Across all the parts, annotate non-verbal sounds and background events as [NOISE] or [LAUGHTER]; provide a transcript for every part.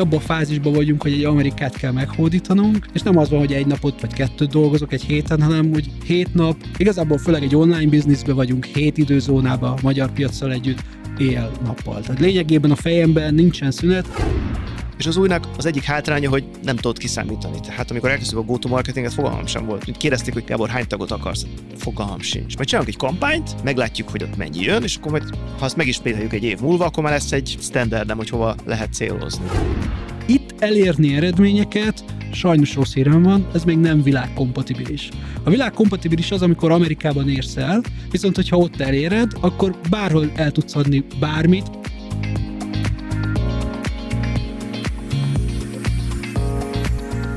abban a fázisban vagyunk, hogy egy Amerikát kell meghódítanunk, és nem az van, hogy egy napot vagy kettőt dolgozok egy héten, hanem hogy hét nap, igazából főleg egy online bizniszben vagyunk, hét időzónában a magyar piacsal együtt, éjjel-nappal. Tehát lényegében a fejemben nincsen szünet, és az újnak az egyik hátránya, hogy nem tudod kiszámítani. Tehát amikor elkezdtük a go-to-marketinget, fogalmam sem volt. Mint kérdezték, hogy Gábor, hány tagot akarsz? Fogalmam sincs. Majd csinálunk egy kampányt, meglátjuk, hogy ott mennyi jön, és akkor majd, ha azt megismételjük egy év múlva, akkor már lesz egy standardem, hogy hova lehet célozni. Itt elérni eredményeket sajnos rossz hírem van, ez még nem világkompatibilis. A világkompatibilis az, amikor Amerikában érsz el, viszont hogyha ott eléred, akkor bárhol el tudsz adni bármit,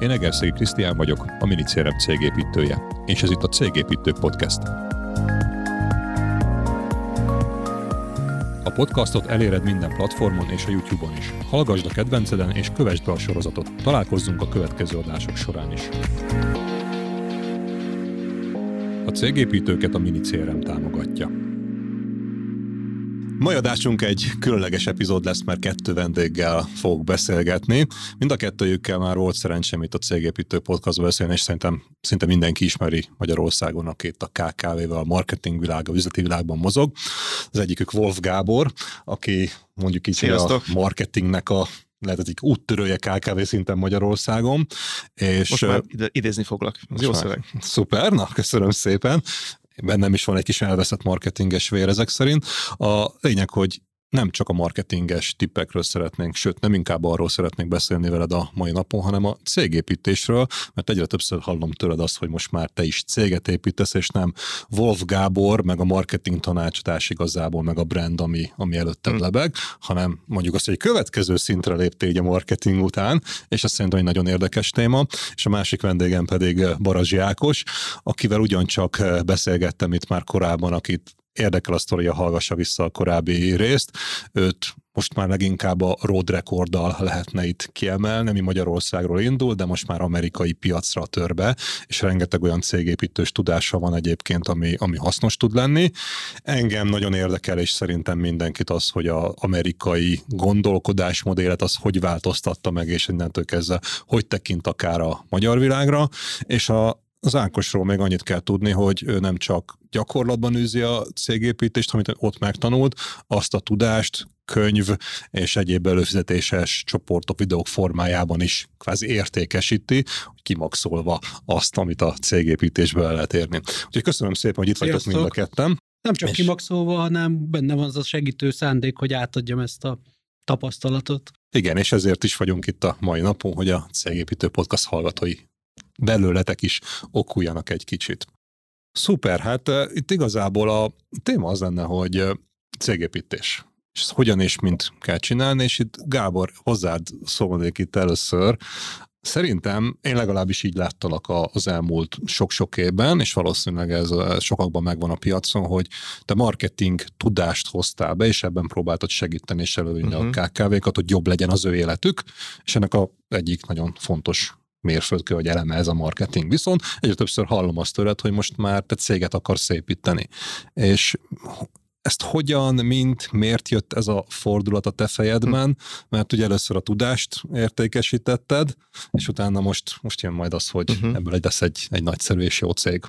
Én Egerszegi Krisztián vagyok, a Minicérem cégépítője, és ez itt a Cégépítők Podcast. A podcastot eléred minden platformon és a YouTube-on is. Hallgasd a kedvenceden és kövessd be a sorozatot. Találkozzunk a következő adások során is. A cégépítőket a Minicérem támogatja. Mai adásunk egy különleges epizód lesz, mert kettő vendéggel fogok beszélgetni. Mind a kettőjükkel már volt szerencsém itt a Cégépítő Podcastban beszélni, és szerintem szinte mindenki ismeri Magyarországon, aki itt a KKV-vel, a marketing világ, a üzleti világban mozog. Az egyikük Wolf Gábor, aki mondjuk így a marketingnek a lehet egyik úttörője KKV szinten Magyarországon. És Most már ide, idézni foglak. Ez jó szöveg. Szuper, na köszönöm szépen bennem is van egy kis elveszett marketinges vér ezek szerint. A lényeg, hogy nem csak a marketinges tippekről szeretnénk, sőt nem inkább arról szeretnénk beszélni veled a mai napon, hanem a cégépítésről, mert egyre többször hallom tőled azt, hogy most már te is céget építesz, és nem Wolf Gábor, meg a marketing tanácsadás igazából, meg a brand, ami, ami előtted hmm. lebeg, hanem mondjuk azt, hogy egy következő szintre léptél egy a marketing után, és azt szerintem egy nagyon érdekes téma, és a másik vendégem pedig Barazsi Ákos, akivel ugyancsak beszélgettem itt már korábban, akit érdekel a sztoria, hallgassa vissza a korábbi részt. Őt most már leginkább a road recorddal lehetne itt kiemelni, ami Magyarországról indul, de most már amerikai piacra tör be, és rengeteg olyan cégépítős tudása van egyébként, ami, ami hasznos tud lenni. Engem nagyon érdekel, és szerintem mindenkit az, hogy az amerikai gondolkodásmodélet az hogy változtatta meg, és innentől kezdve hogy tekint akár a magyar világra, és a, az Ákosról még annyit kell tudni, hogy ő nem csak gyakorlatban űzi a cégépítést, amit ott megtanult, azt a tudást könyv és egyéb előfizetéses csoportok, videók formájában is kvázi értékesíti, kimaxolva azt, amit a cégépítésből el lehet érni. Úgyhogy köszönöm szépen, hogy itt Sziasztok. vagytok mind a ketten. Nem csak és... kimaxolva, hanem benne van az a segítő szándék, hogy átadjam ezt a tapasztalatot. Igen, és ezért is vagyunk itt a mai napon, hogy a Cégépítő Podcast hallgatói belőletek is okuljanak egy kicsit. Szuper, hát uh, itt igazából a téma az lenne, hogy uh, cégépítés. És ezt hogyan és mint kell csinálni, és itt Gábor, hozzád szólnék itt először. Szerintem én legalábbis így láttalak az elmúlt sok-sok évben, és valószínűleg ez sokakban megvan a piacon, hogy te marketing tudást hoztál be, és ebben próbáltad segíteni és elővinni uh-huh. a mhm. KKV-kat, hogy jobb legyen az ő életük, és ennek a egyik nagyon fontos mérföldkő vagy eleme ez a marketing. Viszont egyre többször hallom azt tőled, hogy most már te céget akarsz építeni. És ezt hogyan, mint, miért jött ez a fordulat a te fejedben, hm. mert ugye először a tudást értékesítetted, és utána most, most jön majd az, hogy uh-huh. ebből lesz egy, egy nagyszerű és jó cég.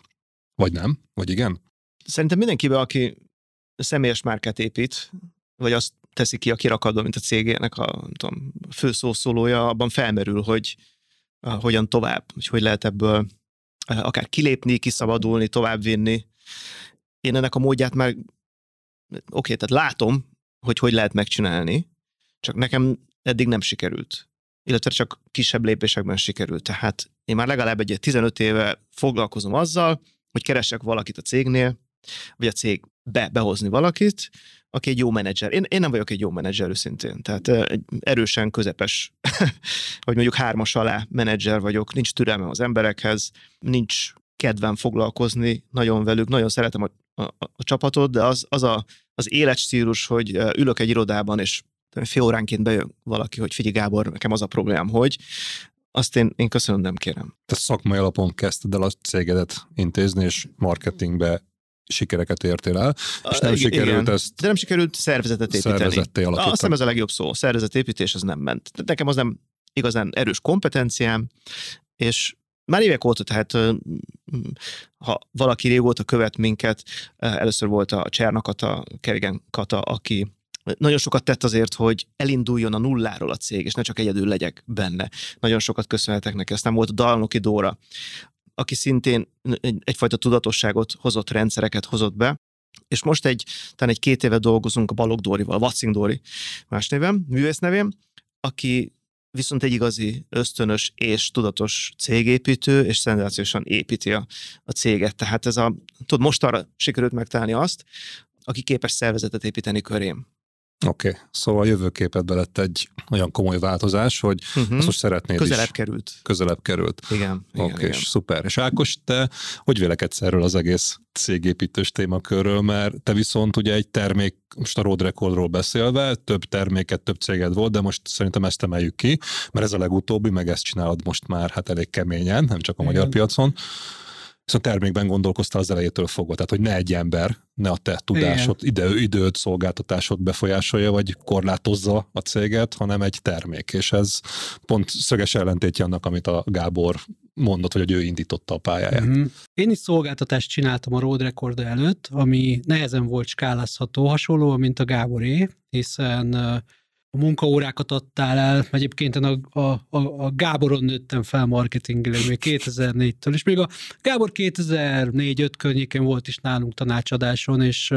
Vagy nem? Vagy igen? Szerintem mindenkiben, aki személyes márkát épít, vagy azt teszi ki a kirakadó, mint a cégének a tudom, főszószólója, abban felmerül, hogy hogyan tovább, hogy hogy lehet ebből akár kilépni, kiszabadulni, továbbvinni. Én ennek a módját már, oké, okay, tehát látom, hogy hogy lehet megcsinálni, csak nekem eddig nem sikerült. Illetve csak kisebb lépésekben sikerült. Tehát én már legalább egy 15 éve foglalkozom azzal, hogy keresek valakit a cégnél, vagy a cégbe behozni valakit, aki egy jó menedzser. Én, én nem vagyok egy jó menedzser őszintén, tehát egy erősen közepes, [LAUGHS] vagy mondjuk hármas alá menedzser vagyok, nincs türelmem az emberekhez, nincs kedvem foglalkozni nagyon velük, nagyon szeretem a, a, a csapatot, de az, az a, az életstílus, hogy ülök egy irodában, és fél óránként bejön valaki, hogy figyelj Gábor, nekem az a problémám, hogy azt én, én köszönöm, nem kérem. Te szakmai alapon kezdted el a cégedet intézni, és marketingbe sikereket értél el, és nem igen, sikerült igen. ezt... De nem sikerült szervezetet építeni. Szervezetté alakítani. Azt hiszem ez a legjobb szó. Szervezetépítés az nem ment. De nekem az nem igazán erős kompetenciám, és már évek óta, tehát ha valaki régóta követ minket, először volt a Csernakata, Kerigen Kata, aki nagyon sokat tett azért, hogy elinduljon a nulláról a cég, és ne csak egyedül legyek benne. Nagyon sokat köszönhetek neki. Aztán volt a Dalnoki Dóra, aki szintén egy, egyfajta tudatosságot hozott, rendszereket hozott be, és most egy, talán egy két éve dolgozunk a Balog Dórival, Vaccing Dóri más névem, művész nevém, aki viszont egy igazi ösztönös és tudatos cégépítő, és szenzációsan építi a, a céget. Tehát ez a, tudod, most arra sikerült megtalálni azt, aki képes szervezetet építeni körém. Oké, okay. szóval a jövőképedbe lett egy olyan komoly változás, hogy uh-huh. azt most szeretnéd Közelebb is. került. Közelebb került. Igen. Oké, okay, igen. szuper. És Ákos, te hogy vélekedsz erről az egész cégépítős témakörről, mert te viszont ugye egy termék, most a Road Recordról beszélve, több terméket, több céged volt, de most szerintem ezt emeljük ki, mert ez a legutóbbi, meg ezt csinálod most már hát elég keményen, nem csak a igen. magyar piacon viszont termékben gondolkoztál az elejétől fogva, tehát hogy ne egy ember, ne a te tudásod, idő, időt, szolgáltatásod befolyásolja, vagy korlátozza a céget, hanem egy termék, és ez pont szöges ellentétje annak, amit a Gábor mondott, hogy ő indította a pályáját. Mm-hmm. Én is szolgáltatást csináltam a Road Record előtt, ami nehezen volt skálázható, hasonló, mint a Gáboré, hiszen a munkaórákat adtál el, egyébként a, a, a, a Gáboron nőttem fel marketingileg még 2004-től, és még a Gábor 2004-5 környékén volt is nálunk tanácsadáson, és,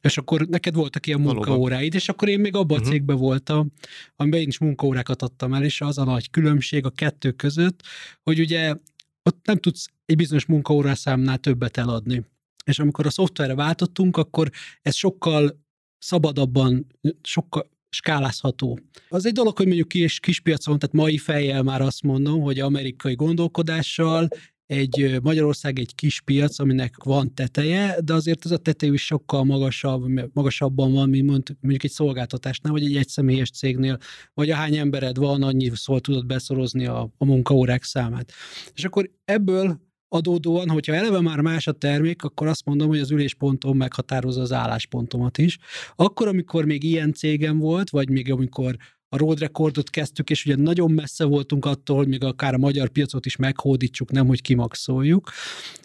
és akkor neked voltak ilyen munkaóráid, és akkor én még abban uh-huh. a mhm. cégben voltam, amiben én is munkaórákat adtam el, és az a nagy különbség a kettő között, hogy ugye ott nem tudsz egy bizonyos munkaórászámnál többet eladni. És amikor a szoftverre váltottunk, akkor ez sokkal szabadabban, sokkal skálázható. Az egy dolog, hogy mondjuk kis, kispiacon, tehát mai fejjel már azt mondom, hogy amerikai gondolkodással egy Magyarország egy kis piac, aminek van teteje, de azért ez a tetejű is sokkal magasabb, magasabban van, mint mondjuk egy szolgáltatásnál, vagy egy egyszemélyes cégnél, vagy a hány embered van, annyi szól tudod beszorozni a, a munkaórák számát. És akkor ebből adódóan, hogyha eleve már más a termék, akkor azt mondom, hogy az ülésponton meghatározza az álláspontomat is. Akkor, amikor még ilyen cégem volt, vagy még amikor a road recordot kezdtük, és ugye nagyon messze voltunk attól, hogy még akár a magyar piacot is meghódítsuk, nem hogy kimaxoljuk.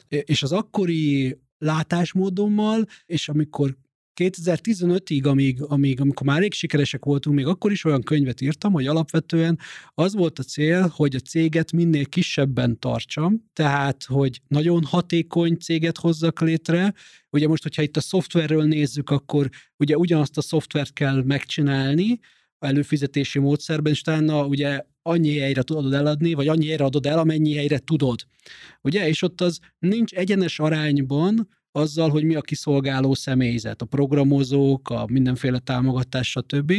És az akkori látásmódommal, és amikor 2015-ig, amíg, amíg, amikor már elég sikeresek voltunk, még akkor is olyan könyvet írtam, hogy alapvetően az volt a cél, hogy a céget minél kisebben tartsam, tehát, hogy nagyon hatékony céget hozzak létre. Ugye most, hogyha itt a szoftverről nézzük, akkor ugye ugyanazt a szoftvert kell megcsinálni, előfizetési módszerben, és utána ugye annyi helyre tudod eladni, vagy annyi helyre adod el, amennyi helyre tudod. Ugye? És ott az nincs egyenes arányban azzal, hogy mi a kiszolgáló személyzet, a programozók, a mindenféle támogatás, stb.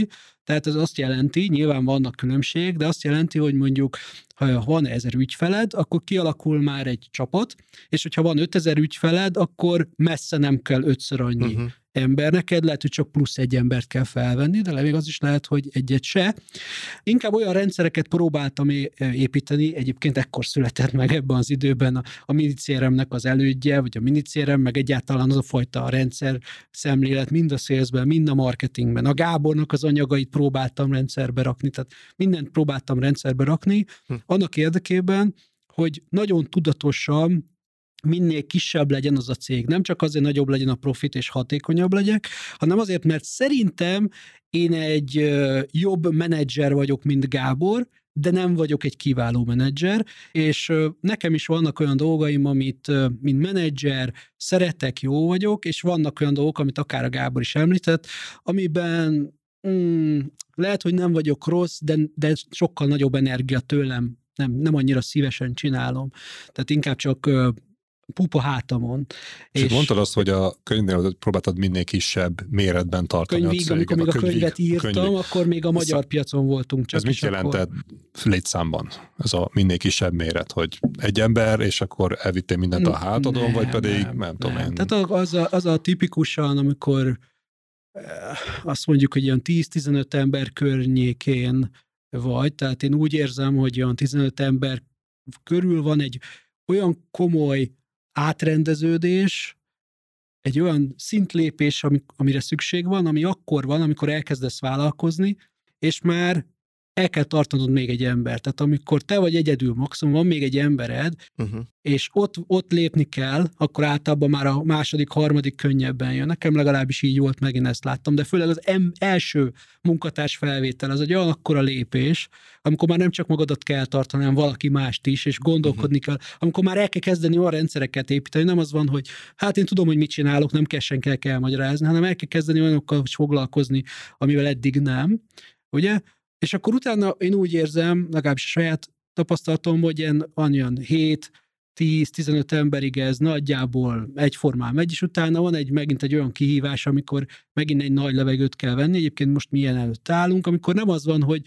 Tehát ez azt jelenti, nyilván vannak különbség, de azt jelenti, hogy mondjuk, ha van ezer ügyfeled, akkor kialakul már egy csapat, és hogyha van 5000 ügyfeled, akkor messze nem kell ötször annyi uh-huh ember neked, lehet, hogy csak plusz egy embert kell felvenni, de még az is lehet, hogy egyet se. Inkább olyan rendszereket próbáltam építeni, egyébként ekkor született meg ebben az időben a, a minicéremnek az elődje, vagy a minicérem, meg egyáltalán az a fajta rendszer szemlélet, mind a salesben, mind a marketingben. A Gábornak az anyagait próbáltam rendszerbe rakni, tehát mindent próbáltam rendszerbe rakni, hm. annak érdekében, hogy nagyon tudatosan minél kisebb legyen az a cég. Nem csak azért nagyobb legyen a profit és hatékonyabb legyek, hanem azért, mert szerintem én egy jobb menedzser vagyok, mint Gábor, de nem vagyok egy kiváló menedzser, és nekem is vannak olyan dolgaim, amit mint menedzser szeretek, jó vagyok, és vannak olyan dolgok, amit akár a Gábor is említett, amiben mm, lehet, hogy nem vagyok rossz, de, de sokkal nagyobb energia tőlem nem, nem annyira szívesen csinálom. Tehát inkább csak pupa hátamon. És, és mondtad azt, hogy a könyvnél próbáltad minél kisebb méretben tartani könyvig, a céget. amikor még a, a könyvet írtam, könyvig. akkor még a magyar ez, piacon voltunk csak. Ez mit jelentett akkor... létszámban? Ez a minél kisebb méret, hogy egy ember, és akkor elvittél mindent a hátadon, nem, vagy pedig nem, nem tudom nem. én. Tehát az a, az a tipikusan, amikor eh, azt mondjuk, hogy ilyen 10-15 ember környékén vagy, tehát én úgy érzem, hogy olyan 15 ember körül van egy olyan komoly átrendeződés, egy olyan szintlépés, amire szükség van, ami akkor van, amikor elkezdesz vállalkozni, és már el kell tartanod még egy embert. Tehát amikor te vagy egyedül, maximum van még egy embered, uh-huh. és ott, ott lépni kell, akkor általában már a második, harmadik könnyebben jön. Nekem legalábbis így volt, megint ezt láttam, de főleg az em- első munkatárs felvétel, az egy olyan akkora lépés, amikor már nem csak magadat kell tartani, hanem valaki mást is, és gondolkodni uh-huh. kell, amikor már el kell kezdeni olyan rendszereket építeni, nem az van, hogy hát én tudom, hogy mit csinálok, nem kell senkinek elmagyarázni, hanem el kell kezdeni olyanokkal foglalkozni, amivel eddig nem. Ugye? És akkor utána én úgy érzem, legalábbis a saját tapasztalatom, hogy ilyen, van olyan 7, 10-15 emberig ez nagyjából egyformán megy, és utána van egy megint egy olyan kihívás, amikor megint egy nagy levegőt kell venni. Egyébként most milyen előtt állunk, amikor nem az van, hogy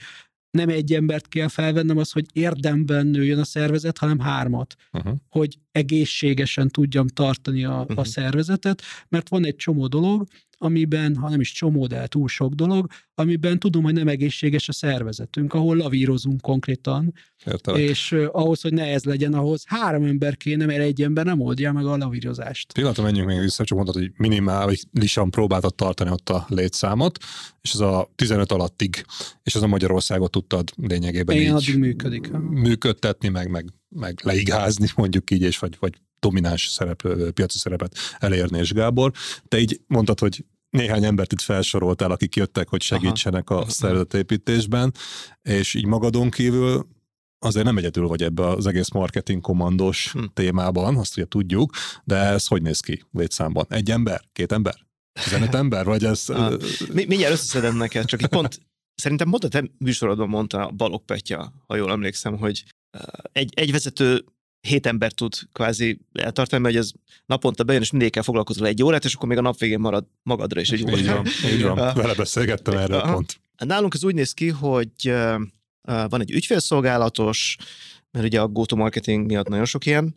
nem egy embert kell felvennem, az, hogy érdemben nőjön a szervezet, hanem hármat, uh-huh. hogy egészségesen tudjam tartani a, uh-huh. a szervezetet, mert van egy csomó dolog, amiben, ha nem is csomó, de túl sok dolog, amiben tudom, hogy nem egészséges a szervezetünk, ahol lavírozunk konkrétan, Értelek. és uh, ahhoz, hogy ne ez legyen, ahhoz három ember kéne, mert egy ember nem oldja meg a lavírozást. Pillanatra menjünk még vissza, csak mondtad, hogy minimálisan próbáltad tartani ott a létszámot, és ez a 15 alattig, és ez a Magyarországot tudtad lényegében Igen, így addig működik. működtetni, meg, meg, meg leigázni, mondjuk így, és vagy, vagy domináns szerep, piaci szerepet elérni, és Gábor. Te így mondtad, hogy néhány embert itt felsoroltál, akik jöttek, hogy segítsenek Aha. a szervezetépítésben, és így magadon kívül azért nem egyedül vagy ebbe az egész marketing komandos hm. témában, azt ugye tudjuk, de ez hogy néz ki létszámban? Egy ember? Két ember? 15 ember? Vagy ez... Ah, mi, mindjárt összeszedem neked, csak egy pont szerintem pont a te műsorodban mondta Balog Petya, ha jól emlékszem, hogy egy, egy vezető hét ember tud kvázi eltartani, mert az naponta bejön, és mindig kell foglalkozol egy órát, és akkor még a nap végén marad magadra is egy órát. Így van, így van. Vele beszélgettem erről a pont. Nálunk ez úgy néz ki, hogy van egy ügyfélszolgálatos, mert ugye a go-to-marketing miatt nagyon sok ilyen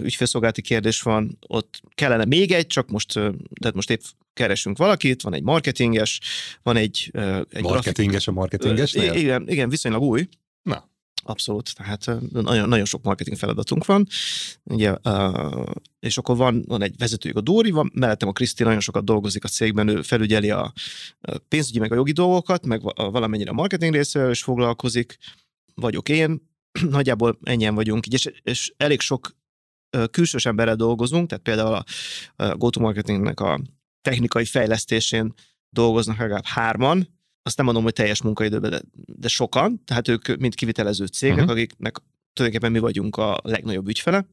ügyfélszolgálati kérdés van, ott kellene még egy, csak most, tehát most épp keresünk valakit, van egy marketinges, van egy... egy marketinges grafik... a marketinges? Igen, igen, viszonylag új. Na. Abszolút, tehát nagyon, nagyon sok marketing feladatunk van, ugye, és akkor van, van egy vezetőjük a Dóri, van, mellettem a Kriszti nagyon sokat dolgozik a cégben, ő felügyeli a pénzügyi meg a jogi dolgokat, meg valamennyire a marketing részével is foglalkozik, vagyok én, [CLEARS THROAT] nagyjából ennyien vagyunk, és, és elég sok külsős emberrel dolgozunk, tehát például a go-to-marketingnek a technikai fejlesztésén dolgoznak legalább hárman, azt nem mondom, hogy teljes munkaidőben, de, de sokan, tehát ők mind kivitelező cégek, uh-huh. akiknek tulajdonképpen mi vagyunk a legnagyobb ügyfele,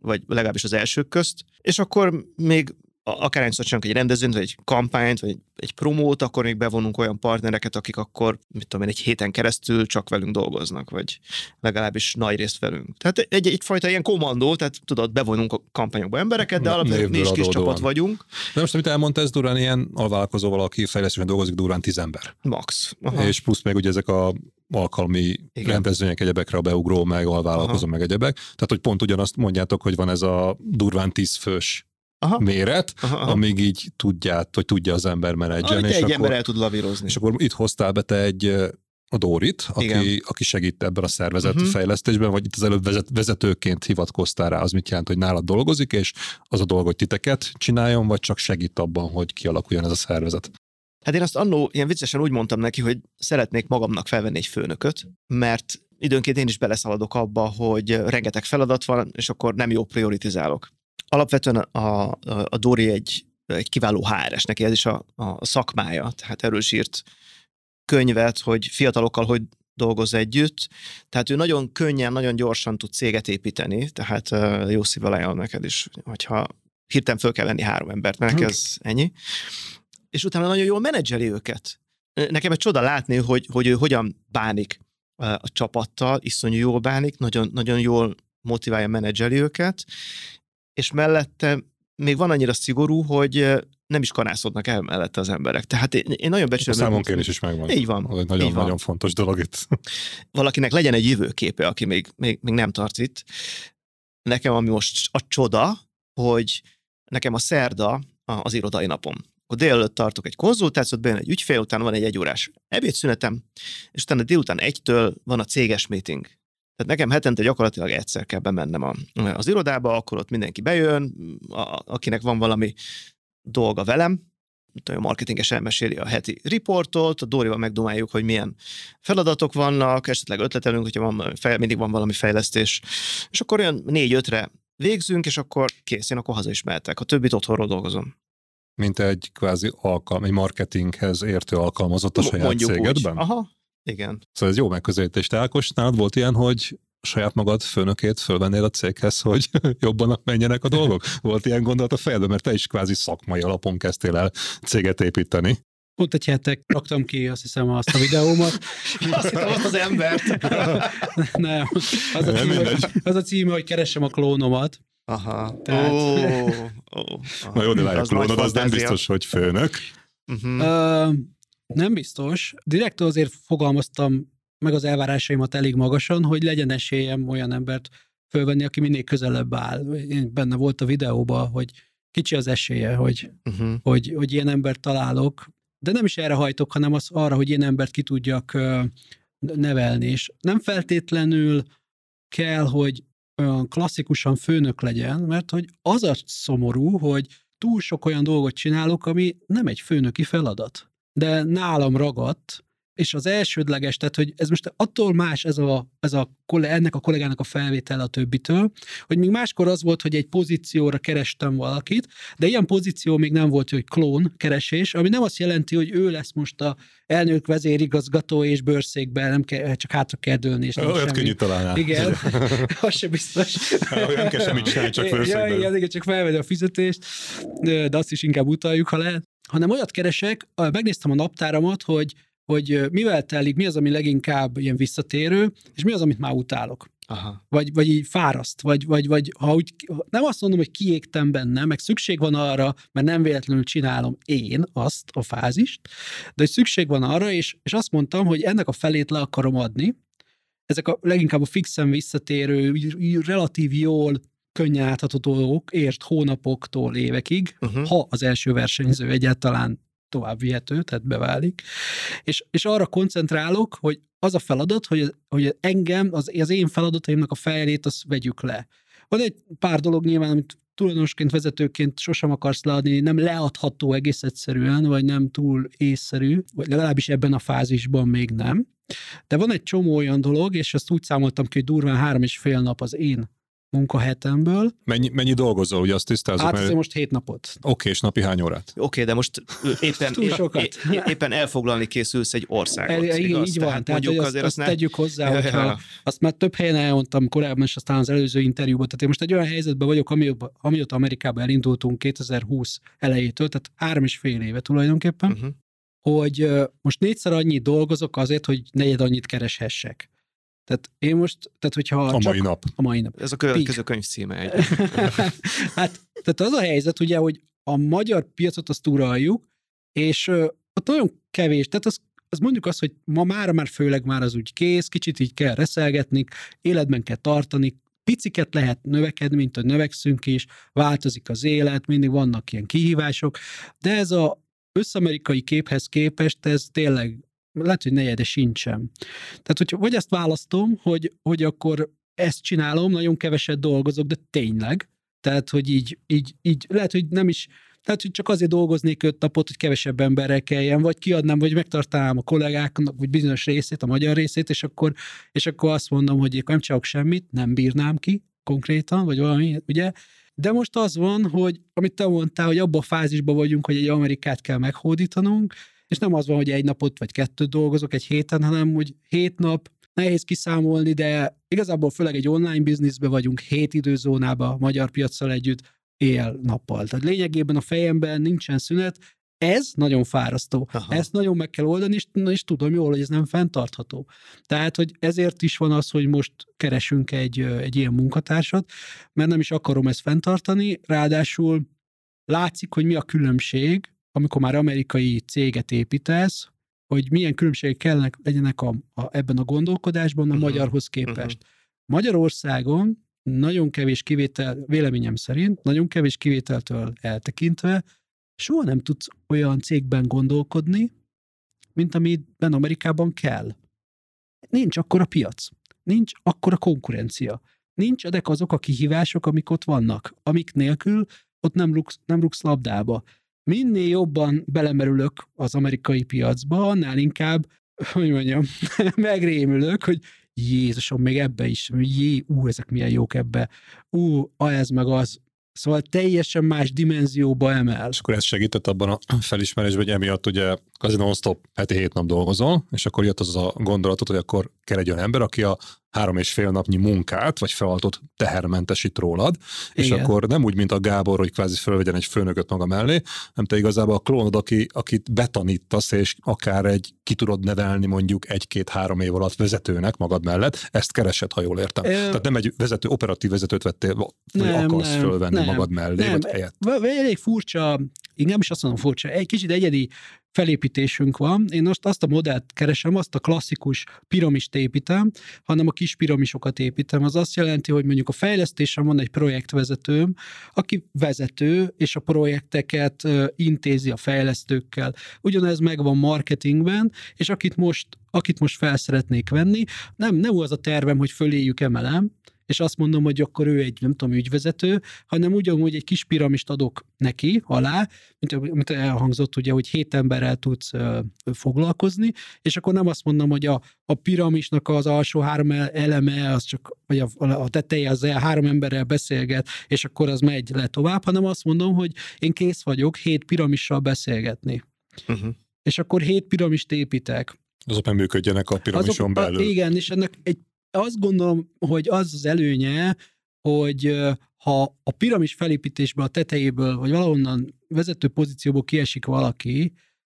vagy legalábbis az elsők közt, és akkor még akár csinálunk egy rendezvényt, vagy egy kampányt, vagy egy, promót, akkor még bevonunk olyan partnereket, akik akkor, mit tudom én, egy héten keresztül csak velünk dolgoznak, vagy legalábbis nagy részt velünk. Tehát egy, egyfajta ilyen kommandó, tehát tudod, bevonunk a kampányokba embereket, de alapvetően mi is kis csapat vagyunk. De most, amit elmondta, ez durán ilyen alvállalkozó valaki fejlesztően dolgozik, durán tíz ember. Max. Aha. És plusz még ugye ezek a alkalmi Igen. rendezvények egyebekre a beugró, meg alvállalkozó, meg egyebek. Tehát, hogy pont ugyanazt mondjátok, hogy van ez a durván tíz fős aha. méret, aha, aha. amíg így tudját, hogy tudja az ember menedzselni. és egy akkor, ember el tud lavírozni. És akkor itt hoztál be te egy a Dórit, aki, aki segít ebben a szervezet uh-huh. fejlesztésben, vagy itt az előbb vezet, vezetőként hivatkoztál rá, az mit jelent, hogy nálad dolgozik, és az a dolog, hogy titeket csináljon, vagy csak segít abban, hogy kialakuljon ez a szervezet? Hát én azt annó ilyen viccesen úgy mondtam neki, hogy szeretnék magamnak felvenni egy főnököt, mert időnként én is beleszaladok abba, hogy rengeteg feladat van, és akkor nem jó prioritizálok alapvetően a, a, a Dori egy, egy kiváló HRS, neki ez is a, a szakmája, tehát erről is írt könyvet, hogy fiatalokkal hogy dolgoz együtt, tehát ő nagyon könnyen, nagyon gyorsan tud céget építeni, tehát jó szívvel ajánlom neked is, hogyha hirtelen föl kell venni három embert, mert neki ez ennyi. És utána nagyon jól menedzseli őket. Nekem egy csoda látni, hogy, hogy ő hogyan bánik a csapattal, iszonyú jól bánik, nagyon, nagyon jól motiválja, menedzseli őket, és mellette még van annyira szigorú, hogy nem is kanászodnak el mellette az emberek. Tehát én, én nagyon becsülöm. A számonkérés is megvan. Így van. Ez egy nagyon-nagyon fontos dolog itt. [LAUGHS] Valakinek legyen egy jövőképe, aki még, még, még nem tart itt. Nekem, ami most a csoda, hogy nekem a szerda az irodai napom. Akkor délelőtt tartok egy konzultációt, bejön egy ügyfél, utána van egy egyórás ebédszünetem, és utána délután egytől van a céges meeting. Tehát nekem hetente gyakorlatilag egyszer kell bemennem a, az irodába, akkor ott mindenki bejön, a, akinek van valami dolga velem, a marketinges elmeséli a heti riportot, a Dórival megdomáljuk, hogy milyen feladatok vannak, esetleg ötletelünk, hogyha van, mindig van valami fejlesztés, és akkor olyan négy-ötre végzünk, és akkor kész, én akkor haza is mehetek. A többit otthonról dolgozom. Mint egy kvázi alkalm, egy marketinghez értő alkalmazott a saját Mondjuk cégedben? Úgy. Aha, igen. Szóval ez jó megközelítés. Te Ákos, nálad volt ilyen, hogy saját magad főnökét fölvennél a céghez, hogy [LAUGHS] jobban menjenek a dolgok? Volt ilyen gondolat a fejedben, mert te is kvázi szakmai alapon kezdtél el céget építeni. Pont egy hetek raktam ki, azt hiszem, azt a videómat. [LAUGHS] azt hittem azt az embert. [LAUGHS] Nem, az a, címe, hogy, az a címe, hogy keresem a klónomat. Aha. Tehát... Oh, oh, oh. Na jó, de várj, a klónod az nem biztos, hogy főnök. Uh-huh. Uh, nem biztos. Direkt azért fogalmaztam meg az elvárásaimat elég magasan, hogy legyen esélyem olyan embert fölvenni, aki minél közelebb áll. Én benne volt a videóban, hogy kicsi az esélye, hogy, uh-huh. hogy, hogy ilyen embert találok, de nem is erre hajtok, hanem az arra, hogy ilyen embert ki tudjak nevelni, és nem feltétlenül kell, hogy olyan klasszikusan főnök legyen, mert hogy az a szomorú, hogy túl sok olyan dolgot csinálok, ami nem egy főnöki feladat. De nálam ragadt, és az elsődleges, tehát hogy ez most attól más ez a, ez a, ennek a kollégának a felvétel a többitől, hogy még máskor az volt, hogy egy pozícióra kerestem valakit, de ilyen pozíció még nem volt, hogy klón keresés, ami nem azt jelenti, hogy ő lesz most a elnök vezérigazgató és bőrszékben, nem kell, csak hátra kell dőlni. És Olyat könnyű találni. Igen, [LAUGHS] [LAUGHS] az sem biztos. Olyan kell semmit csinálni, csak főszékben. Ja, igen, igen, csak felvedi a fizetést, de azt is inkább utaljuk, ha lehet. Hanem olyat keresek, megnéztem a naptáramat, hogy hogy mivel telik, mi az, ami leginkább ilyen visszatérő, és mi az, amit már utálok. Aha. Vagy, vagy így fáraszt, vagy, vagy, vagy ha úgy, nem azt mondom, hogy kiégtem benne, meg szükség van arra, mert nem véletlenül csinálom én azt a fázist, de hogy szükség van arra, és, és azt mondtam, hogy ennek a felét le akarom adni. Ezek a leginkább a fixen visszatérő, relatív jól könnyen átható dolgok, ért hónapoktól évekig, uh-huh. ha az első versenyző egyáltalán tovább vihető, tehát beválik. És, és arra koncentrálok, hogy az a feladat, hogy, hogy engem, az, az én feladataimnak a fejlét, azt vegyük le. Van egy pár dolog nyilván, amit tulajdonosként, vezetőként sosem akarsz leadni, nem leadható egész egyszerűen, vagy nem túl észszerű, vagy legalábbis ebben a fázisban még nem. De van egy csomó olyan dolog, és ezt úgy számoltam ki, hogy durván három és fél nap az én munkahetemből. Mennyi, mennyi dolgozol, hogy azt tisztázunk? Hát mert... most hét napot. Oké, okay, és napi hány órát? Oké, okay, de most [LAUGHS] éppen, Túl sokat. É, éppen elfoglalni készülsz egy országot. E, igen, így van, tehát, tehát hogy azt, azt ne... tegyük hozzá, [LAUGHS] ja, hogyha ja. azt már több helyen elmondtam korábban, és aztán az előző interjúban, tehát én most egy olyan helyzetben vagyok, amióta, amióta Amerikába elindultunk 2020 elejétől, tehát három és fél éve tulajdonképpen, uh-huh. hogy most négyszer annyit dolgozok azért, hogy negyed annyit kereshessek. Tehát én most, tehát hogyha... A mai nap. A mai nap. Ez a következő könyv címe egy. [LAUGHS] hát, tehát az a helyzet ugye, hogy a magyar piacot azt uraljuk, és uh, ott nagyon kevés, tehát az, az mondjuk azt, hogy ma már már főleg már az úgy kész, kicsit így kell reszelgetni, életben kell tartani, piciket lehet növekedni, mint hogy növekszünk is, változik az élet, mindig vannak ilyen kihívások, de ez a összamerikai képhez képest ez tényleg lehet, hogy negyede sincsen. Tehát, hogy vagy ezt választom, hogy, hogy akkor ezt csinálom, nagyon keveset dolgozok, de tényleg. Tehát, hogy így, így, így lehet, hogy nem is, tehát, hogy csak azért dolgoznék öt napot, hogy kevesebb emberrel kelljen, vagy kiadnám, vagy megtartanám a kollégáknak, vagy bizonyos részét, a magyar részét, és akkor, és akkor azt mondom, hogy én nem csinálok semmit, nem bírnám ki konkrétan, vagy valami, ugye? De most az van, hogy amit te mondtál, hogy abban a fázisban vagyunk, hogy egy Amerikát kell meghódítanunk, és nem az van, hogy egy napot vagy kettőt dolgozok egy héten, hanem hogy hét nap, nehéz kiszámolni, de igazából főleg egy online bizniszben vagyunk, hét időzónába, magyar piacsal együtt, éjjel-nappal. Tehát lényegében a fejemben nincsen szünet, ez nagyon fárasztó. Aha. Ezt nagyon meg kell oldani, és, és tudom jól, hogy ez nem fenntartható. Tehát, hogy ezért is van az, hogy most keresünk egy, egy ilyen munkatársat, mert nem is akarom ezt fenntartani, ráadásul látszik, hogy mi a különbség, amikor már amerikai céget építesz, hogy milyen különbségek kellene legyenek a, a, ebben a gondolkodásban a uh-huh. magyarhoz képest. Uh-huh. Magyarországon nagyon kevés kivétel, véleményem szerint, nagyon kevés kivételtől eltekintve, soha nem tudsz olyan cégben gondolkodni, mint amiben Amerikában kell. Nincs akkora piac, nincs akkora konkurencia, nincs edek azok a kihívások, amik ott vannak, amik nélkül ott nem rugsz, nem rugsz labdába. Minél jobban belemerülök az amerikai piacba, annál inkább, hogy mondjam, [LAUGHS] megrémülök, hogy Jézusom, még ebbe is, jé, ú, ezek milyen jók ebbe, ú, ez meg az, Szóval teljesen más dimenzióba emel. És akkor ez segített abban a felismerésben, hogy emiatt ugye az non-stop heti hét nap dolgozol, és akkor jött az a gondolatot, hogy akkor kell egy olyan ember, aki a három és fél napnyi munkát, vagy feladatot tehermentesít rólad, Igen. és akkor nem úgy, mint a Gábor, hogy kvázi fölvegyen egy főnököt maga mellé, nem te igazából a klónod, aki, akit betanítasz, és akár egy ki tudod nevelni mondjuk egy-két-három év alatt vezetőnek magad mellett, ezt keresed, ha jól értem. Ö... Tehát nem egy vezető, operatív vezetőt vettél, vagy nem, akarsz nem, fölvenni nem, magad mellé, nem. vagy helyett. Elég furcsa, én nem is azt mondom furcsa, egy kicsit egyedi felépítésünk van. Én most azt a modellt keresem, azt a klasszikus piramist építem, hanem a kis piramisokat építem. Az azt jelenti, hogy mondjuk a fejlesztésem van egy projektvezetőm, aki vezető, és a projekteket intézi a fejlesztőkkel. Ugyanez megvan marketingben, és akit most, akit most fel szeretnék venni, nem, nem az a tervem, hogy föléjük emelem, és azt mondom, hogy akkor ő egy, nem tudom, ügyvezető, hanem ugyanúgy egy kis piramist adok neki alá, mint, mint elhangzott ugye, hogy hét emberrel tudsz ö, foglalkozni, és akkor nem azt mondom, hogy a, a piramisnak az alsó három eleme, az csak, vagy a, a teteje az három emberrel beszélget, és akkor az megy le tovább, hanem azt mondom, hogy én kész vagyok hét piramissal beszélgetni. Uh-huh. És akkor hét piramist építek. Azok működjenek a piramison Azok, belül. A, igen, és ennek egy azt gondolom, hogy az az előnye, hogy ha a piramis felépítésből, a tetejéből, vagy valahonnan vezető pozícióból kiesik valaki,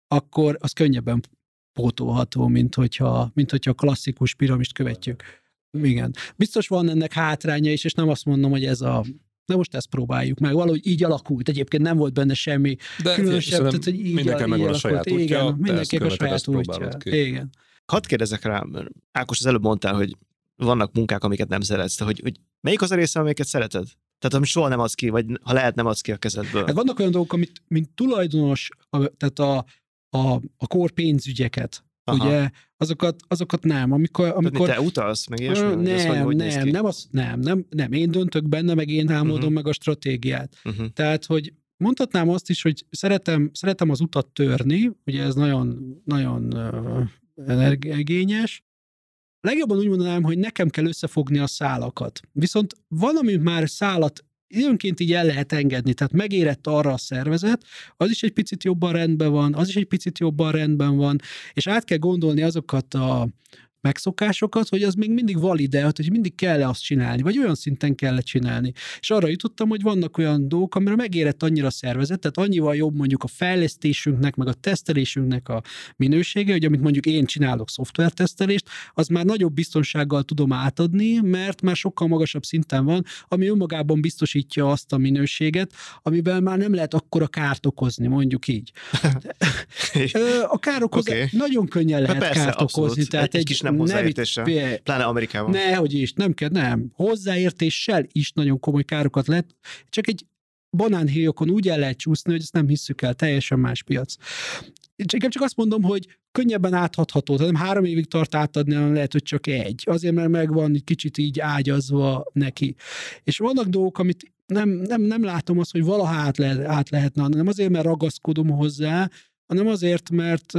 akkor az könnyebben pótolható, mint hogyha, mint hogyha a klasszikus piramist követjük. Igen. Biztos van ennek hátránya is, és nem azt mondom, hogy ez a de most ezt próbáljuk meg. Valahogy így alakult. Egyébként nem volt benne semmi de különösebb. Tehát, hogy így, mindenki megvan a saját útja, Igen, mindenki a saját útja. Igen. Hadd kérdezek rá, mert Ákos az előbb mondtál, hogy vannak munkák, amiket nem szeretsz, hogy, hogy melyik az a része, amiket szereted? Tehát amit soha nem adsz ki, vagy ha lehet, nem adsz ki a kezedből. Hát vannak olyan dolgok, amit mint tulajdonos, a, tehát a, a, a kor pénzügyeket, Aha. ugye, azokat, azokat nem. Amikor, amikor te utalsz, meg ilyesmi? Nem, nem, hogy nem, nem, az, nem, nem, nem, én döntök benne, meg én álmodom uh-huh. meg a stratégiát. Uh-huh. Tehát, hogy mondhatnám azt is, hogy szeretem, szeretem az utat törni, ugye ez nagyon, nagyon uh, energiigényes, legjobban úgy mondanám, hogy nekem kell összefogni a szálakat. Viszont valami már szálat időnként így el lehet engedni, tehát megérett arra a szervezet, az is egy picit jobban rendben van, az is egy picit jobban rendben van, és át kell gondolni azokat a megszokásokat, hogy az még mindig valide, hogy mindig kell -e azt csinálni, vagy olyan szinten kell -e csinálni. És arra jutottam, hogy vannak olyan dolgok, amire megérett annyira a szervezet, tehát annyival jobb mondjuk a fejlesztésünknek, meg a tesztelésünknek a minősége, hogy amit mondjuk én csinálok szoftvertesztelést, az már nagyobb biztonsággal tudom átadni, mert már sokkal magasabb szinten van, ami önmagában biztosítja azt a minőséget, amivel már nem lehet akkora kárt okozni, mondjuk így. [LAUGHS] a károkozás okay. nagyon könnyen lehet persze, kárt abszolút. okozni. Tehát egy, egy kis nem nem hozzáértéssel, ne, pláne Amerikában. Nehogy is, nem kell, nem. Hozzáértéssel is nagyon komoly károkat lett, csak egy banánhéjokon úgy el lehet csúszni, hogy ezt nem hisszük el, teljesen más piac. Csak, csak azt mondom, hogy könnyebben áthatható, tehát nem három évig tart átadni, hanem lehet, hogy csak egy. Azért, mert megvan egy kicsit így ágyazva neki. És vannak dolgok, amit nem, nem, nem látom azt, hogy valaha át, le, át lehetne, nem azért, mert ragaszkodom hozzá, hanem azért, mert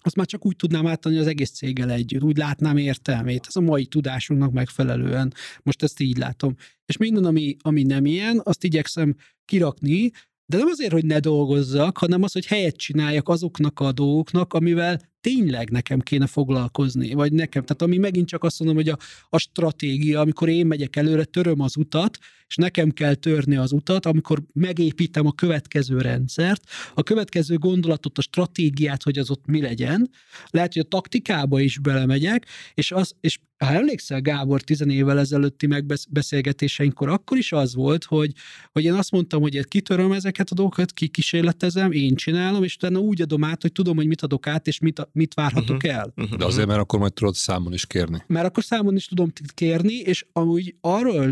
azt már csak úgy tudnám átadni az egész céggel együtt, úgy látnám értelmét, ez a mai tudásunknak megfelelően. Most ezt így látom. És minden, ami, ami nem ilyen, azt igyekszem kirakni, de nem azért, hogy ne dolgozzak, hanem az, hogy helyet csináljak azoknak a dolgoknak, amivel tényleg nekem kéne foglalkozni, vagy nekem. Tehát ami megint csak azt mondom, hogy a, a stratégia, amikor én megyek előre, töröm az utat, és nekem kell törni az utat, amikor megépítem a következő rendszert, a következő gondolatot, a stratégiát, hogy az ott mi legyen. Lehet, hogy a taktikába is belemegyek, és, az, és ha emlékszel, Gábor, tizen évvel ezelőtti megbeszélgetéseinkkor, akkor is az volt, hogy, hogy én azt mondtam, hogy kitöröm ezeket a dolgokat, kikísérletezem, én csinálom, és utána úgy adom át, hogy tudom, hogy mit adok át, és mit, mit várhatok uh-huh. el. Uh-huh. De azért, mert akkor majd tudod számon is kérni. Mert akkor számon is tudom kérni, és amúgy arról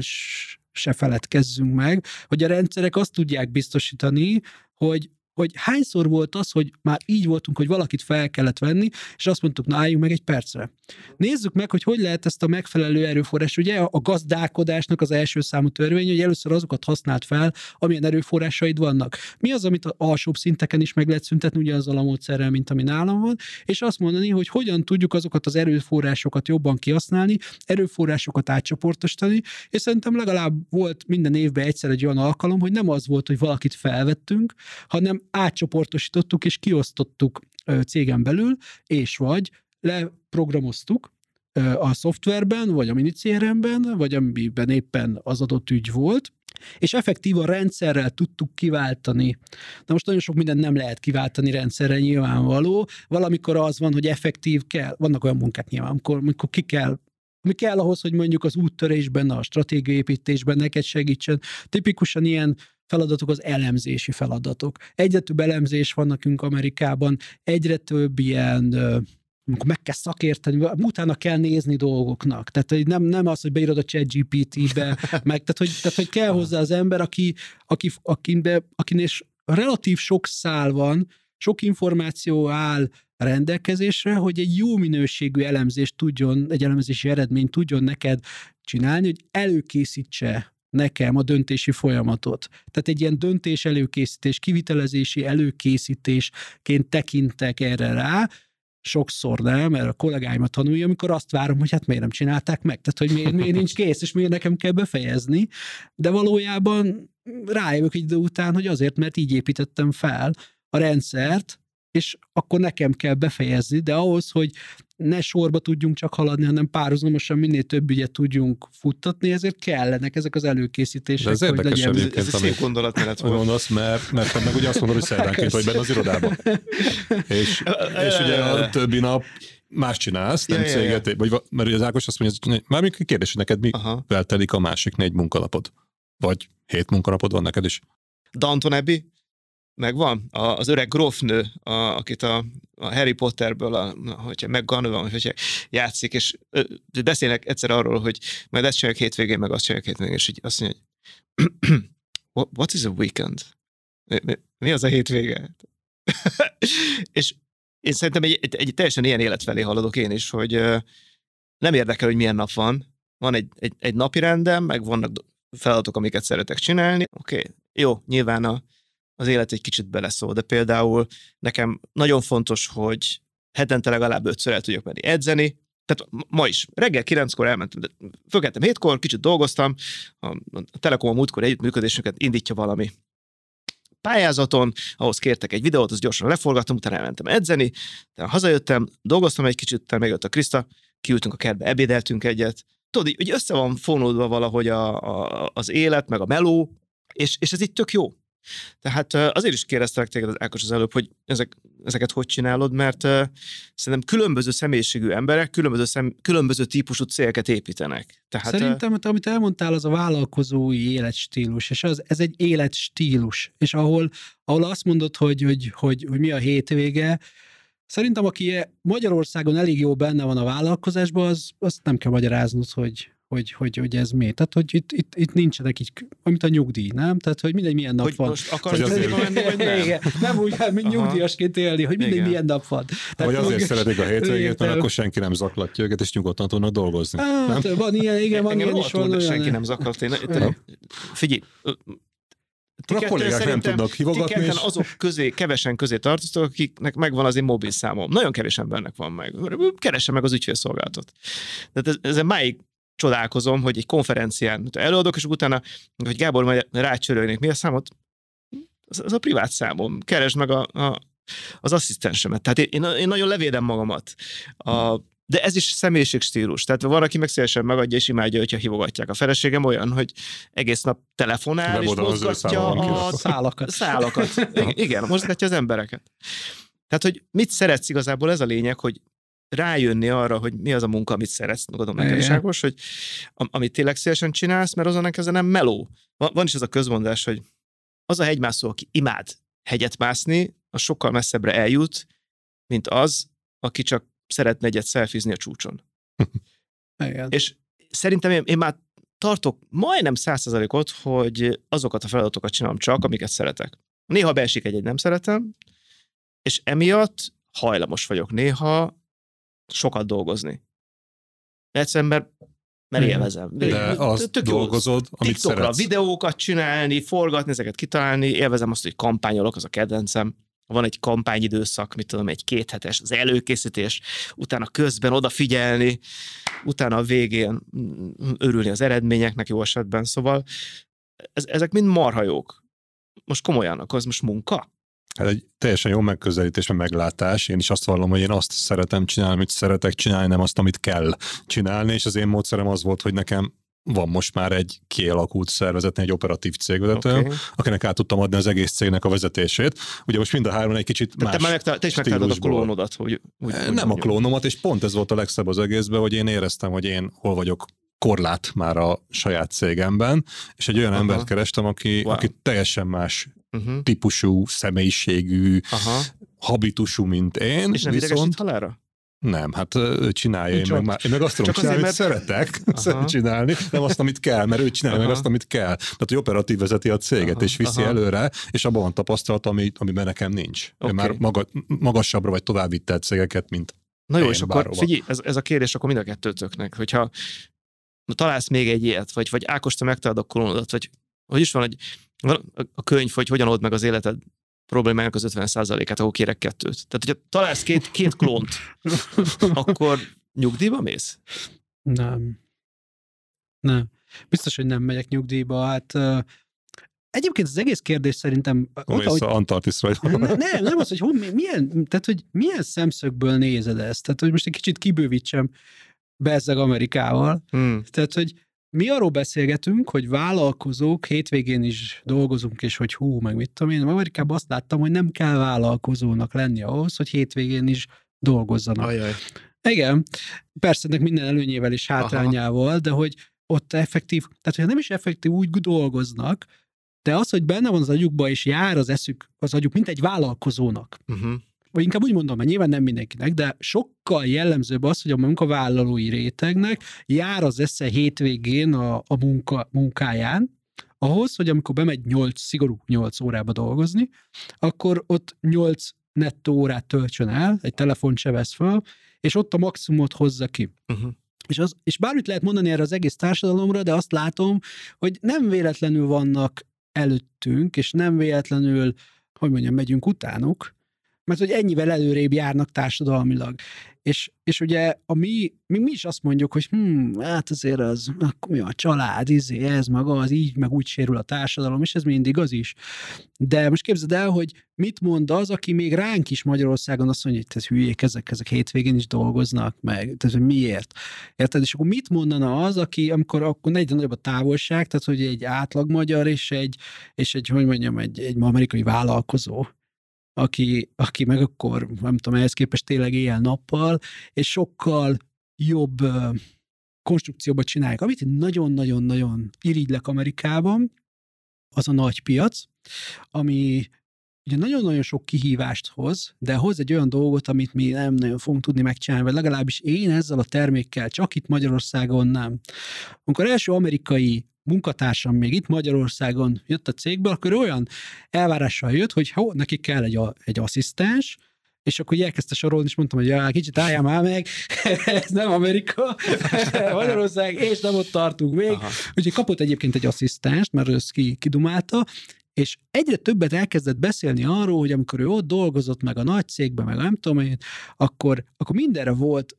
se feledkezzünk meg, hogy a rendszerek azt tudják biztosítani, hogy hogy hányszor volt az, hogy már így voltunk, hogy valakit fel kellett venni, és azt mondtuk, na álljunk meg egy percre. Nézzük meg, hogy hogy lehet ezt a megfelelő erőforrás. Ugye a gazdálkodásnak az első számú törvény, hogy először azokat használt fel, amilyen erőforrásaid vannak. Mi az, amit a alsóbb szinteken is meg lehet szüntetni, ugye azzal a módszerrel, mint ami nálam van, és azt mondani, hogy hogyan tudjuk azokat az erőforrásokat jobban kihasználni, erőforrásokat átcsoportosítani, és szerintem legalább volt minden évben egyszer egy olyan alkalom, hogy nem az volt, hogy valakit felvettünk, hanem átcsoportosítottuk és kiosztottuk cégen belül, és vagy leprogramoztuk a szoftverben, vagy a minicéremben, vagy amiben éppen az adott ügy volt, és effektív a rendszerrel tudtuk kiváltani. Na most nagyon sok mindent nem lehet kiváltani rendszerrel nyilvánvaló. Valamikor az van, hogy effektív kell, vannak olyan munkák nyilván, amikor, amikor ki kell ami kell ahhoz, hogy mondjuk az úttörésben, a stratégiaépítésben neked segítsen. Tipikusan ilyen feladatok az elemzési feladatok. Egyre több elemzés van nekünk Amerikában, egyre több ilyen amikor meg kell szakérteni, utána kell nézni dolgoknak. Tehát hogy nem, nem az, hogy beírod a chat GPT-be, [LAUGHS] meg, tehát, hogy, tehát, hogy kell hozzá az ember, aki, aki, akinbe, akinél relatív sok szál van, sok információ áll rendelkezésre, hogy egy jó minőségű elemzést tudjon, egy elemzési eredményt tudjon neked csinálni, hogy előkészítse nekem a döntési folyamatot. Tehát egy ilyen döntés előkészítés, kivitelezési előkészítésként tekintek erre rá, sokszor nem, mert a kollégáimat tanulja, amikor azt várom, hogy hát miért nem csinálták meg, tehát hogy miért, miért nincs kész, és miért nekem kell befejezni, de valójában rájövök egy idő után, hogy azért, mert így építettem fel a rendszert, és akkor nekem kell befejezni, de ahhoz, hogy ne sorba tudjunk csak haladni, hanem párhuzamosan minél több ügyet tudjunk futtatni, ezért kellenek ezek az előkészítések. De ez érdekes legyen... egyébként, ez, ez szép gondolatmenet volt. Mondasz, mert, mert meg ugye azt mondod, hogy szerdánként vagy benne az irodában. és, és ugye a többi nap más csinálsz, nem ja, céget, ja, ja. vagy mert ugye az Ákos azt mondja, hogy már még kérdés, hogy neked mi telik a másik négy munkalapod? Vagy hét munkalapod van neked is? Danton Abbey, megvan? A, az öreg grófnő, a, akit a, a Harry Potterből, a, hogyha McGonagall, hogyha játszik, és ö, beszélnek egyszer arról, hogy majd ezt csinálják hétvégén, meg azt csinálják hétvégén, és így azt mondja, hogy [CLEARS THROAT] what is a weekend? Mi, mi az a hétvége? [LAUGHS] és én szerintem egy, egy, egy teljesen ilyen élet felé haladok én is, hogy ö, nem érdekel, hogy milyen nap van. Van egy, egy, egy napi rendem, meg vannak feladatok, amiket szeretek csinálni. Oké, okay. jó, nyilván a, az élet egy kicsit beleszól, de például nekem nagyon fontos, hogy hetente legalább ötször el tudjak menni edzeni, tehát ma is. Reggel kilenckor elmentem, de fölkeltem hétkor, kicsit dolgoztam, a, Telekom a múltkor együttműködésünket indítja valami pályázaton, ahhoz kértek egy videót, azt gyorsan leforgattam, utána elmentem edzeni, utána hazajöttem, dolgoztam egy kicsit, utána megjött a Kriszta, kiültünk a kertbe, ebédeltünk egyet. Tudod, így össze van fonódva valahogy a, a, az élet, meg a meló, és, és ez itt tök jó. Tehát azért is kérdeztelek téged az Ákos az előbb, hogy ezek, ezeket hogy csinálod, mert szerintem különböző személyiségű emberek különböző, szem, különböző típusú célket építenek. Tehát, Szerintem, amit elmondtál, az a vállalkozói életstílus, és az, ez egy életstílus, és ahol, ahol azt mondod, hogy, hogy, hogy, hogy mi a hétvége, Szerintem, aki Magyarországon elég jó benne van a vállalkozásban, az, azt nem kell magyaráznod, hogy, hogy, hogy, hogy ez mi. Tehát, hogy itt, itt, itt nincsenek így, amit a nyugdíj, nem? Tehát, hogy mindegy milyen nap hogy van. Most akarsz azért menni, vagy nem? Igen, nem úgy, mint nyugdíjasként élni, hogy mindegy Igen. milyen nap van. Tehát, vagy azért szeretik a hétvégét, mert akkor senki nem zaklatja őket, és nyugodtan tudnak dolgozni. Hát, nem? Van ilyen, igen, van ilyen is van olyan. Senki nem zaklat. Én, figyelj, ti a kollégák nem tudnak hivogatni. Ti és... azok közé, kevesen közé tartoztok, akiknek megvan az én mobil számom. Nagyon kevés embernek van meg. Keresse meg az ügyfélszolgálatot. Tehát ez, ezen máig csodálkozom, hogy egy konferencián előadok, és utána, hogy Gábor majd rácsörölnék, mi a számot? az, az a privát számom. Keresd meg a, a, az asszisztensemet. Tehát én, én nagyon levédem magamat. A, de ez is személyiségstílus. Tehát van, aki meg szívesen megadja és imádja, hogyha hívogatják. A feleségem olyan, hogy egész nap telefonál, és mozgatja a szálakat. szálakat. Igen, mozgatja az embereket. Tehát, hogy mit szeretsz igazából, ez a lényeg, hogy rájönni arra, hogy mi az a munka, amit szeretsz, gondolom neked is Ágos, hogy amit tényleg szívesen csinálsz, mert azon ez nem meló. Van is ez a közmondás, hogy az a hegymászó, aki imád hegyet mászni, az sokkal messzebbre eljut, mint az, aki csak szeretne egyet szelfizni a csúcson. [LAUGHS] Igen. És szerintem én, én már tartok majdnem százszerzalékot, hogy azokat a feladatokat csinálom csak, amiket szeretek. Néha beesik egy-egy nem szeretem, és emiatt hajlamos vagyok néha sokat dolgozni. Egyszerűen, mert, mert élvezem. De azt Tök dolgozod, amit TikTokra szeretsz. videókat csinálni, forgatni, ezeket kitalálni, élvezem azt, hogy kampányolok, az a kedvencem. Van egy kampányidőszak, mit tudom, egy kéthetes, az előkészítés, utána közben odafigyelni, utána a végén örülni az eredményeknek jó esetben, szóval ez, ezek mind marhajók. Most komolyan, akkor ez most munka? Hát egy teljesen jó megközelítés, meg meglátás. Én is azt vallom, hogy én azt szeretem csinálni, amit szeretek csinálni, nem azt, amit kell csinálni, és az én módszerem az volt, hogy nekem van most már egy kialakult szervezet, egy operatív cégvezető, okay. akinek át tudtam adni az egész cégnek a vezetését. Ugye most mind a három egy kicsit De más te, meg, te is megtaláltad a klónodat. Hogy, hogy, Nem hogy a klónomat, és pont ez volt a legszebb az egészben, hogy én éreztem, hogy én hol vagyok korlát már a saját cégemben, és egy olyan Aha. embert kerestem, aki, wow. aki teljesen más uh-huh. típusú, személyiségű, Aha. habitusú, mint én. És nem viszont... halára? Nem, hát ő csinálja, én meg, már, én meg azt tudom csinálni, mert... szeretek [LAUGHS] Aha. csinálni, nem azt, amit kell, mert ő csinálja Aha. meg azt, amit kell. Tehát, hogy operatív vezeti a céget, Aha. és viszi Aha. előre, és abban van tapasztalat, ami, amiben nekem nincs. Okay. Ő már maga, magasabbra vagy tovább vitte a cégeket, mint Na jó, és akkor bárhova. figyelj, ez, ez a kérdés akkor mind a kettőtöknek, hogyha találsz még egy ilyet, vagy, vagy Ákos, te megtalálod a kolonodat, vagy hogy is van, hogy a könyv, hogy hogyan old meg az életed problémának az 50%-át, ahol kérek kettőt. Tehát, hogyha találsz két, két klónt, [LAUGHS] akkor nyugdíjba mész? Nem. Nem. Biztos, hogy nem megyek nyugdíjba. Hát uh, Egyébként az egész kérdés szerintem... Oda, hogy, Antarktiszra vagy. Nem, nem, nem az, hogy hon, milyen, tehát, hogy milyen szemszögből nézed ezt. Tehát, hogy most egy kicsit kibővítsem bezzeg Amerikával. Hmm. Tehát, hogy mi arról beszélgetünk, hogy vállalkozók hétvégén is dolgozunk, és hogy hú, meg mit tudom én. Amerikában azt láttam, hogy nem kell vállalkozónak lenni ahhoz, hogy hétvégén is dolgozzanak. Ajaj. Igen, persze ennek minden előnyével és hátrányával, Aha. de hogy ott effektív, tehát hogy nem is effektív úgy dolgoznak, de az, hogy benne van az agyukba, és jár az eszük, az agyuk, mint egy vállalkozónak. Uh-huh vagy inkább úgy mondom, mert nyilván nem mindenkinek, de sokkal jellemzőbb az, hogy a munkavállalói rétegnek jár az esze hétvégén a, a munka, munkáján, ahhoz, hogy amikor bemegy 8, szigorú 8 órába dolgozni, akkor ott 8 nettó órát töltsön el, egy telefont se vesz fel, és ott a maximumot hozza ki. Uh-huh. És, az, és bármit lehet mondani erre az egész társadalomra, de azt látom, hogy nem véletlenül vannak előttünk, és nem véletlenül, hogy mondjam, megyünk utánuk, mert hogy ennyivel előrébb járnak társadalmilag. És, és ugye a mi, mi, mi is azt mondjuk, hogy hm, hát azért az, akkor mi a család, izé, ez maga, az így, meg úgy sérül a társadalom, és ez mindig az is. De most képzeld el, hogy mit mond az, aki még ránk is Magyarországon azt mondja, hogy ez hülyék, ezek, ezek hétvégén is dolgoznak meg, tehát hogy miért? Érted? És akkor mit mondana az, aki, amikor akkor egyre nagyobb a távolság, tehát hogy egy átlag magyar és egy, és egy, hogy mondjam, egy, egy amerikai vállalkozó aki, aki meg akkor, nem tudom, ehhez képest tényleg éjjel-nappal, és sokkal jobb konstrukcióba csinálják. Amit nagyon-nagyon-nagyon irigylek Amerikában, az a nagy piac, ami ugye nagyon-nagyon sok kihívást hoz, de hoz egy olyan dolgot, amit mi nem nagyon fogunk tudni megcsinálni, vagy legalábbis én ezzel a termékkel, csak itt Magyarországon nem. Amikor első amerikai munkatársam még itt Magyarországon jött a cégből, akkor olyan elvárással jött, hogy ha neki kell egy, egy asszisztens, és akkor elkezdte sorolni, és mondtam, hogy ja, kicsit álljál már meg, [LAUGHS] ez nem Amerika, [LAUGHS] Magyarország, és nem ott tartunk még. Aha. Úgyhogy kapott egyébként egy asszisztenst, mert ő ezt ki, kidumálta, és egyre többet elkezdett beszélni arról, hogy amikor ő ott dolgozott, meg a nagy cégben, meg nem tudom én, akkor, akkor mindenre volt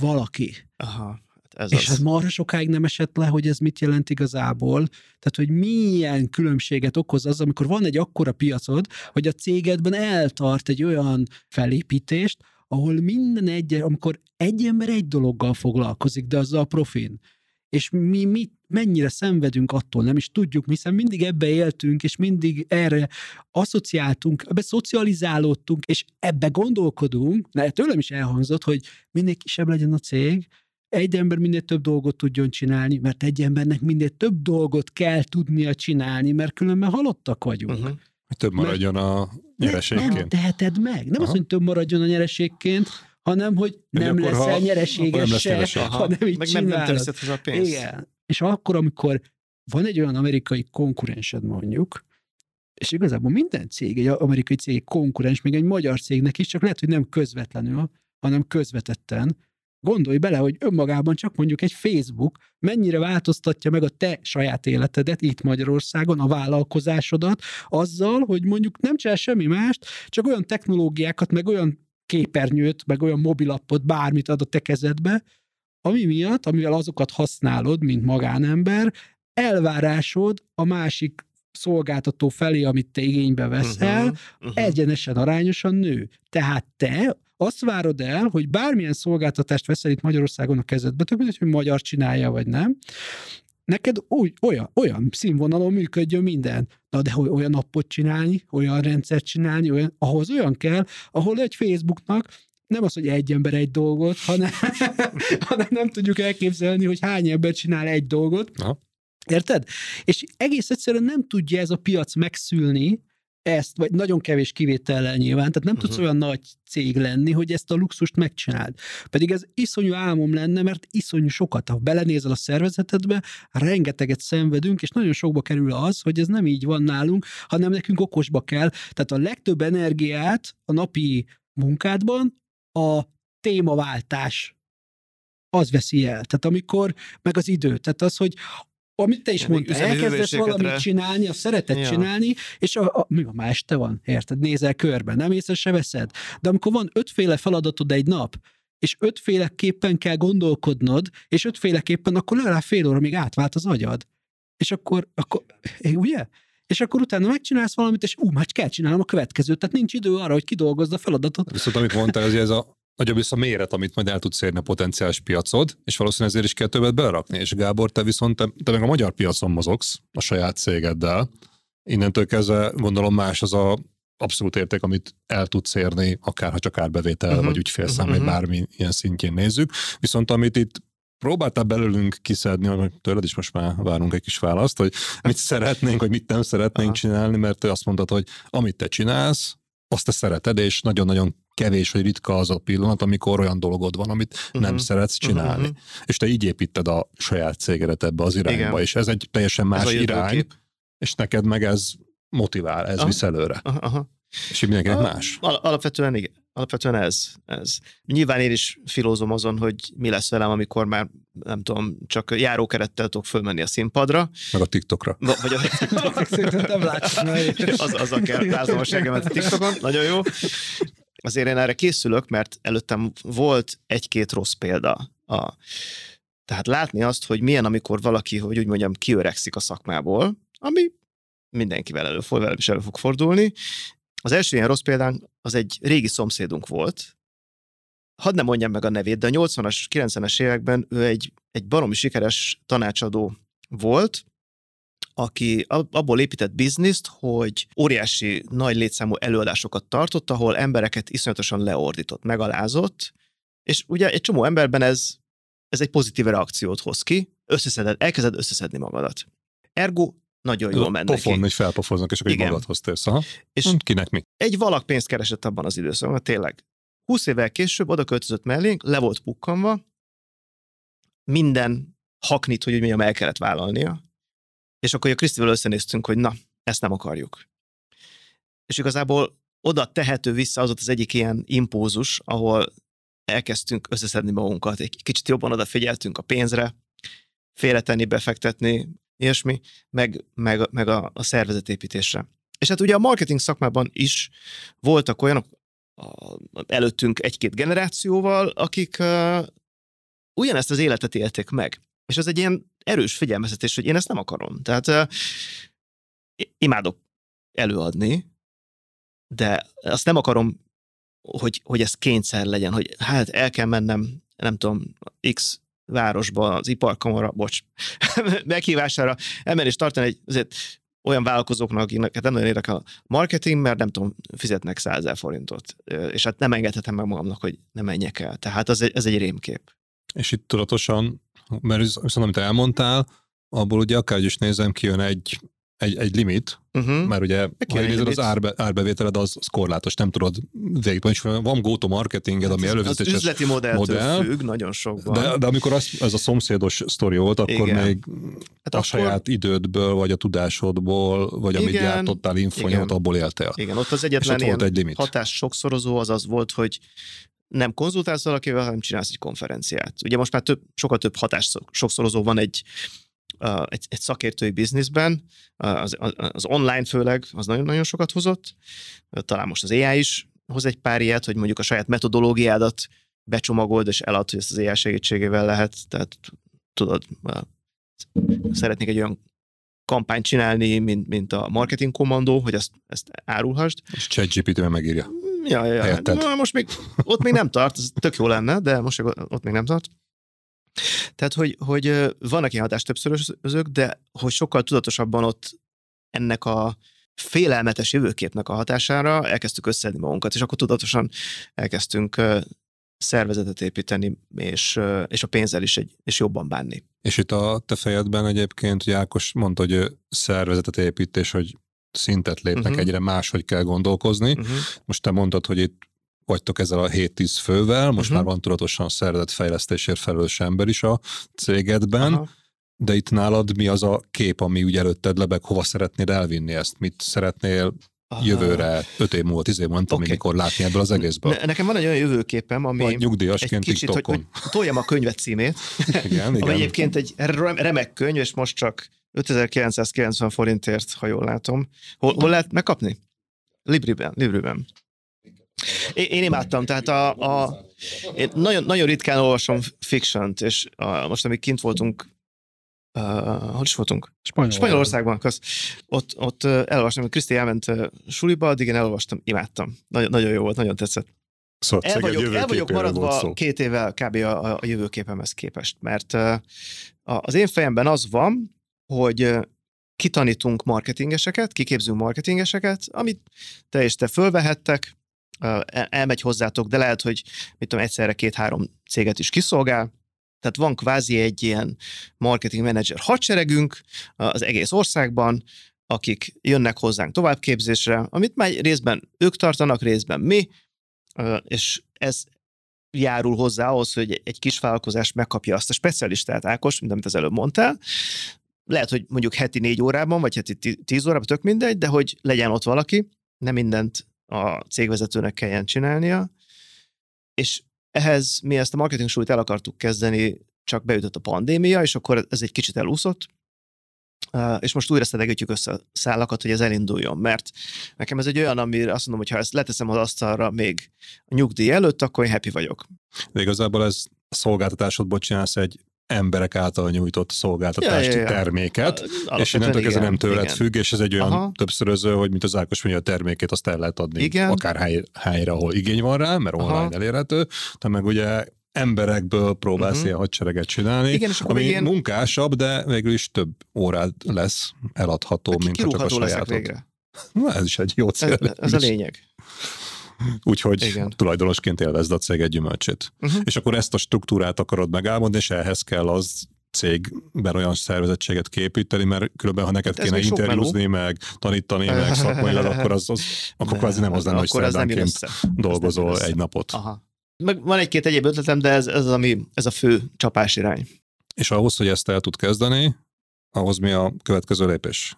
valaki. Aha. Ez és az. ez marha sokáig nem esett le, hogy ez mit jelent igazából. Tehát, hogy milyen különbséget okoz az, amikor van egy akkora piacod, hogy a cégedben eltart egy olyan felépítést, ahol minden egy, amikor egy ember egy dologgal foglalkozik, de azzal a profin. És mi, mi mennyire szenvedünk attól, nem is tudjuk, hiszen mindig ebbe éltünk, és mindig erre asszociáltunk, ebbe szocializálódtunk, és ebbe gondolkodunk, de tőlem is elhangzott, hogy minél kisebb legyen a cég, egy ember minél több dolgot tudjon csinálni, mert egy embernek minél több dolgot kell tudnia csinálni, mert különben halottak vagyunk. Uh-huh. Hogy több maradjon a Nem, nyereségként. teheted meg. Nem Aha. az, hogy több maradjon a nyereségként, hanem hogy nem akkor, leszel ha- nyereséges nem lesz se, nyereség. Aha. hanem így Meg nem, nem csinálod. teszed hozzá a pénzt. Igen. És akkor, amikor van egy olyan amerikai konkurensed mondjuk, és igazából minden cég, egy amerikai cég egy konkurens, még egy magyar cégnek is, csak lehet, hogy nem közvetlenül, hanem közvetetten, gondolj bele, hogy önmagában csak mondjuk egy Facebook mennyire változtatja meg a te saját életedet itt Magyarországon, a vállalkozásodat, azzal, hogy mondjuk nem csinál semmi mást, csak olyan technológiákat, meg olyan képernyőt, meg olyan mobilappot, bármit ad a te kezedbe, ami miatt, amivel azokat használod, mint magánember, elvárásod a másik szolgáltató felé, amit te igénybe veszel, Uh-huh. Uh-huh. egyenesen arányosan nő. Tehát te azt várod el, hogy bármilyen szolgáltatást veszel itt Magyarországon a kezedbe, tök mindegy, hogy magyar csinálja, vagy nem, neked úgy, olyan, olyan színvonalon működjön minden. Na de hogy olyan appot csinálni, olyan rendszert csinálni, olyan, ahhoz olyan kell, ahol egy Facebooknak nem az, hogy egy ember egy dolgot, hanem, [LAUGHS] hanem nem tudjuk elképzelni, hogy hány ember csinál egy dolgot. Aha. Érted? És egész egyszerűen nem tudja ez a piac megszülni, ezt, vagy nagyon kevés kivétellel nyilván, tehát nem uh-huh. tudsz Mhm. olyan nagy cég lenni, hogy ezt a luxust megcsináld. Pedig ez iszonyú álmom lenne, mert iszonyú sokat, ha belenézel a szervezetedbe, rengeteget szenvedünk, és nagyon sokba kerül az, hogy ez nem így van nálunk, hanem nekünk okosba kell. Tehát a legtöbb energiát a napi munkádban a témaváltás az veszi el. Tehát amikor, meg az idő. Tehát az, hogy amit te is mondtál, hőmérsékletre. valamit csinálni, azt szereted Ja. csinálni, és a, a, mi van, már este van, érted? Nézel körbe, nem észre se veszed. De amikor van ötféle feladatod egy nap, és ötféleképpen kell gondolkodnod, és ötféleképpen akkor legalább fél óra még átvált az agyad. És akkor, akkor ugye? És akkor utána megcsinálsz valamit, és ú, már kell csinálnom a következőt, tehát nincs idő arra, hogy kidolgozd a feladatot. Viszont amit mondtál, az ez a nagyobb vissza méret, amit majd el tudsz érni a potenciális piacod, és valószínűleg ezért is kell többet belerakni. És Gábor, te viszont te, te meg a magyar piacon mozogsz a saját cégeddel. Innentől kezdve gondolom más az a abszolút érték, amit el tudsz érni, akár ha csak árbevétel, uh-huh. Vagy ügyfélszám, Mhm, vagy mhm. bármi ilyen szintjén nézzük. Viszont amit itt próbáltál belőlünk kiszedni, hogy tőled is most már várunk egy kis választ, hogy mit szeretnénk, vagy mit nem szeretnénk Aha. csinálni, mert te azt mondtad, hogy amit te csinálsz, azt te szereted, és nagyon-nagyon kevés vagy ritka az a pillanat, amikor olyan dolgod van, amit uh-huh. nem Mhm. szeretsz csinálni. Mhm. És te így építed a saját cégedet ebbe az irányba, Igen. és ez egy teljesen más Ez irány, és neked meg ez motivál, ez Aha. visz előre. Aha, aha. És mindenkinek más. Al- alapvetően igen. Alapvetően ez, ez. Nyilván én is filózom azon, hogy mi lesz velem, amikor már nem tudom, csak járókerettel tudok fölmenni a színpadra, Meg a TikTokra. Va- vagy a... [LAUGHS] Nem látsz meg. [LAUGHS] az, azzal kell ráznom a a TikTokon, nagyon jó. Azért én erre készülök, mert előttem volt egy-két rossz példa. A, tehát látni azt, hogy milyen, amikor valaki, hogy úgy mondjam, kiöregszik a szakmából, ami mindenkivel előfordul, velem is elő fog fordulni. Az első ilyen rossz példánk az egy régi szomszédunk volt, hadd nem mondjam meg a nevét, de a 80-as, 90-es években ő egy, egy baromi sikeres tanácsadó volt, aki ab- abból épített bizniszt, hogy óriási nagy létszámú előadásokat tartott, ahol embereket iszonyatosan leordított, megalázott, és ugye egy csomó emberben ez, ez egy pozitív reakciót hoz ki, összeszeded, elkezded összeszedni magadat. Ergo nagyon jól ment Pofon, neki. hogy felpofoznak, és akkor Igen. magadhoz térsz. Aha. És Hm, Kinek mi? egy valak pénzt keresett abban az időszakban, tényleg. 20 évvel később oda költözött mellénk, le volt pukkanva, minden haknit, hogy úgy mondjam, el kellett vállalnia, és akkor a Krisztivel összenéztünk, hogy na, ezt nem akarjuk. És igazából oda tehető vissza az ott az egyik ilyen impózus, ahol elkezdtünk összeszedni magunkat, egy kicsit jobban odafigyeltünk a pénzre, félretenni, befektetni, ilyesmi, meg, meg, meg a, a szervezetépítésre. És hát ugye a marketing szakmában is voltak olyanok a, előttünk egy-két generációval, akik uh, ugyanezt az életet élték meg. És ez egy ilyen erős figyelmeztetés, hogy én ezt nem akarom. Tehát uh, imádok előadni, de azt nem akarom, hogy, hogy ez kényszer legyen, hogy hát el kell mennem, nem tudom, X városba, az iparkamara, bocs, [LAUGHS] meghívására elmenni és tartani egy, azért olyan vállalkozóknak, akinek hát nem nagyon érdekel a marketing, mert nem tudom, fizetnek 100 forintot, és hát nem engedhetem meg magamnak, hogy nem menjek el. Tehát ez egy, ez egy rémkép. És itt tudatosan, mert viszont amit elmondtál, abból ugye akár is nézem, kijön egy egy, egy limit, uh-huh. mert ugye, ha nézed, az árbe, árbevételed az, az korlátos, nem tudod végig, és van go-to marketinged, hát ami előfizetéses Az üzleti modell. függ, nagyon sokban. De, de amikor az, ez a szomszédos sztori volt, akkor Igen. még hát a akkor... saját idődből, vagy a tudásodból, vagy Igen. amit gyártottál infonyot, abból éltél. Igen, ott az egyetlen ott volt egy limit. hatás sokszorozó az az volt, hogy nem konzultálsz valakivel, hanem csinálsz egy konferenciát. Ugye most már több, sokkal több hatás sokszorozó van egy egy, egy szakértői bizniszben, az, az online főleg, az nagyon-nagyon sokat hozott, talán most az AI is hoz egy pár ilyet, hogy mondjuk a saját metodológiádat becsomagold és elad, hogy ezt az AI segítségével lehet, tehát tudod, szeretnék egy olyan kampányt csinálni, mint, mint a marketing kommandó, hogy ezt, ezt árulhasd. És ChatGPT-vel megírja. Ja, ja, ja. Na, most még, ott még nem tart, ez tök jó lenne, de most ott még nem tart. Tehát, hogy, hogy vannak ilyen hatás többszörözők, de hogy sokkal tudatosabban ott ennek a félelmetes jövőképnek a hatására elkezdtük összedni magunkat, és akkor tudatosan elkezdtünk szervezetet építeni, és, és a pénzzel is egy, és jobban bánni. És itt a te fejedben egyébként, hogy Ákos mondta, hogy szervezetet építés, hogy szintet lépnek, uh-huh. egyre máshogy kell gondolkozni. Uh-huh. Most te mondtad, hogy itt vagytok ezzel a 7-10 fővel, most uh-huh. már van tudatosan szervezett fejlesztésért felelős ember is a cégedben, Aha. de itt nálad mi az a kép, ami úgy előtted lebeg, hova szeretnéd elvinni ezt? Mit szeretnél Aha. jövőre, öt év múlva, tíz év múlva, okay. mikor látni ebből az egészből. Ne, nekem van egy olyan jövőképem, ami Vagy nyugdíjasként egy kicsit, hogy, hogy toljam a könyvet címét, [LAUGHS] igen, ami igen. egyébként egy remek könyv, és most csak 5990 forintért, ha jól látom. Hol, hol lehet megkapni? Libriben, Libriben. Én, én imádtam, tehát a, a én nagyon, nagyon ritkán olvasom fiction és a, most, amíg kint voltunk, uh, hol is voltunk? Spanyol. Spanyolországban, kösz. Ott, ott elolvastam, Kriszti elment suliba, addig én elolvastam, imádtam. Nagyon, nagyon jó volt, nagyon tetszett. Szóval el vagyok, el vagyok maradva két évvel kb. a, a jövőképemhez képest, mert uh, az én fejemben az van, hogy kitanítunk marketingeseket, kiképzünk marketingeseket, amit te és te fölvehettek, elmegy hozzátok, de lehet, hogy mit tudom, egyszerre két-három céget is kiszolgál, tehát van kvázi egy ilyen marketing manager hadseregünk az egész országban, akik jönnek hozzánk továbbképzésre, amit már részben ők tartanak, részben mi, és ez járul hozzá ahhoz, hogy egy kis vállalkozás megkapja azt a specialistát, Ákos, mint amit az előbb mondtál, lehet, hogy mondjuk heti négy órában, vagy heti tíz órában, tök mindegy, de hogy legyen ott valaki, nem mindent a cégvezetőnek kelljen csinálnia, és ehhez mi ezt a marketing súlyt el akartuk kezdeni, csak beütött a pandémia, és akkor ez egy kicsit elúszott, és most újra szedegetjük össze a szállakat, hogy ez elinduljon, mert nekem ez egy olyan, amire azt mondom, hogy ha ezt leteszem az asztalra még a nyugdíj előtt, akkor én happy vagyok. De igazából ez a szolgáltatásodból csinálsz egy emberek által nyújtott szolgáltatást, ja, ja, ja. terméket, a, és innentől kezdve nem tőled igen. függ, és ez egy olyan Aha. többszöröző, hogy mint az Ákos mondja, a termékét azt el lehet adni igen. akár hely, helyre, ahol igény van rá, mert online Aha. elérhető, de meg ugye emberekből próbálsz uh-huh. ilyen hadsereget csinálni, Igen, és ami ilyen... munkásabb, de végül is több órát lesz eladható, mint csak a sajátod. Végre. Na, ez is egy jó cél. Ez, ez a lényeg. Úgyhogy Igen. tulajdonosként élvezd a cég egy gyümölcsét. Uh-huh. És akkor ezt a struktúrát akarod megálmodni, és ehhez kell az cégben olyan szervezettséget képíteni, mert különben, ha neked hát kéne interjúzni, meg tanítani, meg szakmailag, [LAUGHS] akkor az, az akkor kvázi nem az lenne, hogy szerdánként dolgozol egy napot. Aha. Meg van egy-két egyéb ötletem, de ez, ez, ami, ez a fő csapás irány. És ahhoz, hogy ezt el tud kezdeni, ahhoz mi a következő lépés?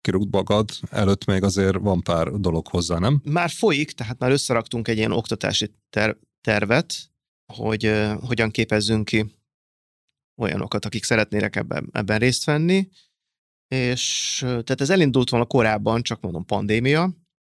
Kirúgt magad, előtt még azért van pár dolog hozzá, nem? Már folyik, tehát már összeraktunk egy ilyen oktatási ter- tervet, hogy uh, hogyan képezzünk ki olyanokat, akik szeretnének ebben, ebben részt venni, és tehát ez elindult volna korábban, csak mondom pandémia,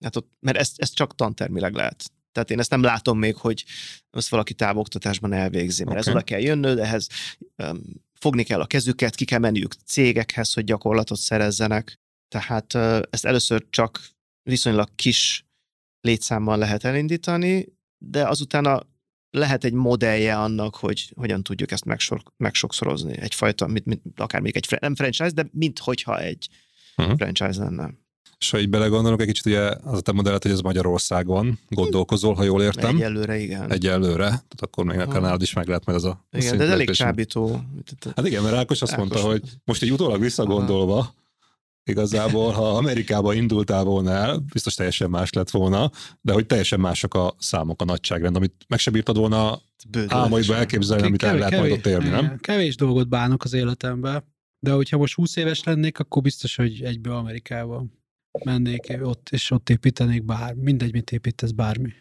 hát ott, mert ezt, ezt csak tantermileg lehet Tehát én ezt nem látom még, hogy ezt valaki távoktatásban elvégzi, mert okay. ez oda kell jönnöd, ehhez um, fogni kell a kezüket, ki kell menniük cégekhez, hogy gyakorlatot szerezzenek. Tehát ezt először csak viszonylag kis létszámmal lehet elindítani, de azután a, lehet egy modellje annak, hogy hogyan tudjuk ezt megsor, megsokszorozni. Egyfajta, mint, mint, akár még egy, nem franchise, de mint hogyha egy uh-huh. franchise lenne. És ha így belegondolok egy kicsit, ugye az a te modellet, hogy ez Magyarországon gondolkozol, ha jól értem. Egyelőre, igen. Egyelőre, tehát akkor még a nálad is meg lehet majd az a Igen, de ez elég csábító. Hát igen, mert Ákos azt Ákos mondta, hogy most egy utólag visszagondolva, Aha. Igazából, ha Amerikába indultál volna el, biztos teljesen más lett volna, de hogy teljesen mások a számok, a nagyságrend, amit meg se bírtad volna álmaidba elképzelni, amit el lehet majd ott élni, nem? Kevés dolgot bánok az életemben, de hogyha most 20 éves lennék, akkor biztos, hogy egyből Amerikába mennék ott, és ott építenék bár, mindegy, mit építesz, bármi.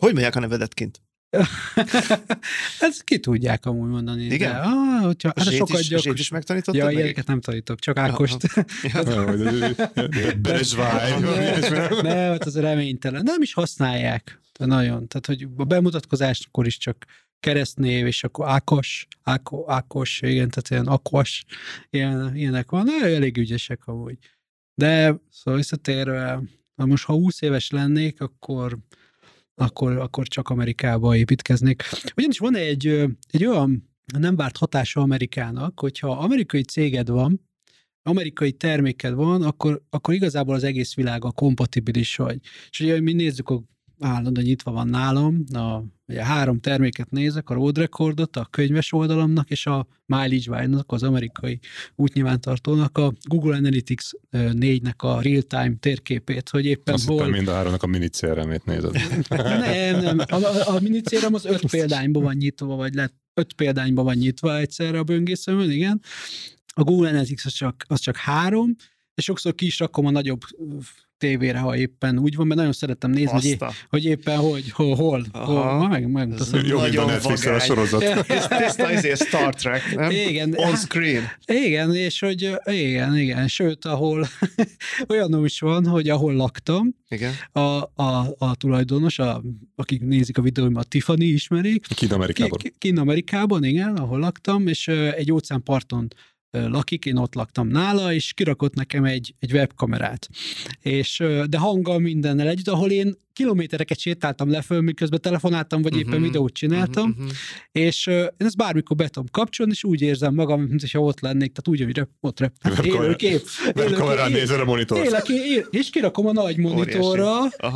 Hogy mondják a nevedet kint? [LAUGHS] Ezt ki tudják amúgy mondani. Igen? De, ah, hogyha, hát sokat is, gyakor... is megtanítottad? Ja, meg? ilyeneket nem tanítok, csak Ákost. [LAUGHS] Bezsváj. Ne, hát az reménytelen. Nem is használják. De nagyon. Tehát, hogy a bemutatkozáskor is csak keresztnév, és akkor Ákos, Áko, Ákos, igen, tehát ilyen Akos, ilyen, ilyenek van. De elég ügyesek amúgy. De szóval visszatérve, na most ha 20 éves lennék, akkor, akkor, akkor csak Amerikába építkeznék. Ugyanis van egy, egy olyan nem várt hatása Amerikának, hogyha amerikai céged van, amerikai terméked van, akkor, akkor igazából az egész világ a kompatibilis vagy. És ugye mi nézzük a állandóan nyitva van nálam, a, ugye három terméket nézek, a Road Recordot, a könyves oldalamnak, és a Mileage wine az amerikai útnyilvántartónak, a Google Analytics 4-nek a real-time térképét, hogy éppen Azt hol... mind a háromnak a mini CRM-ét nézed. [LAUGHS] nem, nem. A, a, a mini CRM az öt példányban van nyitva, vagy lett öt példányban van nyitva egyszerre a böngészőmön, igen. A Google Analytics az csak, az csak három, és sokszor ki is rakom a nagyobb tévére, ha éppen úgy van, mert nagyon szeretem nézni, hogy, é- hogy éppen hogy, hol, hol, hol meg, meg Jó, mint a netflix a sorozat. [LAUGHS] Tiszta izé Star Trek, nem? Igen. On screen. Igen, és hogy igen, igen, sőt, ahol [LAUGHS] olyan is van, hogy ahol laktam, igen. A, a, a tulajdonos, a, akik nézik a videóimat, Tiffany ismerik. Kín Amerikában. Kín Amerikában, igen, ahol laktam, és egy óceánparton lakik, én ott laktam nála, és kirakott nekem egy, egy webkamerát. És, de hanggal mindennel együtt, ahol én kilométereket sétáltam le föl, miközben telefonáltam, vagy éppen uh-huh. videót csináltam, uh-huh. és uh, én ezt bármikor be tudom kapcsolni, és úgy érzem magam, mint hogyha ott lennék, tehát úgy, hogy ott rep, hát élő kép. kamerán nézel a monitor. Élek, él, és kirakom a nagy monitorra,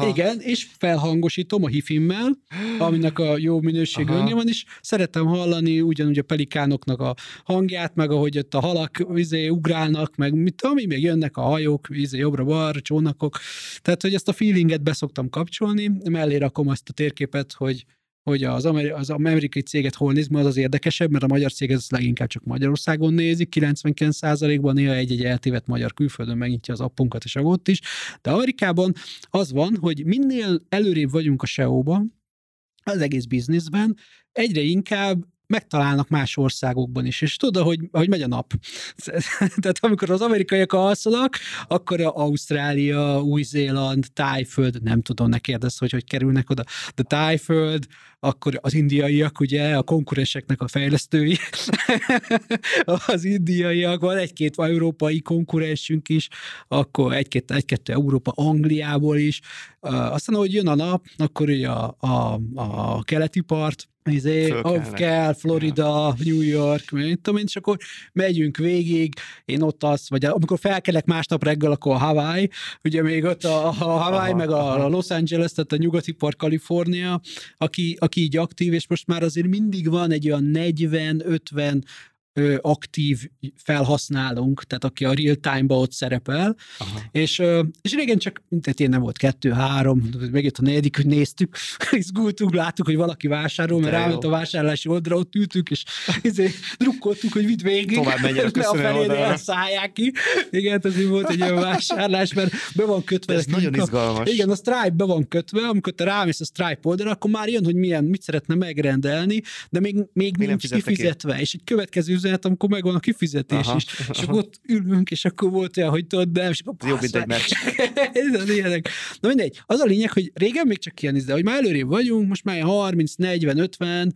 igen, és felhangosítom a hifimmel, aminek a jó minőségű hangja van, és szeretem hallani ugyanúgy a pelikánoknak a hangját, meg ahogy ott a halak izé, ugrálnak, meg mit ami még jönnek a hajók, izé, jobbra-balra, csónakok. Tehát, hogy ezt a feelinget beszoktam kapcsolni, kapcsolni, mellé rakom azt a térképet, hogy hogy az, ameri- az amerikai céget hol néz, az az érdekesebb, mert a magyar cég ez leginkább csak Magyarországon nézik, 99%-ban néha egy-egy eltévedt magyar külföldön megnyitja az appunkat és a ott is, de Amerikában az van, hogy minél előrébb vagyunk a SEO-ban, az egész bizniszben, egyre inkább megtalálnak más országokban is, és tudod, hogy, hogy megy a nap. [LAUGHS] Tehát amikor az amerikaiak alszanak, akkor a Ausztrália, Új-Zéland, Tájföld, nem tudom, ne kérdezz, hogy hogy kerülnek oda, de Tájföld, akkor az indiaiak, ugye, a konkurenseknek a fejlesztői, [LAUGHS] az indiaiak, van egy-két európai konkurensünk is, akkor egy-két, egy-kettő Európa, Angliából is. Aztán, ahogy jön a nap, akkor ugye a, a, a keleti part, izé, kell, Florida, New York, mit tudom én, és akkor megyünk végig, én ott az, vagy amikor felkelek másnap reggel, akkor a Hawaii, ugye még ott a, a Hawaii, aha, meg a, a Los Angeles, tehát a nyugati part Kalifornia, aki, aki így aktív, és most már azért mindig van egy olyan 40-50 ö, aktív felhasználónk, tehát aki a real time-ba ott szerepel, Aha. és, ö, és régen csak, tehát én nem volt kettő, három, megjött a negyedik, hogy néztük, [LAUGHS] izgultunk, láttuk, hogy valaki vásárol, mert ráment a vásárlási oldalra, ott ültünk, és [LAUGHS] izé, drukkoltuk, hogy vidd végig. Tovább menjen [LAUGHS] a felé szállják ki. Igen, ez volt egy olyan vásárlás, mert be van kötve. Ez nagyon a, izgalmas. Igen, a Stripe be van kötve, amikor te rámész a Stripe oldalra, akkor már jön, hogy milyen, mit szeretne megrendelni, de még, még, még nincs kifizetve. Ki. És egy következő üzenet, amikor megvan a kifizetés Aha, is. És akkor ott ülünk, és akkor volt olyan, hogy tudod, de és akkor Jobb, mint egy meccs. [LAUGHS] Na mindegy, az a lényeg, hogy régen még csak ilyen, de hogy már előrébb vagyunk, most már 30, 40, 50,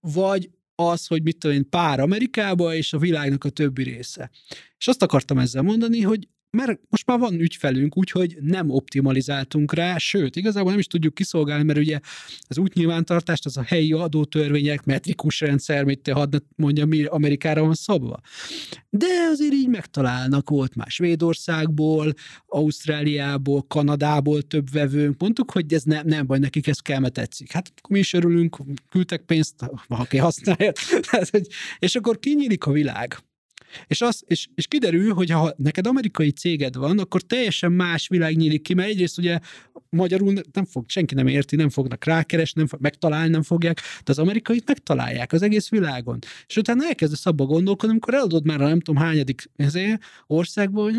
vagy az, hogy mit tudom én, pár Amerikába, és a világnak a többi része. És azt akartam ezzel mondani, hogy mert most már van ügyfelünk, úgyhogy nem optimalizáltunk rá, sőt, igazából nem is tudjuk kiszolgálni, mert ugye az útnyilvántartást, az a helyi adótörvények, metrikus rendszer, mit te hadd mondja, mi Amerikára van szabva. De azért így megtalálnak, volt már Svédországból, Ausztráliából, Kanadából több vevőnk, mondtuk, hogy ez nem, nem baj, nekik ez kell, mert tetszik. Hát mi is örülünk, küldtek pénzt, aki használja. [LAUGHS] És akkor kinyílik a világ. És, az, és, és kiderül, hogy ha neked amerikai céged van, akkor teljesen más világ nyílik ki, mert egyrészt ugye magyarul nem fog, senki nem érti, nem fognak rákeresni, nem fog, megtalálni nem fogják, de az amerikait megtalálják az egész világon. És utána elkezdesz abba gondolkodni, amikor eladod már a nem tudom hányadik ezért, országban, hogy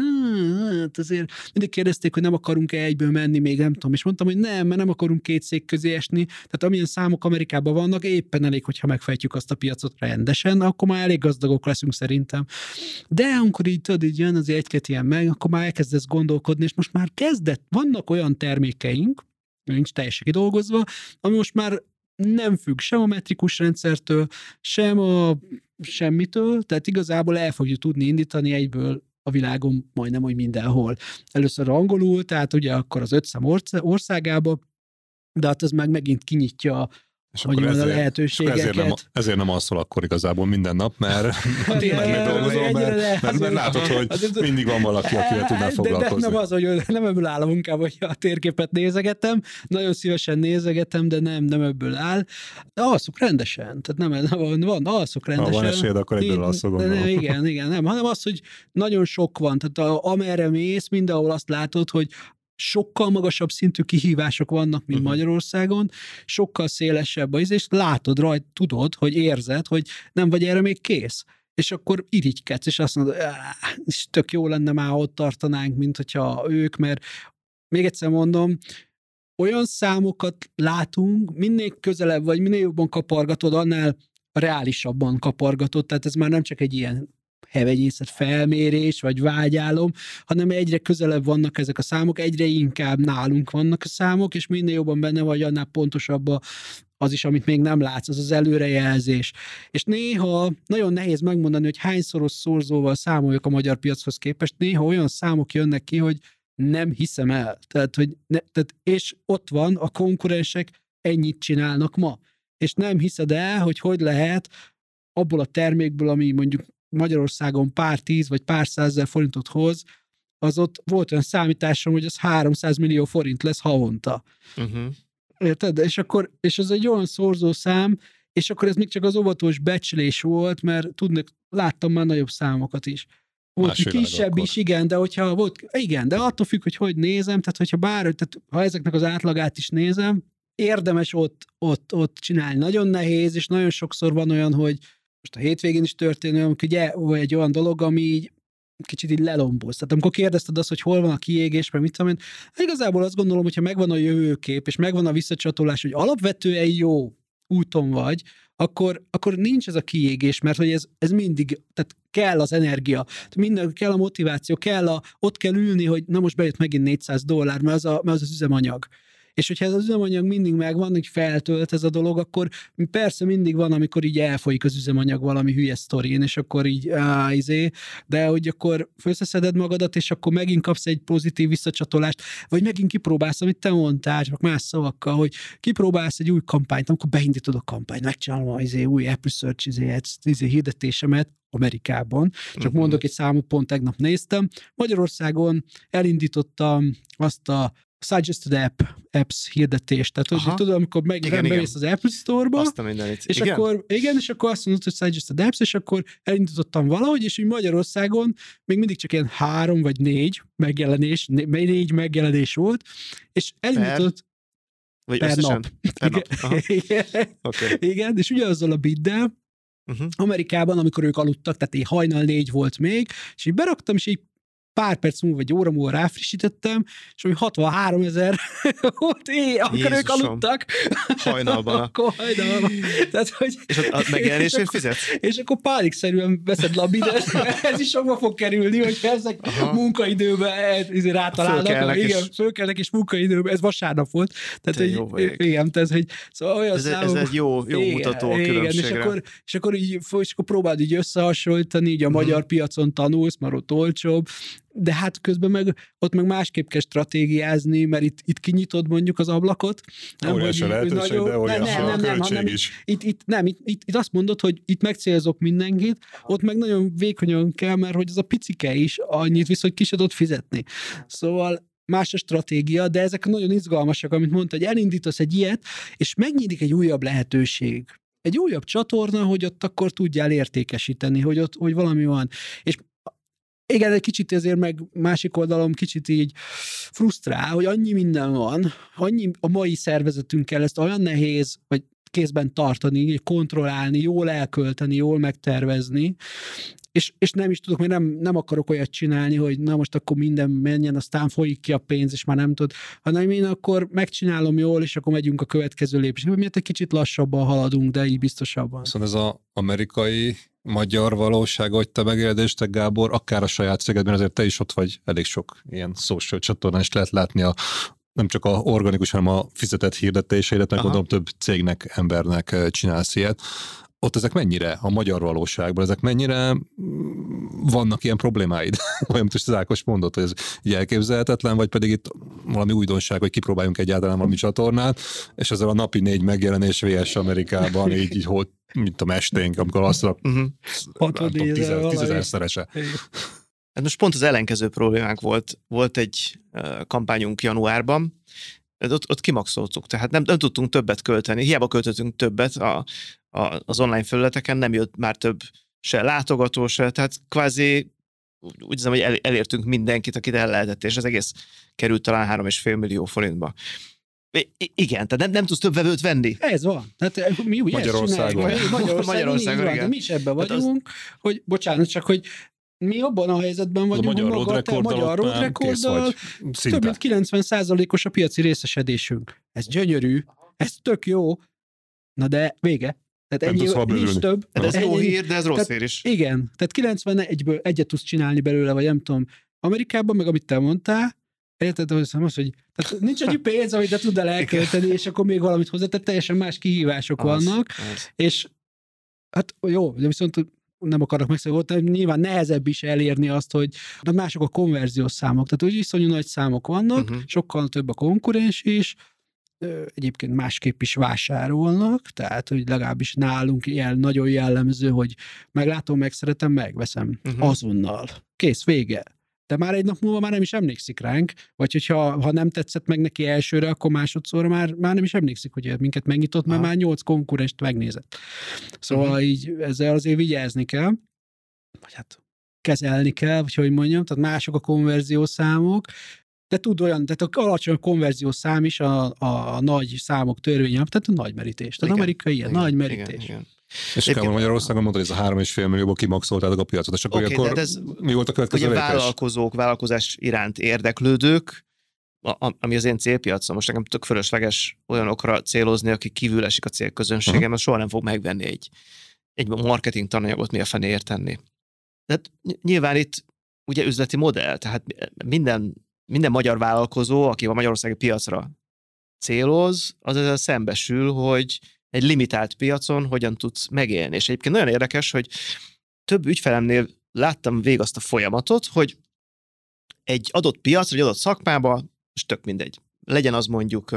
hát azért mindig kérdezték, hogy nem akarunk-e egyből menni, még nem tudom, és mondtam, hogy nem, mert nem akarunk két szék közé esni, tehát amilyen számok Amerikában vannak, éppen elég, hogyha megfejtjük azt a piacot rendesen, akkor már elég gazdagok leszünk szerintem. De amikor így tudod, így jön az egy-két ilyen meg, akkor már elkezdesz gondolkodni, és most már kezdett, vannak olyan termékeink, nincs teljesen kidolgozva, ami most már nem függ sem a metrikus rendszertől, sem a semmitől, tehát igazából el fogjuk tudni indítani egyből a világon majdnem, hogy mindenhol. Először angolul, tehát ugye akkor az öt szem orsz- országába, de hát ez meg megint kinyitja És hogy van a ezért, és akkor ezért, nem, lehetőségeket. ezért nem alszol akkor igazából minden nap, mert [LAUGHS] tényleg [LAUGHS] dolgozol, mert, mert, mert látod, hogy azért- mindig van valaki, akivel tudnál De- De foglalkozni. nem az, hogy [LAUGHS] nem ebből áll a munkám, hogy a térképet nézegetem, nagyon szívesen nézegetem, de nem, nem ebből áll. De alszok rendesen, tehát nem, nem van, alszok Ha rendesen. van esélyed, akkor egyből alszol, de nem. Igen, igen, nem, hanem az, hogy nagyon sok van, tehát a, amerre mész, mindenhol azt látod, hogy sokkal magasabb szintű kihívások vannak, mint uh-huh. Magyarországon, sokkal szélesebb az, és látod rajt, tudod, hogy érzed, hogy nem vagy erre még kész. És akkor irigykedsz, és azt mondod, "Áh, és tök jó lenne már, ott tartanánk, mint hogyha ők, mert még egyszer mondom, olyan számokat látunk, minél közelebb vagy, minél jobban kapargatod, annál reálisabban kapargatod, tehát ez már nem csak egy ilyen hevegyészet felmérés, vagy vágyálom, hanem egyre közelebb vannak ezek a számok, egyre inkább nálunk vannak a számok, és minél jobban benne vagy, annál pontosabb a, az is, amit még nem látsz, az az előrejelzés. És néha nagyon nehéz megmondani, hogy hányszoros szorzóval számoljuk a magyar piachoz képest, néha olyan számok jönnek ki, hogy nem hiszem el. Tehát, hogy ne, tehát, és ott van, a konkurensek ennyit csinálnak ma. És nem hiszed el, hogy hogy lehet abból a termékből, ami mondjuk Magyarországon pár tíz vagy pár százezer forintot hoz, az ott volt olyan számításom, hogy az 300 millió forint lesz havonta. Uh-huh. Érted? És akkor, és ez egy olyan szorzószám, és akkor ez még csak az óvatos becslés volt, mert tudnak, láttam már nagyobb számokat is. Volt Más kisebb akkor. is, igen, de hogyha volt, igen, de attól függ, hogy hogy nézem, tehát hogyha bár, tehát ha ezeknek az átlagát is nézem, érdemes ott, ott, ott csinálni. Nagyon nehéz, és nagyon sokszor van olyan, hogy most a hétvégén is történő, amikor ugye, egy olyan dolog, ami így kicsit így lelomboz. Tehát amikor kérdezted azt, hogy hol van a kiégés, meg mit tudom én, hát igazából azt gondolom, hogyha megvan a jövőkép, és megvan a visszacsatolás, hogy alapvetően jó úton vagy, akkor, akkor nincs ez a kiégés, mert hogy ez, ez mindig, tehát kell az energia, minden, kell a motiváció, kell a, ott kell ülni, hogy na most bejött megint 400 dollár, mert az, a, mert az az üzemanyag. És hogyha ez az üzemanyag mindig megvan, hogy feltölt ez a dolog, akkor persze mindig van, amikor így elfolyik az üzemanyag valami hülye sztorin, és akkor így á, izé, de hogy akkor összeszeded magadat, és akkor megint kapsz egy pozitív visszacsatolást, vagy megint kipróbálsz, amit te mondtál, csak más szavakkal, hogy kipróbálsz egy új kampányt, amikor beindítod a kampányt, megcsinálom az izé, új Apple Search izé, izé, hirdetésemet Amerikában, csak Mhm. mondok egy számot, pont tegnap néztem. Magyarországon elindítottam azt a Suggested App, Apps hirdetést. Tehát, hogy Aha. tudod, amikor meg, Igen, bemész az Apple Store-ba, Azt a mindenit. és igen? akkor, igen, és akkor azt mondod, hogy Suggested Apps, és akkor elindítottam valahogy, és úgy Magyarországon még mindig csak ilyen három vagy négy megjelenés, né- négy megjelenés volt, és elindított Vagy per összesen? nap. Per nap. Aha. [LAUGHS] Igen, Oké. igen, és ugyanazzal a biddel, Uh-huh. Amerikában, amikor ők aludtak, tehát így hajnal négy volt még, és így beraktam, és így pár perc múlva, vagy óra múlva ráfrissítettem, és ami 63 ezer volt éj, amikor ők Jézusom. aludtak. Hajnalban. [LAUGHS] akkor hajnalban. Tehát, hogy, És ott a [LAUGHS] megjelenésért és akkor- fizetsz? És akkor pánikszerűen veszed labidet, [LAUGHS] ez is sokba fog kerülni, hogy ezek Aha. munkaidőben eh, izé rátalálnak. Fölkelnek igen, és- fölkelnek és munkaidőben, ez vasárnap volt. Tehát, Te jó hogy, vagy. igen, tehát, hogy szóval olyan Ez, ez számok, egy jó, jó mutató a igen, és akkor, és akkor, így, és akkor próbáld így összehasonlítani, így a Mhm. magyar piacon tanulsz, mert ott olcsóbb, de hát közben meg ott meg másképp kell stratégiázni, mert itt, itt kinyitod mondjuk az ablakot. Óriási a hogy- lehetőség, nagyon- de óriási a hanem költség is. itt, itt, nem, itt, itt, itt, azt mondod, hogy itt megcélzok mindenkit, ott meg nagyon vékonyan kell, mert hogy az a picike is annyit visz, hogy ki se tudod fizetni. Szóval más a stratégia, de ezek nagyon izgalmasak, amit mondta, hogy elindítasz egy ilyet, és megnyílik egy újabb lehetőség. Egy újabb csatorna, hogy ott akkor tudjál értékesíteni, hogy ott hogy valami van. És igen, egy kicsit ezért meg másik oldalom kicsit így frusztrál, hogy annyi minden van, annyi a mai szervezetünkkel ezt olyan nehéz, vagy kézben tartani, kontrollálni, jól elkölteni, jól megtervezni, és, és nem is tudok, mert nem, nem akarok olyat csinálni, hogy na most akkor minden menjen, aztán folyik ki a pénz, és már nem tud, hanem én akkor megcsinálom jól, és akkor megyünk a következő lépésre. Miért egy kicsit lassabban haladunk, de így biztosabban. Szóval ez az amerikai magyar valóság, hogy te megéled, te Gábor, akár a saját cégedben, azért te is ott vagy, elég sok ilyen social csatornán is lehet látni a nem csak a organikus, hanem a fizetett hirdetéseidet, meg gondolom több cégnek, embernek csinálsz ilyet. Ott ezek mennyire, a magyar valóságban, ezek mennyire mm, vannak ilyen problémáid? [LAUGHS] Olyan, mint az Ákos mondott, hogy ez így elképzelhetetlen, vagy pedig itt valami újdonság, hogy kipróbáljunk egyáltalán valami csatornát, és ezzel a napi négy megjelenés VS Amerikában [LAUGHS] így, így hogy, mint a mesténk, amikor azt a Uh-huh. 64 ezer valami. Hát most pont az ellenkező problémánk volt. Volt egy kampányunk januárban, ott, ott kimaxoltuk, tehát nem, nem tudtunk többet költeni. Hiába költöttünk többet a, a, az online felületeken, nem jött már több se látogató, se, tehát kvázi úgy hiszem, hogy el, elértünk mindenkit, akit el lehetett, és az egész került talán 3,5 millió forintba. I- igen, tehát nem, nem tudsz több vevőt venni. Ez van. Tehát mi Magyarországon. Magyarországon, Magyarországon, így van, igen. de mi is ebben Hát az- vagyunk, hogy bocsánat, csak hogy mi abban a helyzetben A vagyunk, magyar road maga, te a magyar ott road már kész recorddal több Szinte. mint 90%-os a piaci részesedésünk. Ez gyönyörű, ez tök jó, na de vége. Tehát Nem ennyi, nincs több. De ez jó Ennyi- hír, de ez rossz tehát- hír is. Igen, tehát 91-ből egyet tudsz csinálni belőle, vagy nem tudom, Amerikában, meg amit te mondtál, Érted, hogy az, hogy tehát nincs annyi pénz, amit te tud el elkölteni, és akkor még valamit hozzá, tehát teljesen más kihívások Az, vannak, az. és hát jó, de viszont nem akarok megszólni, nyilván nehezebb is elérni azt, hogy de mások a konverziós számok, tehát úgy iszonyú nagy számok vannak, uh-huh. sokkal több a konkurens is, egyébként másképp is vásárolnak, tehát hogy legalábbis nálunk ilyen nagyon jellemző, hogy meglátom, megszeretem, megveszem uh-huh. azonnal. Kész, vége. De már egy nap múlva már nem is emlékszik ránk, vagy hogyha ha nem tetszett meg neki elsőre, akkor másodszorra már, már nem is emlékszik, hogy minket megnyitott, mert Aha. már nyolc konkurenst megnézett. Szóval uh-huh. így ezzel azért vigyázni kell, vagy hát kezelni kell, vagy hogy mondjam, tehát mások a konverziós számok, de tud olyan, tehát a alacsony konverziós szám is a, a, nagy számok törvénye, tehát a nagy merítés. Tehát Igen, amerikai ilyen Igen, nagy igen, merítés. igen. És Egyébként- Magyarországon mondtad, hogy ez a 3,5 millióból kimaxoltátok a piacot, és akkor, Oké, akkor de ez- mi volt a következő Ugye lépés? vállalkozók, vállalkozás iránt érdeklődők, a- ami az én célpiacom, most nekem tök fölösleges olyanokra célozni, akik kívül esik a célközönségem, Aha. mert soha nem fog megvenni egy, egy marketing tananyagot, mi a fenéért tenni. Tehát ny- nyilván itt ugye üzleti modell, tehát minden, minden magyar vállalkozó, aki a magyarországi piacra céloz, az ezzel szembesül, hogy egy limitált piacon hogyan tudsz megélni. És egyébként nagyon érdekes, hogy több ügyfelemnél láttam végig azt a folyamatot, hogy egy adott piacra, egy adott szakmába, és tök mindegy, legyen az mondjuk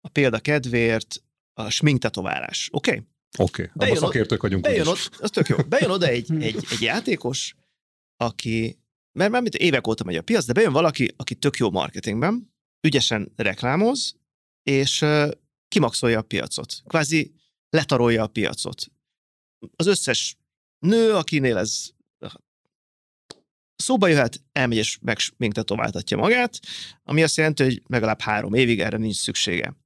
a példa kedvéért a sminktetoválás, oké? Okay? Oké, okay. Bejön abban szakértők vagyunk. Bejön ott, az tök jó, bejön oda egy, [LAUGHS] egy, egy játékos, aki, mert már mint évek óta megy a piac, de bejön valaki, aki tök jó marketingben, ügyesen reklámoz, és kimaxolja a piacot. Kvázi letarolja a piacot. Az összes nő, akinél ez szóba jöhet, elmegy és meg még tetováltatja magát, ami azt jelenti, hogy legalább három évig erre nincs szüksége.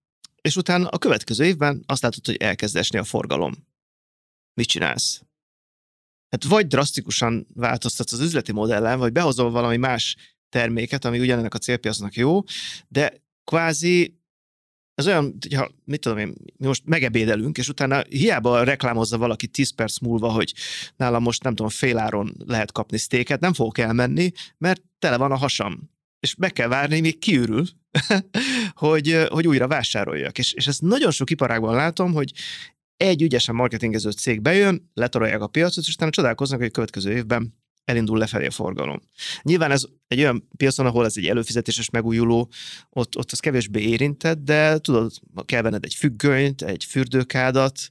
És utána a következő évben azt látod, hogy elkezd esni a forgalom. Mit csinálsz? hát vagy drasztikusan változtatsz az üzleti modellen, vagy behozol valami más terméket, ami ugyanennek a célpiacnak jó, de kvázi ez olyan, ha, mit tudom én, mi most megebédelünk, és utána hiába reklámozza valaki 10 perc múlva, hogy nálam most nem tudom, féláron lehet kapni sztéket, nem fogok elmenni, mert tele van a hasam. És meg kell várni, még kiürül, [LAUGHS] hogy, hogy újra vásároljak. És, és ezt nagyon sok iparágban látom, hogy egy ügyesen marketingező cég bejön, letarolják a piacot, és utána csodálkoznak, hogy a következő évben elindul lefelé a forgalom. Nyilván ez egy olyan piacon, ahol ez egy előfizetéses megújuló, ott, ott az kevésbé érintett, de tudod, kell venned egy függönyt, egy fürdőkádat,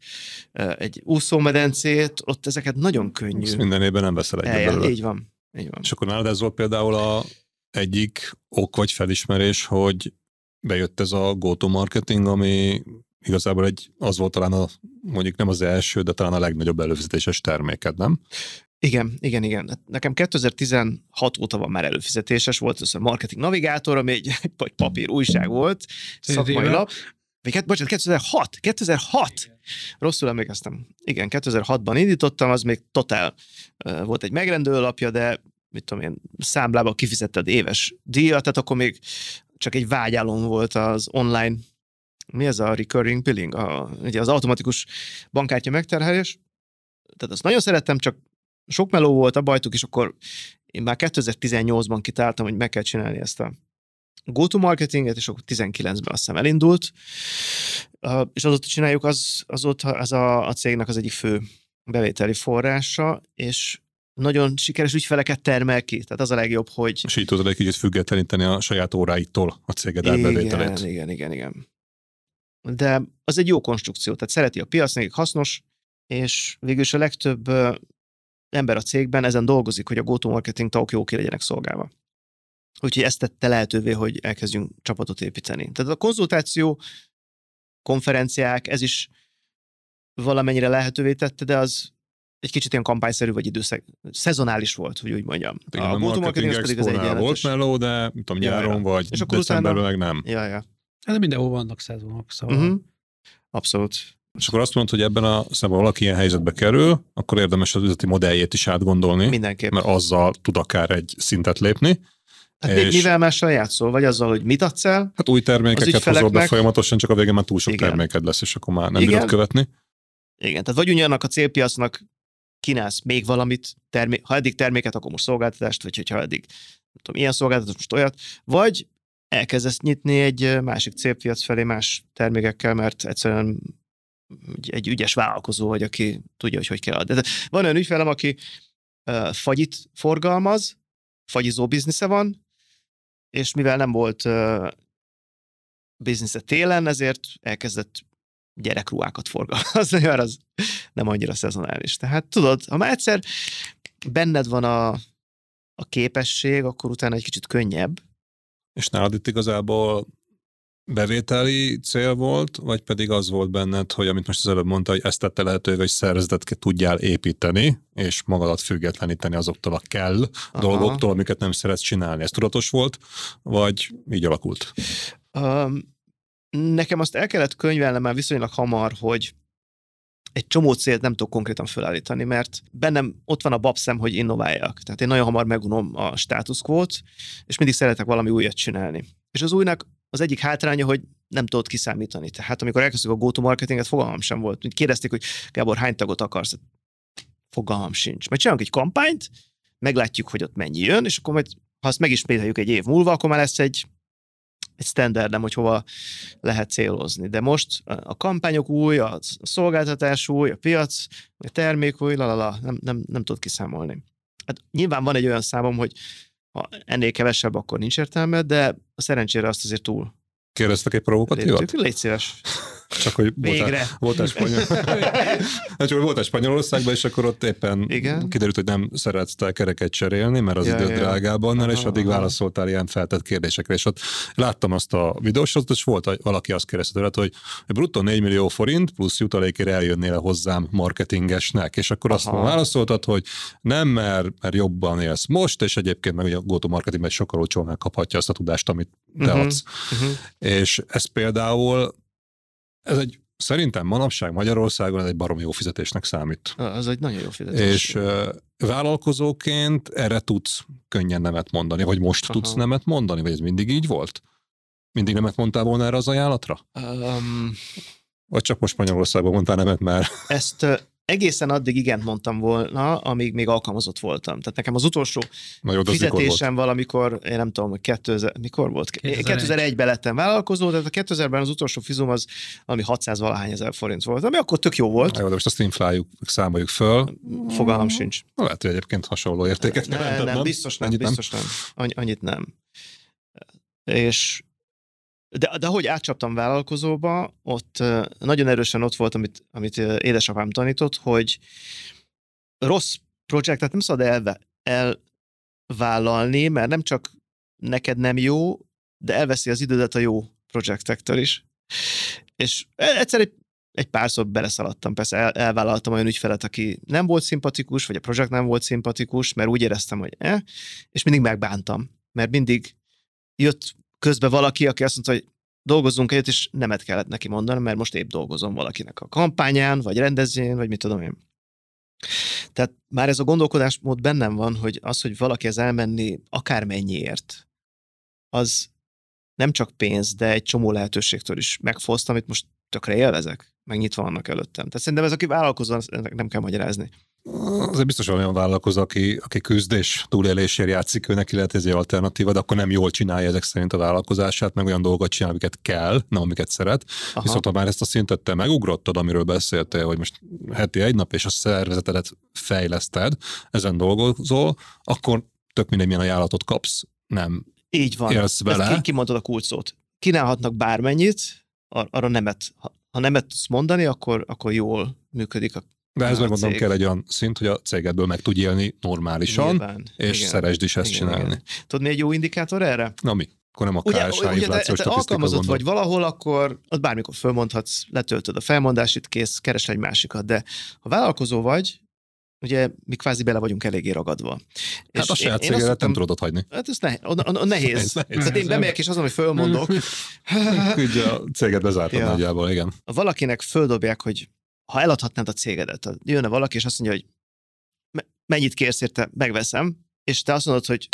egy úszómedencét, ott ezeket nagyon könnyű. Ezt minden évben nem veszel egy belőle. Így van. Így van. És akkor nálad ez volt például a egyik ok vagy felismerés, hogy bejött ez a go-to marketing, ami igazából egy, az volt talán a, mondjuk nem az első, de talán a legnagyobb előfizetéses terméked, nem? Igen, igen, igen. Hát nekem 2016 óta van már előfizetéses, volt a marketing navigátor, ami egy, [LAUGHS] egy papír újság volt, szakmai lap. Vagy, hát, bocsánat, 2006, 2006! Rosszul emlékeztem. Igen, 2006-ban indítottam, az még totál uh, volt egy megrendelő lapja, de mit tudom én, számlába kifizetted éves díjat, tehát akkor még csak egy vágyálom volt az online, mi ez a recurring billing, a, ugye az automatikus bankkártya megterhelés. Tehát azt nagyon szerettem, csak sok meló volt, a bajtuk, és akkor én már 2018-ban kitáltam, hogy meg kell csinálni ezt a go-to-marketinget, és akkor 19-ben azt hiszem elindult, és azóta csináljuk, az, azóta az a, a cégnek az egyik fő bevételi forrása, és nagyon sikeres ügyfeleket termel ki. Tehát az a legjobb, hogy... És így tudod egy kicsit függetleníteni a saját óráitól a céged elbevételét. Igen, igen, igen, igen. De az egy jó konstrukció, tehát szereti a piac, nekik hasznos, és végül is a legtöbb ember a cégben ezen dolgozik, hogy a go-to-marketing tagok jó ki legyenek szolgálva. Úgyhogy ezt tette lehetővé, hogy elkezdjünk csapatot építeni. Tehát a konzultáció, konferenciák, ez is valamennyire lehetővé tette, de az egy kicsit ilyen kampányszerű vagy időszak, szezonális volt, hogy úgy mondjam. Igen, a, a marketing pedig az egy volt meló, de nem tudom, nyáron ja, vagy és akkor decemberben meg nem. Ja, ja. Hát mindenhol vannak szezonok, szóval. Uh-huh. Abszolút. És akkor azt mondod, hogy ebben a szemben valaki ilyen helyzetbe kerül, akkor érdemes az üzleti modelljét is átgondolni. Mindenképp. Mert azzal tud akár egy szintet lépni. Hát és mivel mással játszol? Vagy azzal, hogy mit adsz el? Hát új termékeket hozol be folyamatosan, csak a végén már túl sok Igen. terméked lesz, és akkor már nem bírod követni. Igen, tehát vagy ugyanannak a célpiacnak kínálsz még valamit, termé- ha eddig terméket, akkor most szolgáltatást, vagy hogyha eddig nem tudom, ilyen szolgáltatást, most olyat, vagy elkezdesz nyitni egy másik célpiac felé más termékekkel, mert egyszerűen egy ügyes vállalkozó vagy, aki tudja, hogy hogy kell adni. De van olyan ügyfelem, aki fagyit forgalmaz, fagyizó biznisze van, és mivel nem volt uh, biznisze télen, ezért elkezdett gyerekruhákat forgalmazni, [LAUGHS] mert az nem annyira szezonális. Tehát tudod, ha már egyszer benned van a, a képesség, akkor utána egy kicsit könnyebb. És nálad itt igazából bevételi cél volt, vagy pedig az volt benned, hogy amit most az előbb mondta, hogy ezt tette lehetővé, hogy szervezetet tudjál építeni, és magadat függetleníteni azoktól a kell Aha. dolgoktól, amiket nem szeretsz csinálni. Ez tudatos volt, vagy így alakult? Um, nekem azt el kellett könyvelnem már viszonylag hamar, hogy egy csomó célt nem tudok konkrétan felállítani, mert bennem ott van a babszem, hogy innováljak. Tehát én nagyon hamar megunom a status quo-t, és mindig szeretek valami újat csinálni. És az újnak az egyik hátránya, hogy nem tudod kiszámítani. Tehát amikor elkezdtük a go-to-marketinget, fogalmam sem volt. Kérdezték, hogy Gábor, hány tagot akarsz? Fogalmam sincs. Majd csinálunk egy kampányt, meglátjuk, hogy ott mennyi jön, és akkor majd, ha azt megismételjük egy év múlva, akkor már lesz egy, egy standardem, hogy hova lehet célozni. De most a kampányok új, a szolgáltatás új, a piac, a termék új, lalala, nem, nem, nem tudod kiszámolni. Hát nyilván van egy olyan számom, hogy ha ennél kevesebb, akkor nincs értelme, de szerencsére azt azért túl. Kérdeztek egy provokatívat? Légy szíves. [LAUGHS] Csak hogy voltál, voltál, spanyol... [LAUGHS] hát, csak voltál Spanyolországban, és akkor ott éppen Igen? kiderült, hogy nem szeretsz kereket cserélni, mert az ja, idő ja. drágább annál, és addig válaszoltál ilyen feltett kérdésekre, és ott láttam azt a videósot, és volt valaki azt kérdezte tőled, hogy bruttó 4 millió forint plusz jutalékért eljönnél hozzám marketingesnek, és akkor azt Aha. válaszoltad, hogy nem, mert, mert jobban élsz most, és egyébként meg ugye a GoTo marketingben sokkal olcsóan megkaphatja azt a tudást, amit te uh-huh. adsz. Uh-huh. És ez például ez egy szerintem manapság Magyarországon ez egy baromi jó fizetésnek számít. Az egy nagyon jó fizetés. És uh, vállalkozóként erre tudsz könnyen nemet mondani, vagy most Aha. tudsz nemet mondani, vagy ez mindig így volt? Mindig nemet mondtál volna erre az ajánlatra? Um, vagy csak most Magyarországon mondtál nemet már? Ezt egészen addig igent mondtam volna, amíg még alkalmazott voltam. Tehát nekem az utolsó Na jó, fizetésem valamikor, én nem tudom, hogy 2000, mikor volt? 2001. 2001-ben lettem vállalkozó, tehát a 2000-ben az utolsó fizum az valami 600 valahány ezer forint volt, ami akkor tök jó volt. Na jó, de most azt infláljuk, számoljuk föl. Fogalmam sincs. Lehet, hogy egyébként hasonló értéket ne, nem, nem, biztos nem, annyit biztos nem. nem. Annyit nem. És de, de ahogy átcsaptam vállalkozóba, ott nagyon erősen ott volt, amit, amit édesapám tanított, hogy rossz projektet nem szabad elve, elvállalni, mert nem csak neked nem jó, de elveszi az idődet a jó projektektől is. És e, egyszer egy, egy párszor beleszaladtam, persze el, elvállaltam olyan ügyfelet, aki nem volt szimpatikus, vagy a projekt nem volt szimpatikus, mert úgy éreztem, hogy eh, és mindig megbántam, mert mindig jött közben valaki, aki azt mondta, hogy dolgozzunk együtt, és nemet kellett neki mondanom, mert most épp dolgozom valakinek a kampányán, vagy rendezvényen, vagy mit tudom én. Tehát már ez a gondolkodásmód bennem van, hogy az, hogy valaki ez elmenni akármennyiért, az nem csak pénz, de egy csomó lehetőségtől is megfoszt, amit most tökre élvezek, megnyitva vannak előttem. Tehát szerintem ez, aki vállalkozó, ennek nem kell magyarázni. Azért biztos olyan vállalkozó, aki, aki küzdés túlélésért játszik, ő neki lehet ez egy alternatíva, de akkor nem jól csinálja ezek szerint a vállalkozását, meg olyan dolgokat csinál, amiket kell, nem amiket szeret. Aha. Viszont ha már ezt a szintet te megugrottad, amiről beszéltél, hogy most heti egy nap és a szervezetedet fejleszted, ezen dolgozol, akkor tök mindegy, milyen ajánlatot kapsz, nem Így van. élsz vele. Ezt kimondod a kulcsot. Kínálhatnak bármennyit, ar- arra nemet. Ha nemet tudsz mondani, akkor, akkor jól működik a de ez megmondom kell egy olyan szint, hogy a cégedből meg tudj élni normálisan, Nyilván. és igen. szeresd is ezt igen, csinálni. Igen. Tudod, mi egy jó indikátor erre? Na mi? Akkor nem a KSH ugye, inflációs ugye, te, te alkalmazott vagy valahol, akkor ott bármikor fölmondhatsz, letöltöd a felmondást, kész, keres egy másikat, de ha vállalkozó vagy, ugye mi kvázi bele vagyunk eléggé ragadva. Hát és a saját cégedet nem tudod hagyni. Hát ez nehéz. A, a, a nehéz. nehéz, nehéz. Hát én bemegyek és azon, hogy fölmondok. [LAUGHS] Ugye a céget bezártad ja. nagyjából, igen. Valakinek földobják, hogy ha eladhatnád a cégedet, jönne valaki, és azt mondja, hogy mennyit kérsz érte, megveszem, és te azt mondod, hogy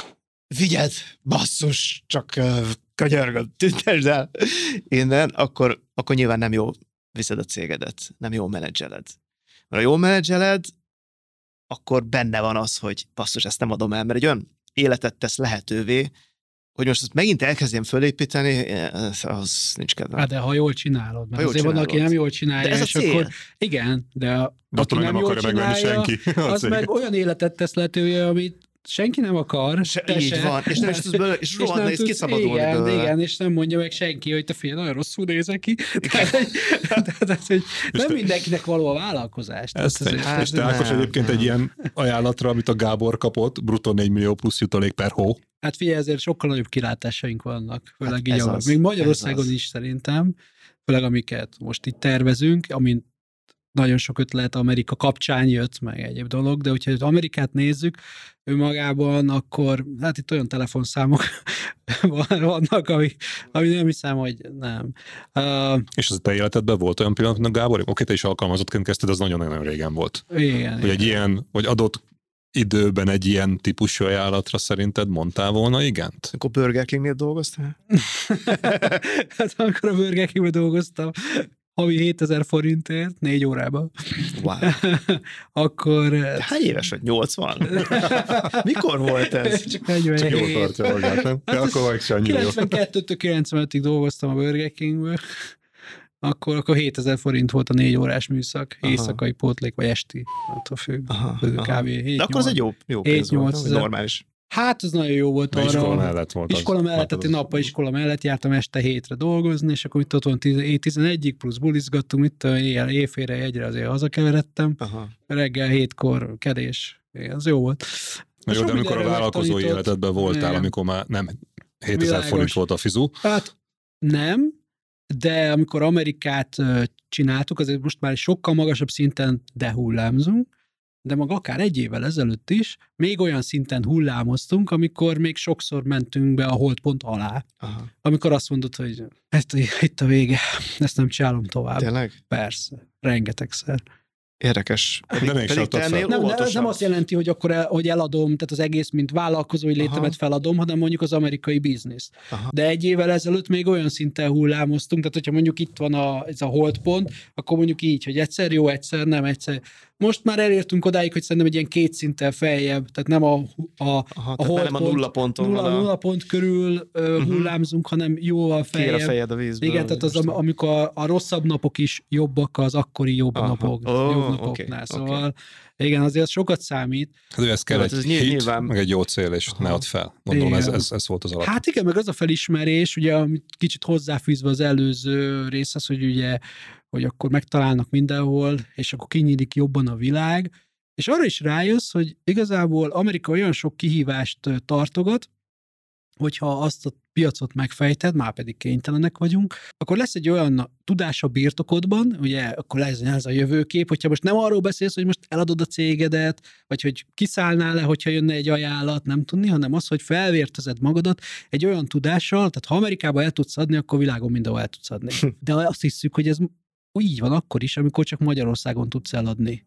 vigyed, basszus, csak uh, könyörgöm, tüntesd el innen, akkor, akkor nyilván nem jó viszed a cégedet, nem jó menedzseled. Mert ha jól menedzseled, akkor benne van az, hogy basszus, ezt nem adom el, mert egy olyan életet tesz lehetővé, hogy most ezt megint elkezdjem fölépíteni, az nincs kedvem. Hát de ha jól csinálod, mert ha jól azért csinálod. van, aki nem jól csinálja, de ez és cél. akkor igen, de a, de aki nem, nem jól csinálja, senki. az meg olyan életet tesz lehetővé, amit senki nem akar. Se, így se. van, és nem is tudsz belőle, és rohadt nehéz kiszabadulni igen, belőle. Igen, és nem mondja meg senki, hogy te fél, nagyon rosszul nézek ki. Tehát, tehát, hogy [LAUGHS] nem mindenkinek való a vállalkozás. Ez hát, és te Ákos egyébként egy ilyen ajánlatra, amit a Gábor kapott, bruttó 4 millió plusz jutalék per hó. Hát figyelj, ezért sokkal nagyobb kilátásaink vannak, főleg hát így, az, még Magyarországon is szerintem, főleg amiket most itt tervezünk, amint nagyon sok ötlet Amerika kapcsán jött, meg egyéb dolog, de hogyha Amerikát nézzük önmagában, akkor hát itt olyan telefonszámok [LAUGHS] vannak, ami, ami nem hiszem, hogy nem. Uh, És az a te életedben volt olyan pillanat, Gábor, oké, te is alkalmazottként kezdted, az nagyon-nagyon régen volt. Igen. Hogy igen. egy ilyen, vagy adott időben egy ilyen típusú ajánlatra szerinted mondtál volna igent? Akkor Burger Kingnél dolgoztál? [LAUGHS] hát amikor a Burger Kingnél dolgoztam, havi 7000 forintért, négy órában. Wow. [LAUGHS] Akkor... De hány éves vagy? 80? [LAUGHS] Mikor volt ez? Csak 47. Csak jól tartja magát, nem? Hát akkor meg sem 92-től 95-ig dolgoztam a Burger Kingből. Akkor, akkor 7000 forint volt a négy órás műszak, aha. éjszakai pótlék, vagy esti, attól függ, aha, kb. 7, De akkor az egy jó, jó pénz 7, volt, normális. Hát az nagyon jó volt De arra. Iskola mellett volt Iskola az, mellett, tehát én nappal iskola mellett jártam este hétre dolgozni, és akkor itt ott van 11-ig, plusz bulizgattunk, itt éjjel, éjfélre egyre azért hazakeveredtem. Aha. Reggel hétkor kedés. Ez jó volt. Na jó, de amikor a vállalkozói életedben voltál, igen. amikor már nem 7000 Világos. forint volt a fizu? Hát nem, de amikor Amerikát csináltuk, azért most már sokkal magasabb szinten dehullámzunk, de maga akár egy évvel ezelőtt is még olyan szinten hullámoztunk, amikor még sokszor mentünk be a holdpont alá. Aha. Amikor azt mondod, hogy itt, itt a vége, ezt nem csinálom tovább. Tényleg? Persze, rengetegszer. Érdekes. De még sem adtad fel. Nem, nem, nem azt jelenti, hogy akkor el, hogy eladom, tehát az egész, mint vállalkozói létemet Aha. feladom, hanem mondjuk az amerikai biznisz. Aha. De egy évvel ezelőtt még olyan szinten hullámoztunk, tehát hogyha mondjuk itt van a, ez a holdpont, akkor mondjuk így, hogy egyszer jó, egyszer nem, egyszer. Most már elértünk odáig, hogy szerintem egy ilyen két szinten feljebb, tehát nem a, a, Aha, a tehát már nem a holdpont- nulla ponton nulla, van a nulla pont körül uh, Mhm. hullámzunk, hanem jóval kér a feljebb. fejed a vízből. Igen, tehát az, am- amikor a, a rosszabb napok is jobbak az akkori jobb Aha. napok, Ó, jobb napoknál. oké. Szóval igen, azért az sokat számít. Hát ő ez kell Jó, egy hát ez hit, nyilván- meg egy jó cél, és Aha. ne add fel. Mondom, ez, ez, ez volt az alap. Hát igen, meg az a felismerés, ugye, amit kicsit hozzáfűzve az előző részhez, hogy ugye, hogy akkor megtalálnak mindenhol, és akkor kinyílik jobban a világ, és arra is rájössz, hogy igazából Amerika olyan sok kihívást tartogat, hogyha azt a piacot megfejted, már pedig kénytelenek vagyunk, akkor lesz egy olyan tudás a birtokodban, ugye, akkor lesz ez a jövőkép, hogyha most nem arról beszélsz, hogy most eladod a cégedet, vagy hogy kiszállnál le, hogyha jönne egy ajánlat, nem tudni, hanem az, hogy felvértezed magadat egy olyan tudással, tehát ha Amerikába el tudsz adni, akkor világon mindenhol el tudsz adni. [LAUGHS] De azt hiszük, hogy ez így van akkor is, amikor csak Magyarországon tudsz eladni.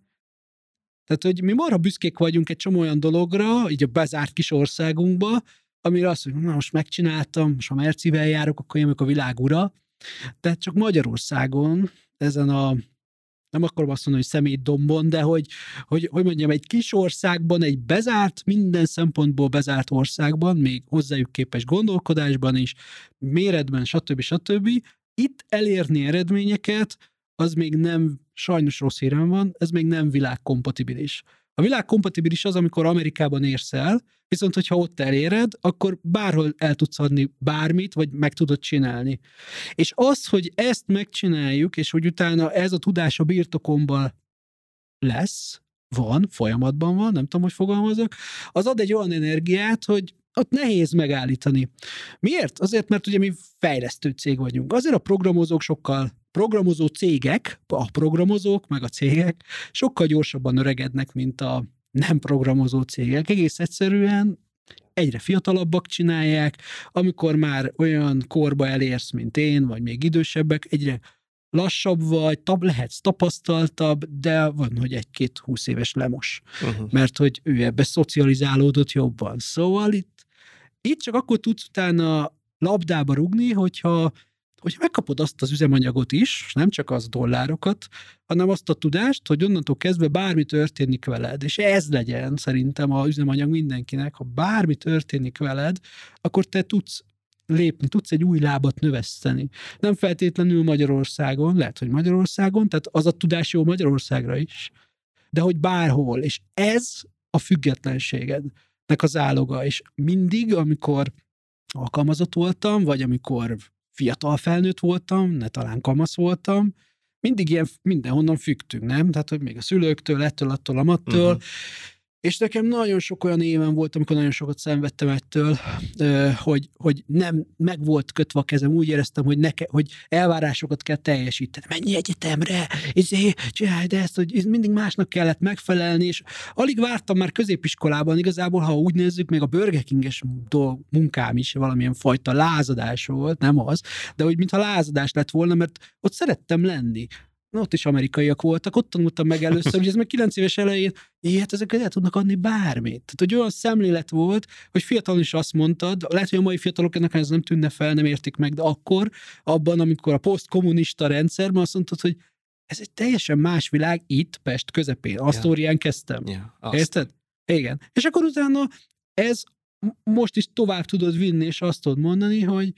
Tehát, hogy mi marha büszkék vagyunk egy csomó olyan dologra, így a bezárt kis országunkba, amire azt mondjuk, na most megcsináltam, most ha Mercivel járok, akkor én vagyok a világ ura. De csak Magyarországon, ezen a nem akarom azt mondani, hogy szemétdombon, de hogy, hogy, hogy mondjam, egy kis országban, egy bezárt, minden szempontból bezárt országban, még hozzájuk képes gondolkodásban is, méretben, stb. stb. Itt elérni eredményeket, az még nem, sajnos rossz hírem van, ez még nem világkompatibilis. A világkompatibilis az, amikor Amerikában érsz el, viszont hogyha ott eléred, akkor bárhol el tudsz adni bármit, vagy meg tudod csinálni. És az, hogy ezt megcsináljuk, és hogy utána ez a tudás a birtokomban lesz, van, folyamatban van, nem tudom, hogy fogalmazok, az ad egy olyan energiát, hogy ott nehéz megállítani. Miért? Azért, mert ugye mi fejlesztő cég vagyunk. Azért a programozók sokkal, programozó cégek, a programozók, meg a cégek sokkal gyorsabban öregednek, mint a nem programozó cégek. Egész egyszerűen egyre fiatalabbak csinálják, amikor már olyan korba elérsz, mint én, vagy még idősebbek, egyre lassabb vagy, tab, lehetsz tapasztaltabb, de van, hogy egy-két húsz éves lemos, Uh-huh. mert hogy ő ebbe szocializálódott jobban. Szóval itt, itt csak akkor tudsz utána labdába rugni, hogyha, hogyha megkapod azt az üzemanyagot is, nem csak az dollárokat, hanem azt a tudást, hogy onnantól kezdve bármi történik veled, és ez legyen szerintem a üzemanyag mindenkinek, ha bármi történik veled, akkor te tudsz lépni, tudsz egy új lábat növeszteni. Nem feltétlenül Magyarországon, lehet, hogy Magyarországon, tehát az a tudás jó Magyarországra is, de hogy bárhol, és ez a függetlenségednek az áloga, és mindig, amikor alkalmazott voltam, vagy amikor fiatal felnőtt voltam, ne talán kamasz voltam, mindig ilyen mindenhonnan függtünk, nem? Tehát, hogy még a szülőktől, ettől, attól, amattól, uh-huh. És nekem nagyon sok olyan éven volt, amikor nagyon sokat szenvedtem ettől, hogy, hogy nem meg volt kötve a kezem, úgy éreztem, hogy, neke, hogy elvárásokat kell teljesíteni. Menj egyetemre, izé, csinálj de ezt, hogy mindig másnak kellett megfelelni, és alig vártam már középiskolában, igazából, ha úgy nézzük, még a Burger King-es dolg, munkám is valamilyen fajta lázadás volt, nem az, de hogy mintha lázadás lett volna, mert ott szerettem lenni. Ott is amerikaiak voltak, ott tanultam meg először, hogy ez meg 9 éves elején, jé, hát ezek el tudnak adni bármit. Tehát, hogy olyan szemlélet volt, hogy fiatalon is azt mondtad, lehet, hogy a mai fiatalok ennek ez nem tűnne fel, nem értik meg, de akkor, abban, amikor a posztkommunista rendszerben azt mondtad, hogy ez egy teljesen más világ itt, Pest közepén. Asztórián kezdtem. Ja, azt. Érted? Igen. És akkor utána ez most is tovább tudod vinni, és azt tudod mondani, hogy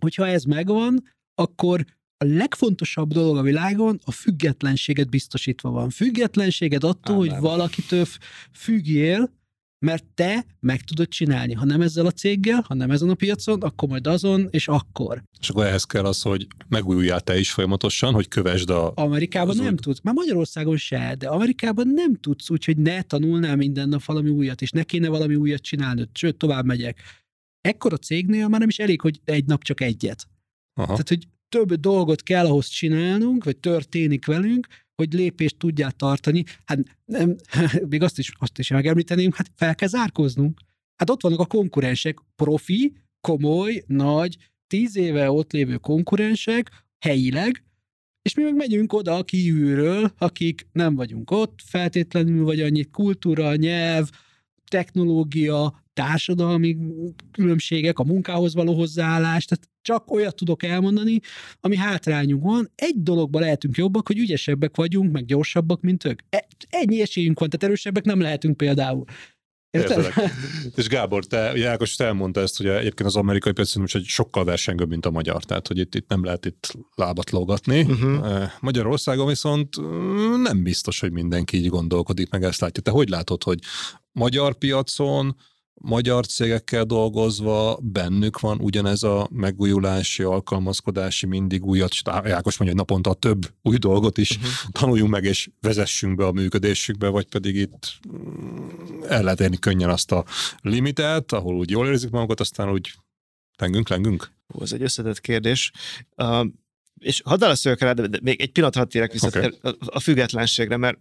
hogyha ez megvan, akkor a legfontosabb dolog a világon a függetlenséget biztosítva van. Függetlenséged attól, Amen. hogy valakitől f- függjél, mert te meg tudod csinálni. Ha nem ezzel a céggel, ha nem ezen a piacon, akkor majd azon, és akkor. És akkor ehhez kell az, hogy megújuljál te is folyamatosan, hogy kövesd a... Amerikában Az nem úgy- tudsz. Már Magyarországon se, de Amerikában nem tudsz úgy, hogy ne tanulnál minden nap valami újat, és ne kéne valami újat csinálnod, sőt, tovább megyek. Ekkor a cégnél már nem is elég, hogy egy nap csak egyet. Aha. Tehát, hogy több dolgot kell ahhoz csinálnunk, vagy történik velünk, hogy lépést tudjál tartani. Hát nem, [LAUGHS] még azt is, azt is megemlíteném, hát fel kell zárkoznunk. Hát ott vannak a konkurensek, profi, komoly, nagy, tíz éve ott lévő konkurensek, helyileg, és mi meg megyünk oda kívülről, akik nem vagyunk ott feltétlenül, vagy annyit kultúra, nyelv, technológia, társadalmi különbségek, a munkához való hozzáállás, tehát csak olyat tudok elmondani, ami hátrányunk van. Egy dologban lehetünk jobbak, hogy ügyesebbek vagyunk, meg gyorsabbak, mint ők. E- ennyi esélyünk van, tehát erősebbek nem lehetünk például. Érted? És Gábor, te, ugye Ákos, te elmondta ezt, hogy egyébként az amerikai piac hogy sokkal versengőbb, mint a magyar, tehát hogy itt, itt nem lehet itt lábat lógatni. Uh-huh. Magyarországon viszont nem biztos, hogy mindenki így gondolkodik, meg ezt látja. Te hogy látod, hogy magyar piacon magyar cégekkel dolgozva bennük van ugyanez a megújulási, alkalmazkodási, mindig újat, Jákos mondja, hogy naponta több új dolgot is uh-huh. tanuljunk meg és vezessünk be a működésükbe, vagy pedig itt mm, el lehet érni könnyen azt a limitet, ahol úgy jól érzik magukat, aztán úgy lengünk, lengünk? Ó, ez egy összetett kérdés. Uh, és hadd válaszoljak rá, de még egy pillanat hadd térek vissza okay. a függetlenségre, mert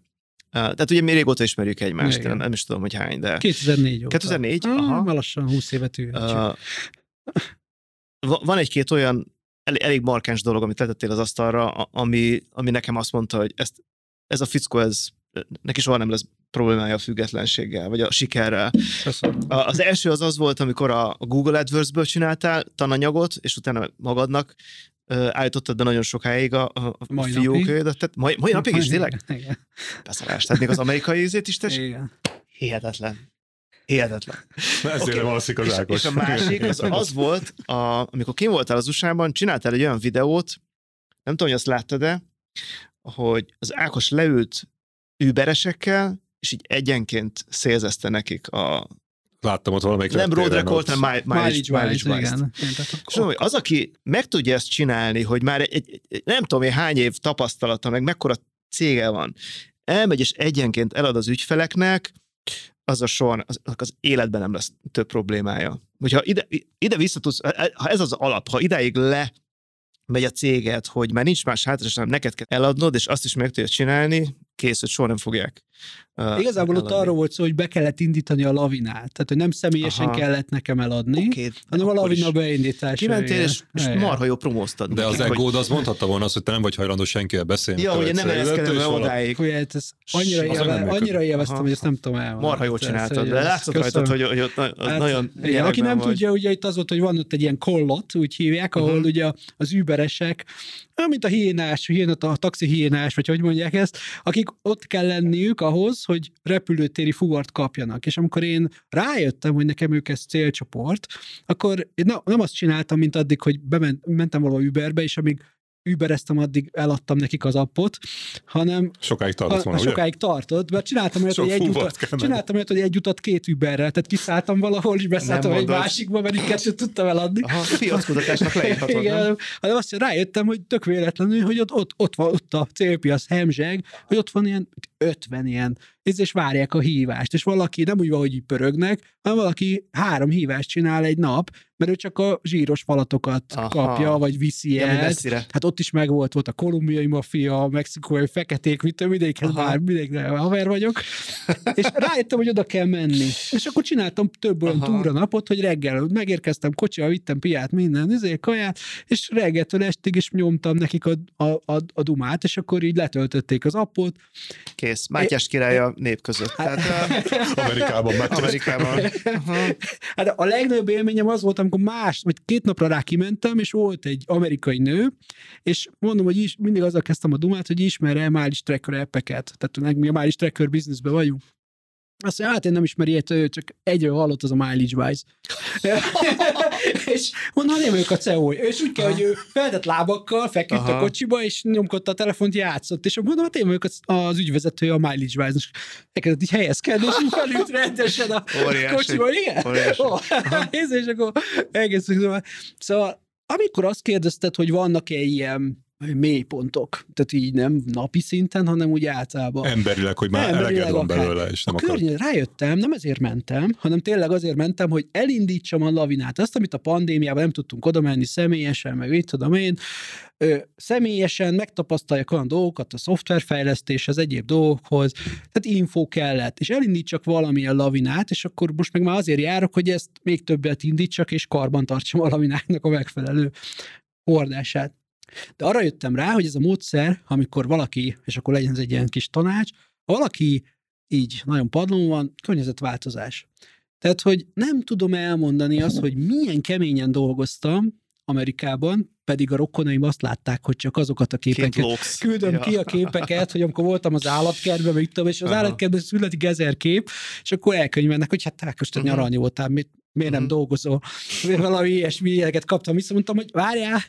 tehát ugye mi régóta ismerjük egymást, nem, nem is tudom, hogy hány, de... 2004 óta. 2004? Ah, aha. lassan 20 évet uh, Van egy-két olyan elég, elég markáns dolog, amit letettél az asztalra, ami, ami nekem azt mondta, hogy ezt, ez a fickó, ez neki soha nem lesz problémája a függetlenséggel, vagy a sikerrel. Köszönöm. Az első az az volt, amikor a Google AdWords-ből csináltál tananyagot, és utána magadnak állítottad be nagyon sokáig a, a mai. Tehát mai, mai napig is tényleg? Igen. Beszarás. Tehát még az amerikai ízét is tesz? Igen. Hihetetlen. Hihetetlen. Na ezért okay. valószik az és, és a másik az, az volt, a, amikor kim voltál az USA-ban, csináltál egy olyan videót, nem tudom, hogy azt láttad-e, hogy az Ákos leült überesekkel, és így egyenként szélzezte nekik a láttam ott valamelyik Nem road record, hanem mileage, mileage, igen. És hogy az, aki meg tudja ezt csinálni, hogy már egy, egy, egy nem tudom én hány év tapasztalata, meg mekkora cége van, elmegy és egyenként elad az ügyfeleknek, az a soha, az, az életben nem lesz több problémája. Hogyha ide, ide vissza tudsz, ha ez az alap, ha ideig le megy a céget, hogy már nincs más hátra, hanem neked kell eladnod, és azt is meg tudod csinálni, kész, hogy soha nem fogják. Uh, Igazából eladni. ott arról volt szó, hogy be kellett indítani a lavinát, tehát hogy nem személyesen Aha. kellett nekem eladni, okay, hanem a lavina beindítása. Kimentél, és, és marha jó promóztad. De az egód az mondhatta volna azt, hogy te nem vagy hajlandó senkivel beszélni. Ja, hogy nem ereszkedem el odáig. Hogy hát ez annyira, élve, annyira élveztem, hogy ezt nem tudom elmondani. Marha jól csináltad, de látszott rajtad, hogy, hogy ott hát, nagyon Aki nem tudja, ugye itt az volt, hogy van ott egy ilyen kollot, úgy hívják, ahol mhm. ugye az überesek, mint a hiénás, a taxi hiénás, vagy hogy mondják ezt, akik ott kell lenniük ahhoz, hogy repülőtéri fuvart kapjanak. És amikor én rájöttem, hogy nekem ők ez célcsoport, akkor én nem azt csináltam, mint addig, hogy bement, mentem valahol Uberbe, és amíg übereztem, addig eladtam nekik az appot, hanem sokáig tartott volna, sokáig tartott, mert csináltam olyat, hogy egy utat, csináltam olyat, hogy egy utat két Uberrel, tehát kiszálltam valahol, és beszálltam egy másikba, mert így kettőt tudtam eladni. Aha, piackutatásnak [LAUGHS] leírhatod, Igen, hanem azt rájöttem, hogy tök véletlenül, hogy ott, ott, ott van ott a célpiac hemzseg, hogy ott van ilyen 50 ilyen és várják a hívást, és valaki nem úgy van, hogy így pörögnek, hanem valaki három hívást csinál egy nap, mert ő csak a zsíros falatokat Aha. kapja, vagy viszi el. Hát ott is megvolt, volt a kolumbiai mafia, a mexikói feketék, mit mindegyikhez már mindegyikre haver vagyok. és rájöttem, hogy oda kell menni. És akkor csináltam több olyan Aha. túra napot, hogy reggel megérkeztem kocsival, vittem piát, minden, izé, kaját, és reggeltől estig is nyomtam nekik a, a, a, a dumát, és akkor így letöltötték az appot. Kész. Mátyás királya nép között. Hát, Amerikában. Amerikában. Hát a legnagyobb élményem az volt, amikor más, vagy két napra rá kimentem, és volt egy amerikai nő, és mondom, hogy is, mindig azzal kezdtem a dumát, hogy ismer-e Mileage Tracker appeket. Tehát mi a Mileage Tracker bizniszben vagyunk. Azt mondja, hát én nem ismeri ilyet, ő csak egyről hallott az a Mileage Wise. [LAUGHS] [LAUGHS] és mondom, nem ők a ceo És úgy kell, hogy ő feltett lábakkal feküdt Aha. a kocsiba, és nyomkodta a telefont, játszott. És mondom, hát én vagyok az, az ügyvezetője a Mileage Wise. És elkezdett így helyezkedni, és így felült rendesen a Óriási. kocsiba. Igen? Óriási. Oh, [LAUGHS] és akkor egész. Szóval, szóval amikor azt kérdezted, hogy vannak-e ilyen mélypontok. Tehát így nem napi szinten, hanem úgy általában. Emberileg, hogy már Emberileg eleged van belőle, és nem a akar. környezet, rájöttem, nem ezért mentem, hanem tényleg azért mentem, hogy elindítsam a lavinát. Azt, amit a pandémiában nem tudtunk oda menni személyesen, meg mit tudom én, ö, személyesen megtapasztaljak olyan dolgokat a szoftverfejlesztéshez, egyéb dolgokhoz, tehát info kellett, és elindítsak valamilyen lavinát, és akkor most meg már azért járok, hogy ezt még többet indítsak, és karban tartsam a lavináknak a megfelelő hordását. De arra jöttem rá, hogy ez a módszer, amikor valaki, és akkor legyen ez egy ilyen kis tanács, ha valaki így nagyon padlón van, környezetváltozás. Tehát, hogy nem tudom elmondani azt, hogy milyen keményen dolgoztam Amerikában, pedig a rokonaim azt látták, hogy csak azokat a képeket küldöm Ja. ki a képeket, hogy amikor voltam az állatkertben, vagy tudom, és az Aha. állatkertben születik ezer kép, és akkor elkönyvelnek, hogy hát te Mhm. nyaralni voltál, miért, miért nem Mhm. dolgozol? Miért valami ilyesmi ilyeneket kaptam vissza, mondtam, hogy várjál,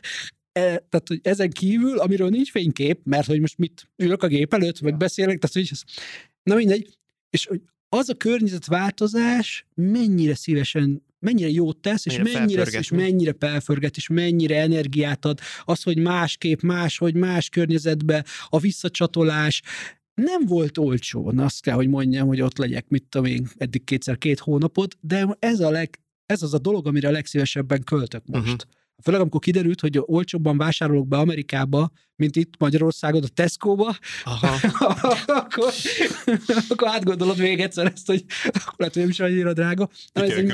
e, tehát, hogy ezen kívül, amiről nincs fénykép, mert hogy most mit ülök a gép előtt, meg beszélek, tehát, hogy ez, na mindegy, és hogy az a környezetváltozás mennyire szívesen, mennyire jót tesz, és Mennyire mennyire, és mennyire felförget, és mennyire energiát ad, az, hogy másképp, más, hogy más környezetbe, a visszacsatolás, nem volt olcsó, na, azt kell, hogy mondjam, hogy ott legyek, mit tudom én, eddig kétszer két hónapot, de ez, a leg, ez az a dolog, amire a legszívesebben költök most. Uh-huh. Főleg, amikor kiderült, hogy olcsóbban vásárolok be Amerikába, mint itt Magyarországon a Tesco-ba, [LAUGHS] akkor, akkor átgondolod még egyszer ezt, hogy akkor lehet, hogy nem is annyira drága. Na, ez egy,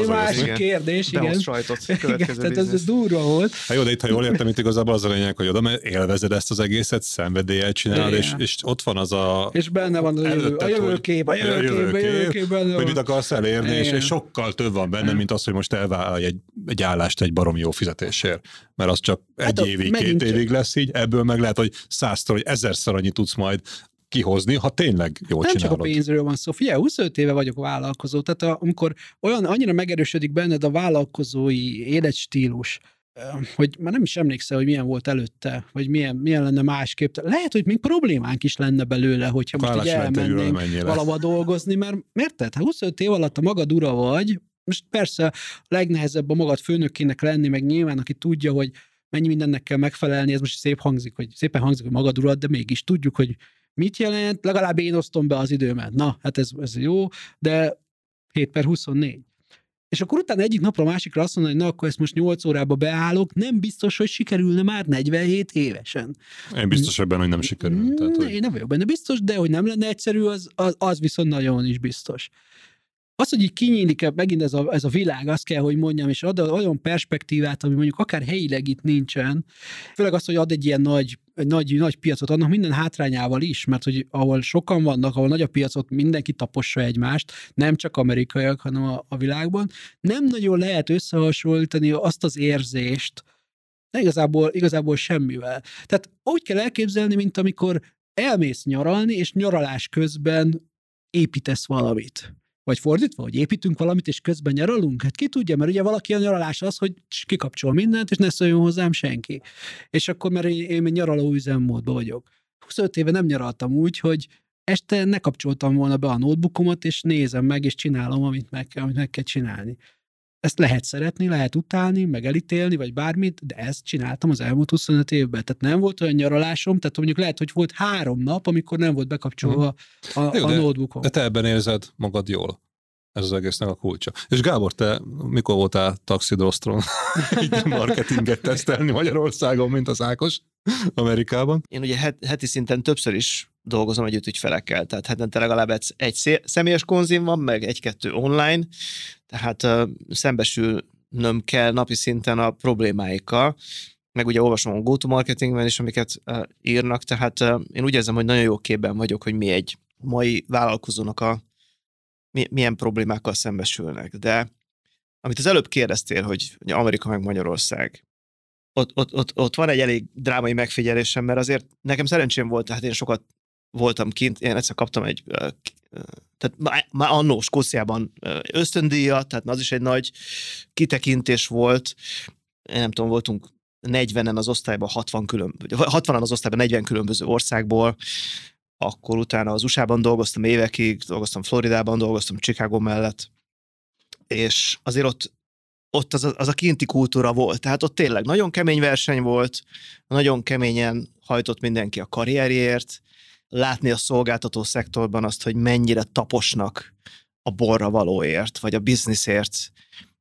ez másik igen. kérdés, igen. Behoz sajtot. Igen, Következő tehát ez, ez durva volt. Hát jó, de itt, ha jól értem, itt igazából az a lényeg, hogy oda élvezed ezt az egészet, szenvedéllyel csinálod, és, és ott van az a... És benne van a jövő, a Előtted, hogy- jövőkép, a a jövőkép, a jövőkép, hogy mit akarsz elérni, és, és sokkal több van benne, mint az, hogy most elvállalj egy, egy állást egy barom jó fizetésért. Mert az csak egy Hát a- évig, két évig lesz így, ebből meg lehet, hogy százszor, vagy ezerszer annyit tudsz majd kihozni, ha tényleg jól Nem csak csinálod. a pénzről van szó. Figyelj, 25 éve vagyok vállalkozó, tehát a, amikor olyan annyira megerősödik benned a vállalkozói életstílus, hogy már nem is emlékszel, hogy milyen volt előtte, vagy milyen, milyen lenne másképp. Lehet, hogy még problémánk is lenne belőle, hogyha most így elmennénk valahova dolgozni, mert érted? Ha 25 év alatt a magad ura vagy, most persze a legnehezebb a magad főnökének lenni, meg nyilván, aki tudja, hogy mennyi mindennek kell megfelelni, ez most szép hangzik, hogy szépen hangzik, hogy magad urad, de mégis tudjuk, hogy mit jelent, legalább én osztom be az időmet. Na, hát ez, ez jó, de 7 per 24. És akkor utána egyik napra másikra azt mondani, hogy na, akkor ezt most 8 órába beállok, nem biztos, hogy sikerülne már 47 évesen. Én biztos ebben, hogy nem sikerül. Tehát, Mm, hogy... Én nem vagyok benne biztos, de hogy nem lenne egyszerű, az, az, az viszont nagyon is biztos. Az, hogy így kinyílik megint ez a, ez a világ, azt kell, hogy mondjam, és ad olyan perspektívát, ami mondjuk akár helyileg itt nincsen, főleg az, hogy ad egy ilyen nagy, egy nagy, nagy piacot, annak minden hátrányával is, mert hogy ahol sokan vannak, ahol nagy a piacot, mindenki tapossa egymást, nem csak amerikaiak, hanem a, a világban, nem nagyon lehet összehasonlítani azt az érzést, de igazából, igazából semmivel. Tehát úgy kell elképzelni, mint amikor elmész nyaralni, és nyaralás közben építesz valamit. Vagy fordítva, hogy építünk valamit, és közben nyaralunk? Hát ki tudja, mert ugye valaki a nyaralás az, hogy kikapcsol mindent, és ne szóljon hozzám senki. És akkor, mert én, még nyaraló üzemmódban vagyok. 25 éve nem nyaraltam úgy, hogy este ne kapcsoltam volna be a notebookomat, és nézem meg, és csinálom, amit meg amit meg kell csinálni. Ezt lehet szeretni, lehet utálni, meg elítélni, vagy bármit, de ezt csináltam az elmúlt 25 évben. Tehát nem volt olyan nyaralásom, tehát mondjuk lehet, hogy volt három nap, amikor nem volt bekapcsolva a, Jó, a de- notebookom. De te ebben érzed magad jól. Ez az egésznek a kulcsa. És Gábor, te mikor voltál taxidrosztron [LAUGHS] így marketinget tesztelni Magyarországon, mint az Ákos Amerikában? Én ugye het, heti szinten többször is dolgozom együtt ügyfelekkel, tehát hetente legalább egy, személyes konzim van, meg egy-kettő online, tehát uh, szembesülnöm kell napi szinten a problémáikkal, meg ugye olvasom a go-to-marketingben is, amiket uh, írnak, tehát uh, én úgy érzem, hogy nagyon jó képben vagyok, hogy mi egy mai vállalkozónak a mi, milyen problémákkal szembesülnek. De amit az előbb kérdeztél, hogy Amerika meg Magyarország, ott, ott, ott, ott van egy elég drámai megfigyelésem, mert azért nekem szerencsém volt, tehát én sokat voltam kint, én egyszer kaptam egy, tehát már, annó Skóciában ö, ösztöndíjat, tehát az is egy nagy kitekintés volt. Én nem tudom, voltunk 40-en az osztályban, 60 külön, vagy 60-an az osztályban 40 különböző országból, akkor utána az USA-ban dolgoztam évekig, dolgoztam Floridában, dolgoztam Chicago mellett, és azért ott ott az a, az a kinti kultúra volt. Tehát ott tényleg nagyon kemény verseny volt, nagyon keményen hajtott mindenki a karrierért, látni a szolgáltató szektorban azt, hogy mennyire taposnak a borra valóért, vagy a bizniszért.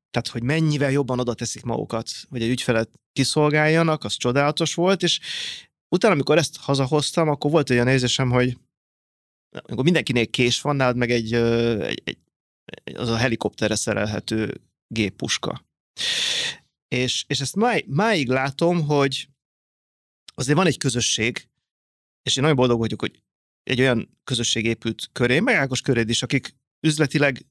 Tehát, hogy mennyivel jobban oda teszik magukat, hogy egy ügyfelet kiszolgáljanak, az csodálatos volt, és utána, amikor ezt hazahoztam, akkor volt olyan érzésem, hogy amikor mindenkinél kés van, nálad meg egy, egy, egy az a helikopterre szerelhető géppuska. És, és ezt máig, máig látom, hogy azért van egy közösség, és én nagyon boldog vagyok, hogy egy olyan közösség épült köré, meg Ákos köréd is, akik üzletileg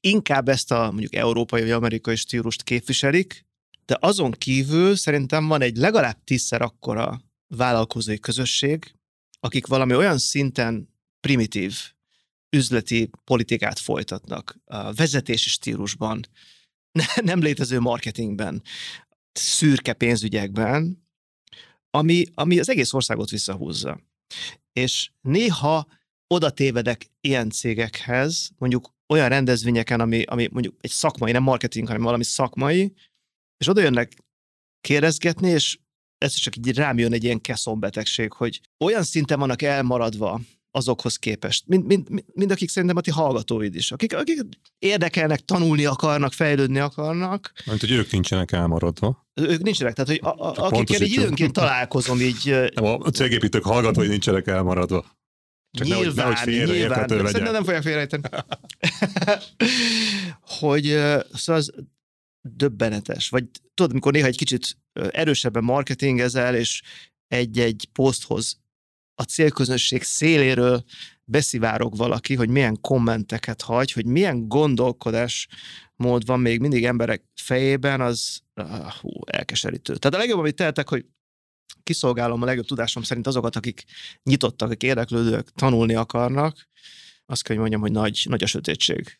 inkább ezt a mondjuk európai vagy amerikai stílust képviselik, de azon kívül szerintem van egy legalább tízszer akkora vállalkozói közösség, akik valami olyan szinten primitív üzleti politikát folytatnak, a vezetési stílusban, [LAUGHS] nem létező marketingben, szürke pénzügyekben, ami, ami az egész országot visszahúzza. És néha oda tévedek ilyen cégekhez, mondjuk olyan rendezvényeken, ami, ami mondjuk egy szakmai, nem marketing, hanem valami szakmai, és oda jönnek kérdezgetni, és ez csak így rám jön egy ilyen keszombetegség, hogy olyan szinten vannak elmaradva azokhoz képest, mind, mind, mind, akik szerintem a ti hallgatóid is, akik, akik érdekelnek, tanulni akarnak, fejlődni akarnak. Mert hogy ők nincsenek elmaradva. Ők nincsenek, tehát hogy a, a, akikkel így időnként találkozom, így... Nem, a cégépítők hallgatói nincsenek elmaradva. Csak nyilván, nehogy, nehogy nyilván. Legyen. Szerintem nem fogják félrejteni. [LAUGHS] hogy szóval az döbbenetes. Vagy tudod, amikor néha egy kicsit erősebben marketingezel, és egy-egy poszthoz a célközönség széléről beszivárog valaki, hogy milyen kommenteket hagy, hogy milyen gondolkodás mód van még mindig emberek fejében, az uh, hú, elkeserítő. Tehát a legjobb, amit tehetek, hogy kiszolgálom a legjobb tudásom szerint azokat, akik nyitottak, akik érdeklődők, tanulni akarnak, azt kell, hogy mondjam, hogy nagy, nagy a sötétség.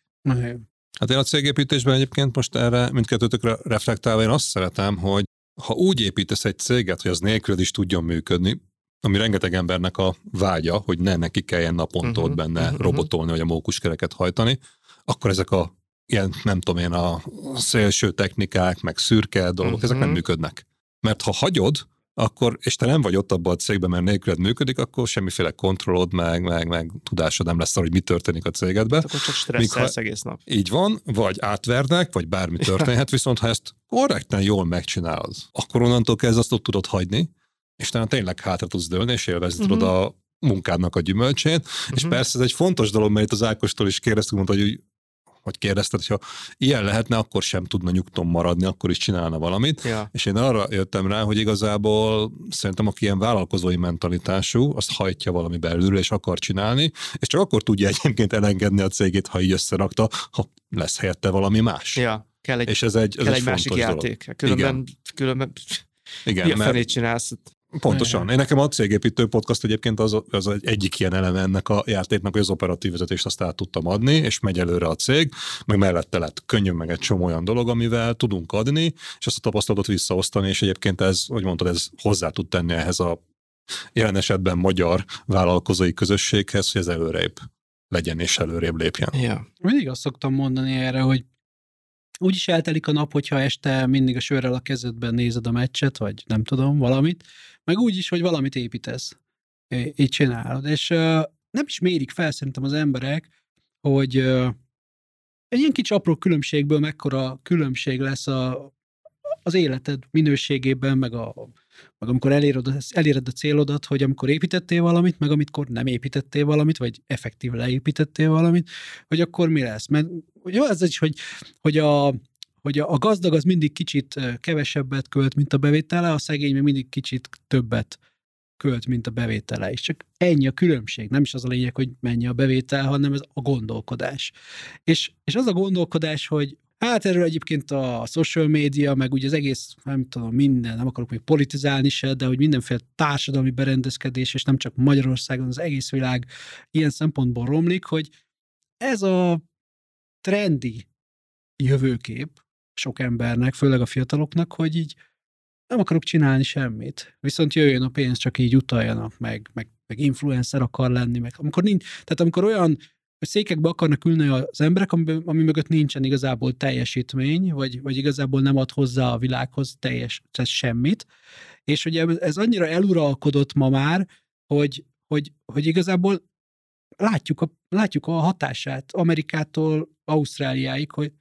Hát én a cégépítésben egyébként most erre mindkettőtökre reflektálva én azt szeretem, hogy ha úgy építesz egy céget, hogy az nélkül is tudjon működni, ami rengeteg embernek a vágya, hogy ne neki kelljen naponta uh-huh, benne uh-huh. robotolni, vagy a mókuskereket hajtani, akkor ezek a ilyen, nem tudom én, a szélső technikák, meg szürke dolgok, uh-huh. ezek nem működnek. Mert ha hagyod, akkor, és te nem vagy ott abban a cégben, mert nélküled működik, akkor semmiféle kontrollod, meg, meg, meg tudásod nem lesz arra, hogy mi történik a cégedben. Akkor csak stresszelsz egész nap. Így van, vagy átvernek, vagy bármi történhet, [LAUGHS] viszont ha ezt korrekten jól megcsinálod, akkor onnantól kezdve azt ott tudod hagyni, és talán tényleg hátra tudsz dőlni, és élvezni uh-huh. tudod a munkádnak a gyümölcsét. Uh-huh. És persze ez egy fontos dolog, mert itt az Ákostól is kérdeztük, mondta, hogy hogy kérdezted, hogyha ilyen lehetne, akkor sem tudna nyugton maradni, akkor is csinálna valamit. Ja. És én arra jöttem rá, hogy igazából szerintem, aki ilyen vállalkozói mentalitású, azt hajtja valami belülről, és akar csinálni, és csak akkor tudja egyébként elengedni a cégét, ha így összerakta, ha lesz helyette valami más. Ja, kell egy, és ez egy, ez kell egy, egy másik dolog. játék. Különben, Igen. különben igen, mi a mert... csinálsz? Pontosan. Én nekem a cégépítő podcast egyébként az, az egy egyik ilyen eleme ennek a játéknak, hogy az operatív vezetést azt át tudtam adni, és megy előre a cég, meg mellette lett könnyű meg egy csomó olyan dolog, amivel tudunk adni, és azt a tapasztalatot visszaosztani, és egyébként ez, hogy mondtad, ez hozzá tud tenni ehhez a jelen esetben magyar vállalkozói közösséghez, hogy ez előrébb legyen és előrébb lépjen. Ja. Mindig azt szoktam mondani erre, hogy úgy is eltelik a nap, hogyha este mindig a sörrel a kezedben nézed a meccset, vagy nem tudom, valamit, meg úgy is, hogy valamit építesz. Így csinálod. És nem is mérik fel szerintem az emberek, hogy egy ilyen kicsi apró különbségből mekkora különbség lesz a, az életed minőségében, meg, a, meg amikor eléred, eléred a célodat, hogy amikor építettél valamit, meg amikor nem építettél valamit, vagy effektív leépítettél valamit, hogy akkor mi lesz. Mert jó, ez is, hogy, hogy a, hogy a gazdag az mindig kicsit kevesebbet költ, mint a bevétele, a szegény még mindig kicsit többet költ, mint a bevétele. És csak ennyi a különbség. Nem is az a lényeg, hogy mennyi a bevétel, hanem ez a gondolkodás. És, és az a gondolkodás, hogy hát erről egyébként a social media, meg ugye az egész, nem tudom, minden, nem akarok még politizálni se, de hogy mindenféle társadalmi berendezkedés, és nem csak Magyarországon, az egész világ ilyen szempontból romlik, hogy ez a trendi jövőkép sok embernek, főleg a fiataloknak, hogy így nem akarok csinálni semmit. Viszont jöjjön a pénz, csak így utaljanak meg, meg, meg influencer akar lenni, meg amikor nincs, tehát amikor olyan hogy székekbe akarnak ülni az emberek, ami, ami mögött nincsen igazából teljesítmény, vagy, vagy igazából nem ad hozzá a világhoz teljes, tehát semmit. És ugye ez annyira eluralkodott ma már, hogy, hogy, hogy igazából látjuk a, látjuk a hatását Amerikától Ausztráliáig, hogy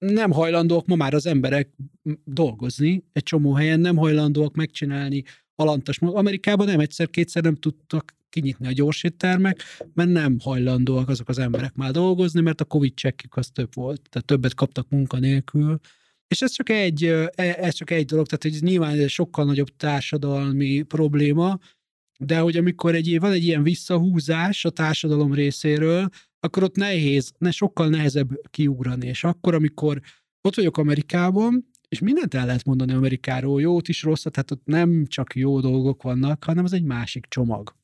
nem hajlandóak ma már az emberek dolgozni, egy csomó helyen nem hajlandóak megcsinálni alantas. Amerikában nem egyszer-kétszer nem tudtak kinyitni a gyorséttermek, mert nem hajlandóak azok az emberek már dolgozni, mert a Covid csekkük az több volt, tehát többet kaptak munkanélkül. És ez csak egy, e, ez csak egy dolog, tehát ez nyilván egy sokkal nagyobb társadalmi probléma, de hogy amikor egy, van egy ilyen visszahúzás a társadalom részéről, akkor ott nehéz, ne, sokkal nehezebb kiugrani. És akkor, amikor ott vagyok Amerikában, és mindent el lehet mondani Amerikáról, jót is, rosszat, tehát ott nem csak jó dolgok vannak, hanem az egy másik csomag.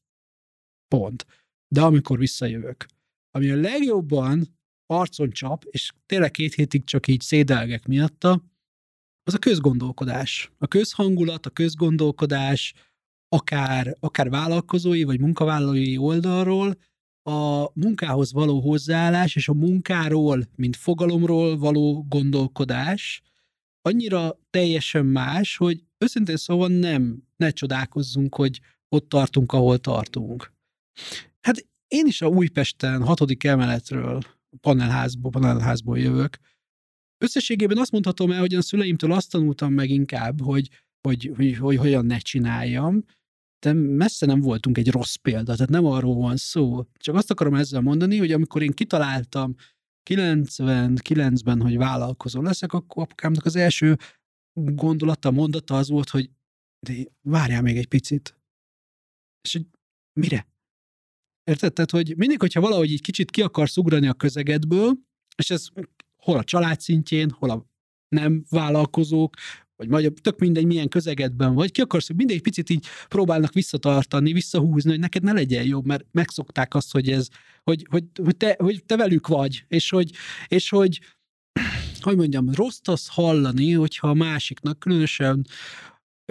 Pont. De amikor visszajövök, ami a legjobban arcon csap, és tényleg két hétig csak így szédelgek miatta, az a közgondolkodás. A közhangulat, a közgondolkodás, akár, akár vállalkozói vagy munkavállalói oldalról, a munkához való hozzáállás és a munkáról, mint fogalomról való gondolkodás annyira teljesen más, hogy őszintén szóval nem, ne csodálkozzunk, hogy ott tartunk, ahol tartunk. Hát én is a Újpesten hatodik emeletről, panelházból, panelházból jövök. Összességében azt mondhatom el, hogy a szüleimtől azt tanultam meg inkább, hogy, hogy, hogy, hogy hogyan ne csináljam, de messze nem voltunk egy rossz példa, tehát nem arról van szó. Csak azt akarom ezzel mondani, hogy amikor én kitaláltam 99-ben, hogy vállalkozó leszek, akkor apukámnak az első gondolata, mondata az volt, hogy de várjál még egy picit. És hogy mire? Érted? Tehát, hogy mindig, hogyha valahogy így kicsit ki akarsz ugrani a közegedből, és ez hol a család szintjén, hol a nem vállalkozók, vagy magyar, tök mindegy, milyen közegedben vagy, ki akarsz, hogy mindegy picit így próbálnak visszatartani, visszahúzni, hogy neked ne legyen jobb, mert megszokták azt, hogy ez, hogy, hogy, hogy, te, hogy te velük vagy, és hogy, és hogy hogy mondjam, rossz az hallani, hogyha a másiknak, különösen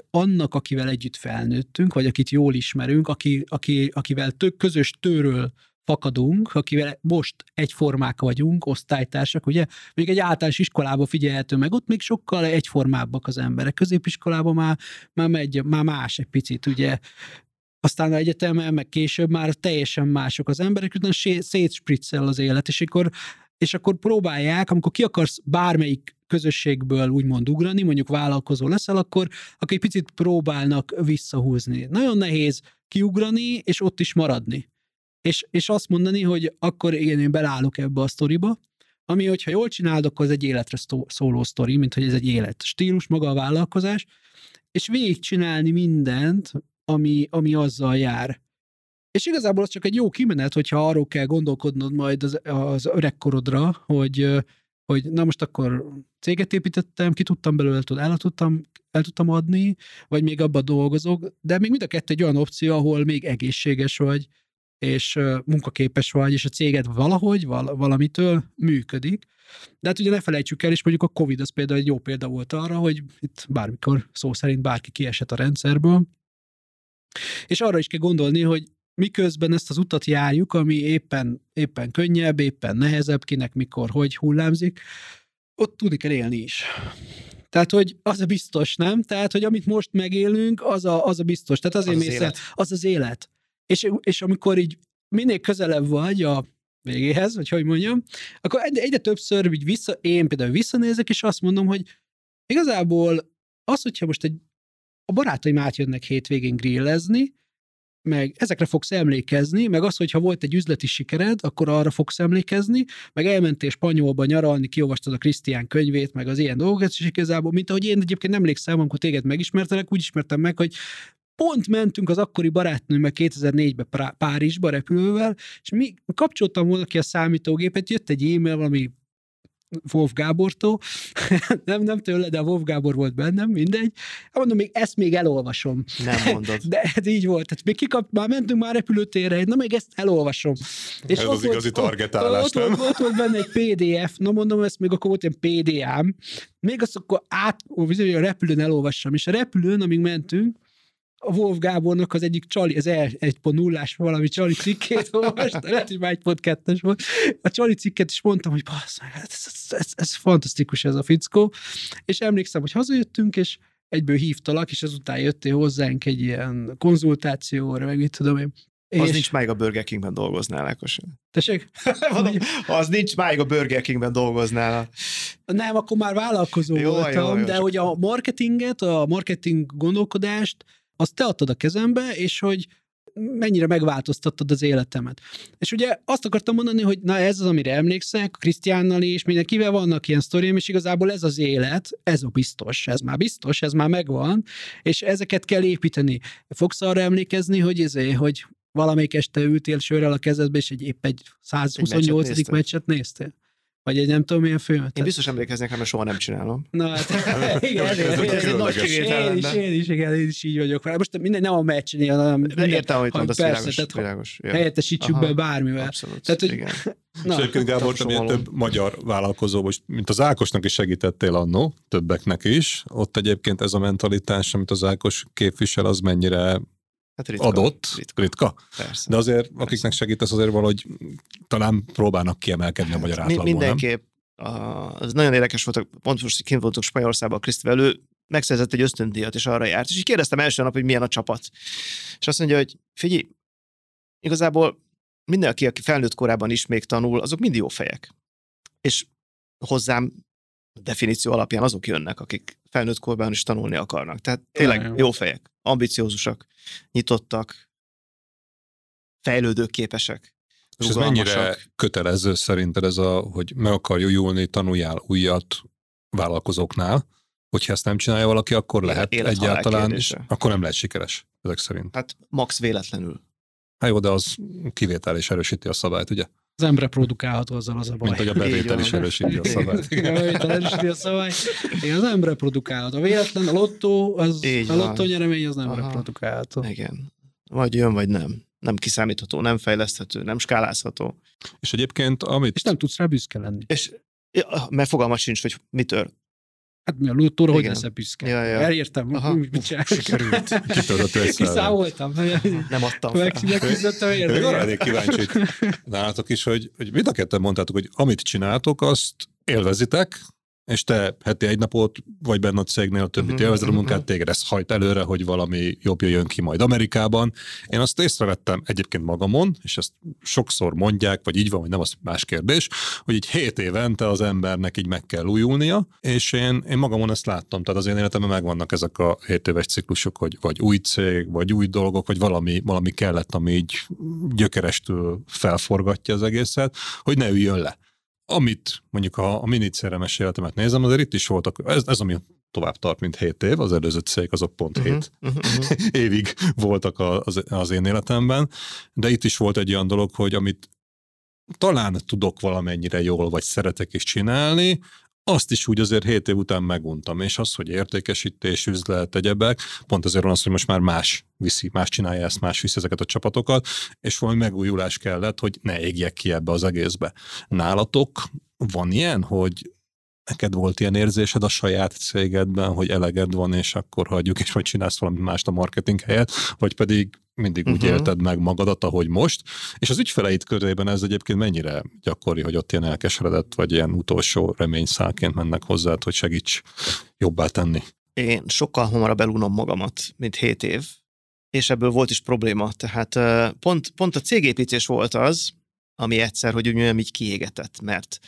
annak, akivel együtt felnőttünk, vagy akit jól ismerünk, aki, aki, akivel tök közös tőről fakadunk, akivel most egyformák vagyunk, osztálytársak, ugye? Még egy általános iskolában figyelhető meg, ott még sokkal egyformábbak az emberek. Középiskolában már, már, megy, már más egy picit, ugye? Aztán a egyetemen, meg később már teljesen mások az emberek, utána szétspriccel az élet, és akkor, és akkor próbálják, amikor ki akarsz bármelyik közösségből úgymond ugrani, mondjuk vállalkozó leszel, akkor, akkor egy picit próbálnak visszahúzni. Nagyon nehéz kiugrani, és ott is maradni és, és azt mondani, hogy akkor én, én belállok ebbe a sztoriba, ami, hogyha jól csinálod, akkor ez egy életre szóló sztori, mint hogy ez egy élet stílus, maga a vállalkozás, és végigcsinálni mindent, ami, ami azzal jár. És igazából az csak egy jó kimenet, hogyha arról kell gondolkodnod majd az, az öregkorodra, hogy, hogy na most akkor céget építettem, ki tudtam belőle, el tudtam, el tudtam adni, vagy még abban dolgozok, de még mind a kettő egy olyan opció, ahol még egészséges vagy, és munkaképes vagy, és a céged valahogy, val- valamitől működik. De hát ugye ne felejtsük el, és mondjuk a Covid az például egy jó példa volt arra, hogy itt bármikor szó szerint bárki kiesett a rendszerből. És arra is kell gondolni, hogy miközben ezt az utat járjuk, ami éppen, éppen könnyebb, éppen nehezebb, kinek mikor, hogy hullámzik, ott tudni kell élni is. Tehát, hogy az a biztos, nem? Tehát, hogy amit most megélünk, az a, az a biztos. Tehát azért az, az, élet. az az élet. És, és amikor így minél közelebb vagy a végéhez, vagy hogy mondjam, akkor egyre, egyre többször így vissza, én például visszanézek, és azt mondom, hogy igazából az, hogyha most egy, a barátaim átjönnek hétvégén grillezni, meg ezekre fogsz emlékezni, meg az, hogyha volt egy üzleti sikered, akkor arra fogsz emlékezni, meg elmentél Spanyolba nyaralni, kiolvastad a Krisztián könyvét, meg az ilyen dolgokat, és igazából, mint ahogy én egyébként emlékszem, amikor téged megismertelek, úgy ismertem meg, hogy pont mentünk az akkori barátnőmmel 2004-ben Párizsba repülővel, és mi kapcsoltam volna ki a számítógépet, jött egy e-mail, valami Wolf Gábortól, [LAUGHS] nem, nem tőle, de a Wolf Gábor volt bennem, mindegy. Hát mondom, még ezt még elolvasom. Nem mondod. [LAUGHS] De ez hát így volt. Tehát még kikap, már mentünk már repülőtérre, na még ezt elolvasom. És ez az volt, igazi targetálás, ott, nem? Ott, ott, volt benne egy PDF, na mondom, ezt még akkor volt egy PDA-m, még azt akkor át, a repülőn elolvassam, és a repülőn, amíg mentünk, a Wolf Gábornak az egyik csali, az 1.0-ás valami csali cikkét olvastam, [LAUGHS] lehet, hogy már 1.2-es volt. A csali cikket is mondtam, hogy bassz, ez, ez, ez, ez, fantasztikus ez a fickó. És emlékszem, hogy hazajöttünk, és egyből hívtalak, és azután jöttél hozzánk egy ilyen konzultációra, meg mit tudom én. Az és... nincs máig a Burger Kingben dolgoznál, Ákos. Tessék? [LAUGHS] Mondom, az nincs máig a Burger Kingben dolgoznál. Nem, akkor már vállalkozó Jó, voltam, jó, jó, de csak- hogy a marketinget, a marketing gondolkodást, azt te adtad a kezembe, és hogy mennyire megváltoztattad az életemet. És ugye azt akartam mondani, hogy na ez az, amire emlékszek, Krisztiánnal is, mindenkivel vannak ilyen sztorium, és igazából ez az élet, ez a biztos, ez már biztos, ez már megvan, és ezeket kell építeni. Fogsz arra emlékezni, hogy ezé, hogy valamelyik este ültél sörrel a kezedbe, és egy épp egy 128. nézted? meccset néztél? Vagy egy nem tudom milyen filmet? Én biztos emlékeznek, mert soha nem csinálom. Na, hát, igen, Ez egy különleges. én is, én is, igen, én is így vagyok. vele. Most minden nem a meccsen, hanem De minden, értem, amit mondasz, persze, világos. tehát, világos. Ja. helyettesítsük Aha. be bármivel. Abszolút. Tehát, hogy- igen. És Na, egyébként Gábor, te több magyar vállalkozó, most, mint az Ákosnak is segítettél annó, többeknek is, ott egyébként ez a mentalitás, amit az Ákos képvisel, az mennyire Hát ritka. adott, Ritka. ritka. Persze. De azért, akiknek segítesz, azért valahogy talán próbálnak kiemelkedni a magyar átlagból? Mindenképp. A, az nagyon érdekes volt, pont most kint voltunk Spanyolországban, Krisztivel, ő megszerzett egy ösztöndíjat, és arra járt. És így kérdeztem első nap, hogy milyen a csapat. És azt mondja, hogy figyelj, igazából mindenki, aki felnőtt korában is még tanul, azok mind jó fejek. És hozzám definíció alapján azok jönnek, akik felnőtt korban is tanulni akarnak. Tehát tényleg Ja, jó. jó fejek, ambiciózusak, nyitottak, fejlődőképesek. És ez mennyire kötelező szerinted ez a, hogy meg akar jújulni, tanuljál újat vállalkozóknál, hogyha ezt nem csinálja valaki, akkor Élet- lehet élet-halál egyáltalán, és akkor nem lehet sikeres, ezek szerint. Hát max véletlenül. Hát jó, de az kivétel is erősíti a szabályt, ugye? Az ember produkálható azzal az a baj. Mint hogy a bevétel is erősíti a szabályt. A bevétel erősíti a szabály. Igen, az ember produkálható. A véletlen, a lottó, az, Így a lottó nyeremény az nem Aha. reprodukálható. Igen. Vagy jön, vagy nem. Nem kiszámítható, nem fejleszthető, nem skálázható. És egyébként, amit És nem tudsz rá büszke lenni. És ja, mert fogalmat sincs, hogy mitől. Hát mi a lottóra, hogy leszel büszke? Ja, ja. Elértem, Aha. mit csinálsz? Sikerült. egy szellem. Kiszámoltam. Nem adtam fel. Meg- Megküzdöttem, Én még arra értem. lennék kíváncsi nálatok is, hogy, hogy mind a ketten mondtátok, hogy amit csináltok, azt élvezitek, és te heti egy napot vagy benne a cégnél, a többit Mhm, élvezed a mhm, munkát, mhm. téged ez hajt előre, hogy valami jobb jöjjön ki majd Amerikában. Én azt észrevettem egyébként magamon, és ezt sokszor mondják, vagy így van, vagy nem, az más kérdés, hogy így hét évente az embernek így meg kell újulnia, és én, én magamon ezt láttam, tehát az én életemben megvannak ezek a 7 éves ciklusok, hogy vagy új cég, vagy új dolgok, vagy valami, valami kellett, ami így gyökerestől felforgatja az egészet, hogy ne üljön le. Amit mondjuk a, a minicéremes életemet nézem, azért itt is voltak, ez, ez ami tovább tart, mint 7 év, az előző cég azok pont 7 Mhm, mhm, mhm. [LAUGHS] évig voltak az, az én életemben, de itt is volt egy olyan dolog, hogy amit talán tudok valamennyire jól, vagy szeretek is csinálni, azt is úgy azért 7 év után meguntam, és az, hogy értékesítés, üzlet, egyebek, pont azért van az, hogy most már más viszi, más csinálja ezt, más viszi ezeket a csapatokat, és valami megújulás kellett, hogy ne égjek ki ebbe az egészbe. Nálatok van ilyen, hogy neked volt ilyen érzésed a saját cégedben, hogy eleged van, és akkor hagyjuk, és majd csinálsz valami mást a marketing helyett, vagy pedig mindig úgy Mhm. élted meg magadat, ahogy most. És az ügyfeleid körében ez egyébként mennyire gyakori, hogy ott ilyen elkeseredett, vagy ilyen utolsó reményszálként mennek hozzád, hogy segíts jobbá tenni. Én sokkal hamarabb elunom magamat, mint 7 év, és ebből volt is probléma. Tehát pont, pont a cégépítés volt az, ami egyszer, hogy úgy mondjam, így kiégetett, mert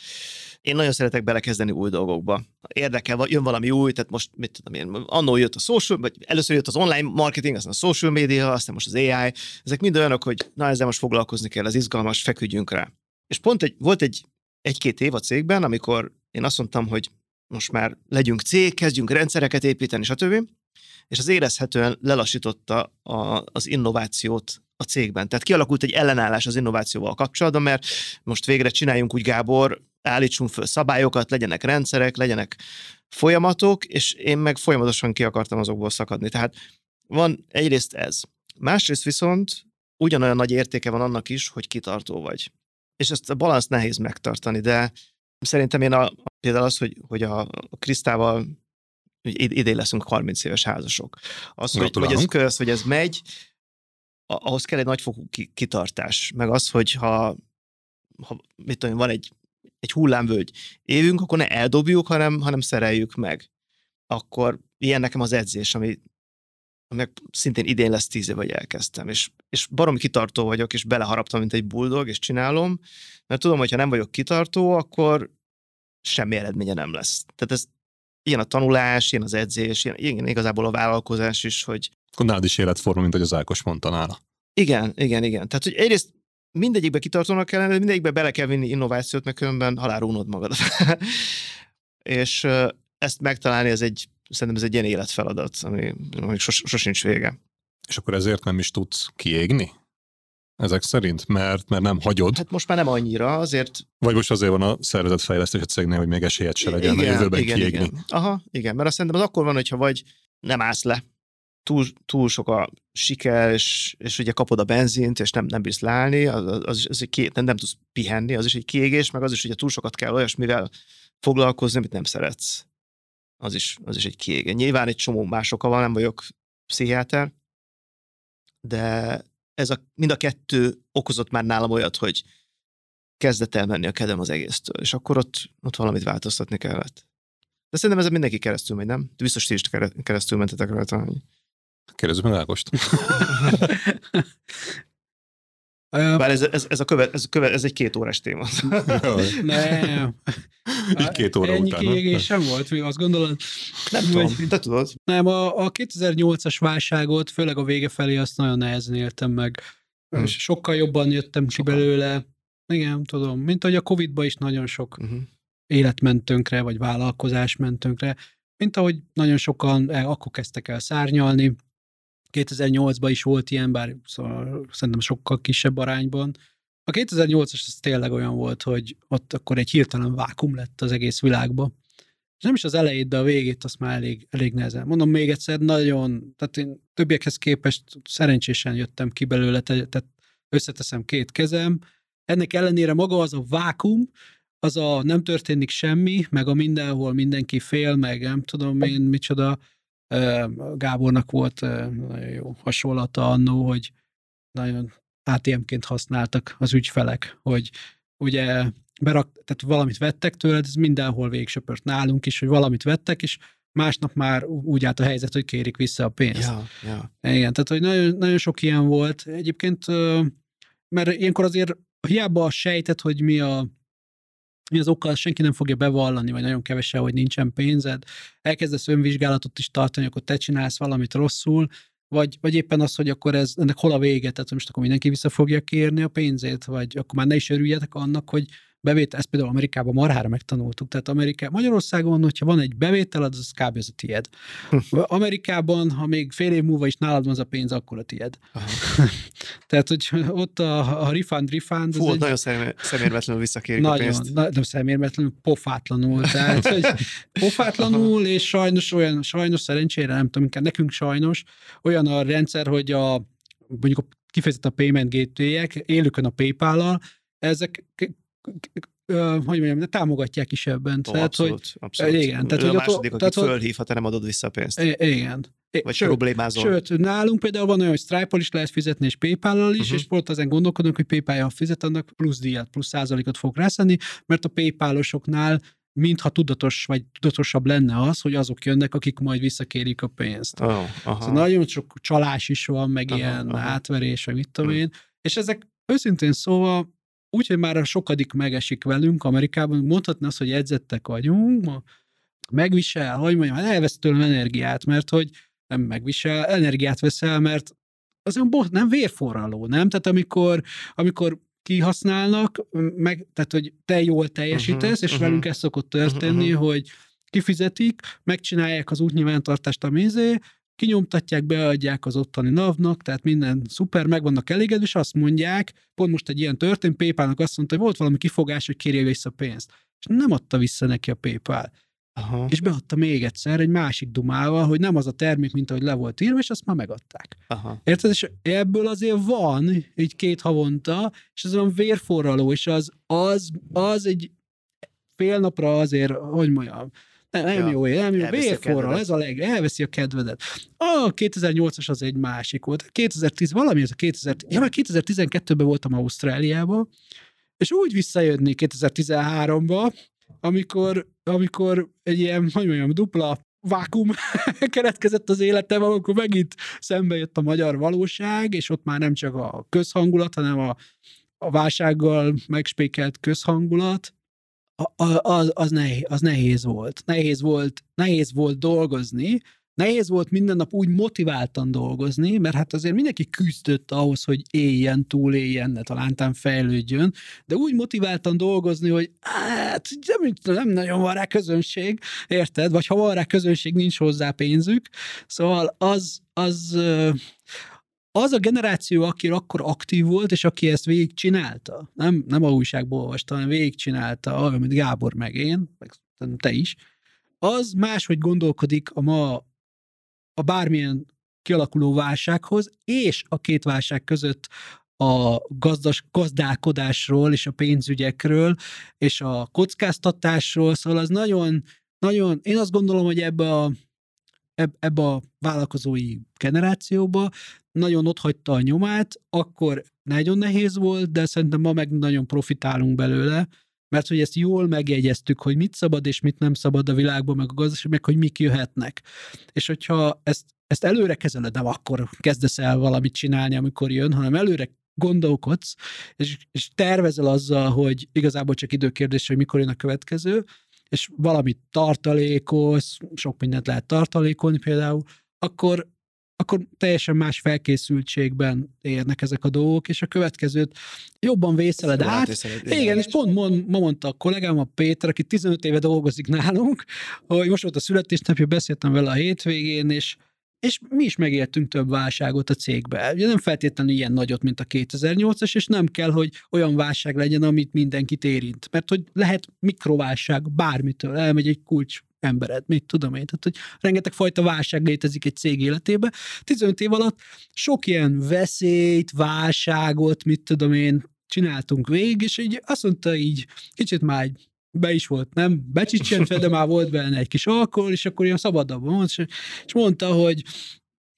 én nagyon szeretek belekezdeni új dolgokba. Érdekel, jön valami új, tehát most mit tudom én, annó jött a social, vagy először jött az online marketing, aztán a social media, aztán most az AI, ezek mind olyanok, hogy na ezzel most foglalkozni kell, ez izgalmas, feküdjünk rá. És pont egy, volt egy egy-két év a cégben, amikor én azt mondtam, hogy most már legyünk cég, kezdjünk rendszereket építeni, stb. És az érezhetően lelassította a, az innovációt a cégben. Tehát kialakult egy ellenállás az innovációval kapcsolatban, mert most végre csináljunk úgy, Gábor, állítsunk föl szabályokat, legyenek rendszerek, legyenek folyamatok, és én meg folyamatosan ki akartam azokból szakadni. Tehát van egyrészt ez. Másrészt viszont ugyanolyan nagy értéke van annak is, hogy kitartó vagy. És ezt a balanszt nehéz megtartani, de szerintem én a, például az, hogy, hogy a, a Krisztával idén leszünk 30 éves házasok. Az, hogy, hogy ez köz, hogy ez megy, ahhoz kell egy nagyfokú kitartás, meg az, hogy ha, ha mit tudom, van egy, egy hullámvölgy évünk, akkor ne eldobjuk, hanem, hanem szereljük meg. Akkor ilyen nekem az edzés, ami, aminek szintén idén lesz tíz év, hogy elkezdtem, és, és baromi kitartó vagyok, és beleharaptam, mint egy buldog, és csinálom, mert tudom, hogy ha nem vagyok kitartó, akkor semmi eredménye nem lesz. Tehát ez ilyen a tanulás, ilyen az edzés, ilyen, ilyen igazából a vállalkozás is, hogy... Akkor nálad is életforma, mint hogy az Ákos mondta nála. Igen, igen, igen. Tehát, hogy egyrészt mindegyikbe kitartónak kellene, de mindegyikbe bele kell vinni innovációt, mert különben halálra unod magad. [LAUGHS] és ezt megtalálni, ez egy, szerintem ez egy ilyen életfeladat, ami, ami sos, sosincs vége. És akkor ezért nem is tudsz kiégni? Ezek szerint? Mert, mert nem hagyod? Hát most már nem annyira, azért... Vagy most azért van a szervezetfejlesztés a cégnél, hogy még esélyed se legyen igen, a jövőben igen, kiégni. Igen. Aha, igen, mert azt szerintem az akkor van, hogyha vagy nem állsz le, túl, túl sok a siker, és, és ugye kapod a benzint, és nem, nem bírsz leállni, az, az, az, egy ké, nem, nem tudsz pihenni, az is egy kiégés, meg az is, hogy túl sokat kell olyasmivel foglalkozni, amit nem szeretsz. Az is, az is egy kiégés. Nyilván egy csomó más oka van, nem vagyok pszichiáter, de ez a, mind a kettő okozott már nálam olyat, hogy kezdett el menni a kedem az egésztől, és akkor ott, ott valamit változtatni kellett. De szerintem ez mindenki keresztül megy, nem? De biztos ti is keresztül mentetek rajta. Kérdezzük meg Ágost. Bár ez, ez, ez, a követ, ez, a követ, ez egy két órás téma. nem. Így két óra Ennyi után. kiégés sem volt, mi azt gondolod? Nem tudom, te tudod. Nem, a, a 2008-as válságot, főleg a vége felé azt nagyon nehezen éltem meg. Hmm. És sokkal jobban jöttem ki belőle. Igen, tudom. Mint hogy a Covid-ban is nagyon sok uh-huh. élet ment tönkre, vagy vállalkozás ment tönkre. Mint ahogy nagyon sokan el, akkor kezdtek el szárnyalni. 2008-ban is volt ilyen, bár szóval szerintem sokkal kisebb arányban. A 2008-as az tényleg olyan volt, hogy ott akkor egy hirtelen vákum lett az egész világba. És nem is az elejét, de a végét azt már elég, elég nehezen. Mondom még egyszer, nagyon, tehát én többiekhez képest szerencsésen jöttem ki belőle, tehát összeteszem két kezem. Ennek ellenére maga az a vákum, az a nem történik semmi, meg a mindenhol mindenki fél, meg nem tudom én micsoda. Gábornak volt nagyon jó hasonlata annó, hogy nagyon ATM-ként használtak az ügyfelek, hogy ugye berak, tehát valamit vettek tőled, ez mindenhol végsöpört nálunk is, hogy valamit vettek, és másnap már úgy állt a helyzet, hogy kérik vissza a pénzt. Ja, ja. Igen, tehát hogy nagyon, nagyon sok ilyen volt. Egyébként, mert ilyenkor azért hiába sejtett, hogy mi a mi az oka, senki nem fogja bevallani, vagy nagyon kevesen, hogy nincsen pénzed. Elkezdesz önvizsgálatot is tartani, akkor te csinálsz valamit rosszul, vagy, vagy éppen az, hogy akkor ez, ennek hol a vége, tehát most akkor mindenki vissza fogja kérni a pénzét, vagy akkor már ne is örüljetek annak, hogy bevétel, ezt például Amerikában marhára megtanultuk. Tehát Amerika, Magyarországon, hogyha van egy bevétel, az, az kb. az a tied. Amerikában, ha még fél év múlva is nálad van az a pénz, akkor a tied. [LAUGHS] Tehát, hogy ott a, a refund, refund... Fú, egy... nagyon szemérmetlenül visszakérik nagyon, a pénzt. Na, nem szemérmetlenül, pofátlanul. Tehát, hogy [LAUGHS] pofátlanul, és sajnos olyan, sajnos szerencsére, nem tudom, inkább nekünk sajnos, olyan a rendszer, hogy a mondjuk a kifejezetten a payment gateway-ek, élőkön a PayPal-al, ezek hogy mondjam, de támogatják is ebben. Ó, tehát, abszolút, hogy, abszolút. Igen, tehát, hogy a második, aki tehát, fölhív, ha te nem adod vissza a pénzt. Igen. Vagy sőt, problémázol. Sőt, nálunk például van olyan, hogy Stripe-ol is lehet fizetni, és PayPal-al is, uh-huh. és pont ezen gondolkodunk, hogy PayPal-jal fizet, annak plusz díjat, plusz százalékot fog rászenni, mert a PayPal-osoknál mintha tudatos vagy tudatosabb lenne az, hogy azok jönnek, akik majd visszakérik a pénzt. Oh, aha. Szóval nagyon sok csalás is van, meg aha, ilyen aha. átverés, vagy mit tudom én, és ezek őszintén szóval úgyhogy már a sokadik megesik velünk Amerikában, mondhatni azt, hogy edzettek vagyunk, ma megvisel, hogy mondjam, elvesz tőlem energiát, mert hogy nem megvisel, energiát veszel, mert az nem vérforraló, nem? Tehát amikor, amikor kihasználnak, meg, tehát hogy te jól teljesítesz, uh-huh, és uh-huh. velünk ez szokott történni, uh-huh. hogy kifizetik, megcsinálják az útnyilvántartást a mézé, kinyomtatják, beadják az ottani navnak, tehát minden szuper, meg vannak elégedve, és azt mondják, pont most egy ilyen történt, PayPal-nak azt mondta, hogy volt valami kifogás, hogy kérje vissza pénzt. És nem adta vissza neki a PayPal. Aha. És beadta még egyszer egy másik dumával, hogy nem az a termék, mint ahogy le volt írva, és azt már megadták. Aha. Érted? És ebből azért van, így két havonta, és ez olyan vérforraló, és az, az, az egy fél napra azért, hogy mondjam, Nem, nem Ja. jó, nem jó, vérforral, ez a leg, elveszi a kedvedet. A 2008-as az egy másik volt. 2010, valami ez a 2000, ja, már 2012-ben voltam Ausztráliában, és úgy visszajönni 2013-ba, amikor, amikor egy ilyen, hogy mondjam, dupla vákum [LAUGHS] keretkezett az életem, amikor megint szembe jött a magyar valóság, és ott már nem csak a közhangulat, hanem a, a válsággal megspékelt közhangulat, az, az, nehéz, az nehéz volt. Nehéz volt, nehéz volt dolgozni, nehéz volt minden nap úgy motiváltan dolgozni, mert hát azért mindenki küzdött ahhoz, hogy éljen, túléljen, ne talántán fejlődjön, de úgy motiváltan dolgozni, hogy hát nem, nem nagyon van rá közönség, érted? Vagy ha van rá közönség, nincs hozzá pénzük. Szóval az, az, az a generáció, aki akkor aktív volt, és aki ezt végigcsinálta, nem, nem a újságból olvasta, hanem végigcsinálta, olyan, mint Gábor meg én, meg te is, az máshogy gondolkodik a ma a bármilyen kialakuló válsághoz, és a két válság között a gazdas, gazdálkodásról és a pénzügyekről, és a kockáztatásról, szóval az nagyon, nagyon, én azt gondolom, hogy ebbe a, eb, ebbe a vállalkozói generációba nagyon ott hagyta a nyomát, akkor nagyon nehéz volt, de szerintem ma meg nagyon profitálunk belőle, mert hogy ezt jól megjegyeztük, hogy mit szabad és mit nem szabad a világban, meg a gazdaság, meg hogy mik jöhetnek. És hogyha ezt, ezt előre kezeled, nem akkor kezdesz el valamit csinálni, amikor jön, hanem előre gondolkodsz, és, és tervezel azzal, hogy igazából csak időkérdés, hogy mikor jön a következő, és valamit tartalékolsz, sok mindent lehet tartalékolni például, akkor, akkor teljesen más felkészültségben érnek ezek a dolgok, és a következőt jobban vészeled át, Átvészed, igen, és pont mond, ma mondta a kollégám, a Péter, aki 15 éve dolgozik nálunk, hogy most volt a születésnapja, beszéltem vele a hétvégén, és és mi is megéltünk több válságot a cégbe. Ugye nem feltétlenül ilyen nagyot, mint a 2008-as, és nem kell, hogy olyan válság legyen, amit mindenkit érint. Mert hogy lehet mikroválság bármitől, elmegy egy kulcs embered, mit tudom én. Tehát, hogy rengeteg fajta válság létezik egy cég életébe. 15 év alatt sok ilyen veszélyt, válságot, mit tudom én, csináltunk végig, és így azt mondta így, kicsit már így be is volt, nem becsicsentve, de már volt benne egy kis alkohol, és akkor ilyen szabadabban volt, és, mondta, hogy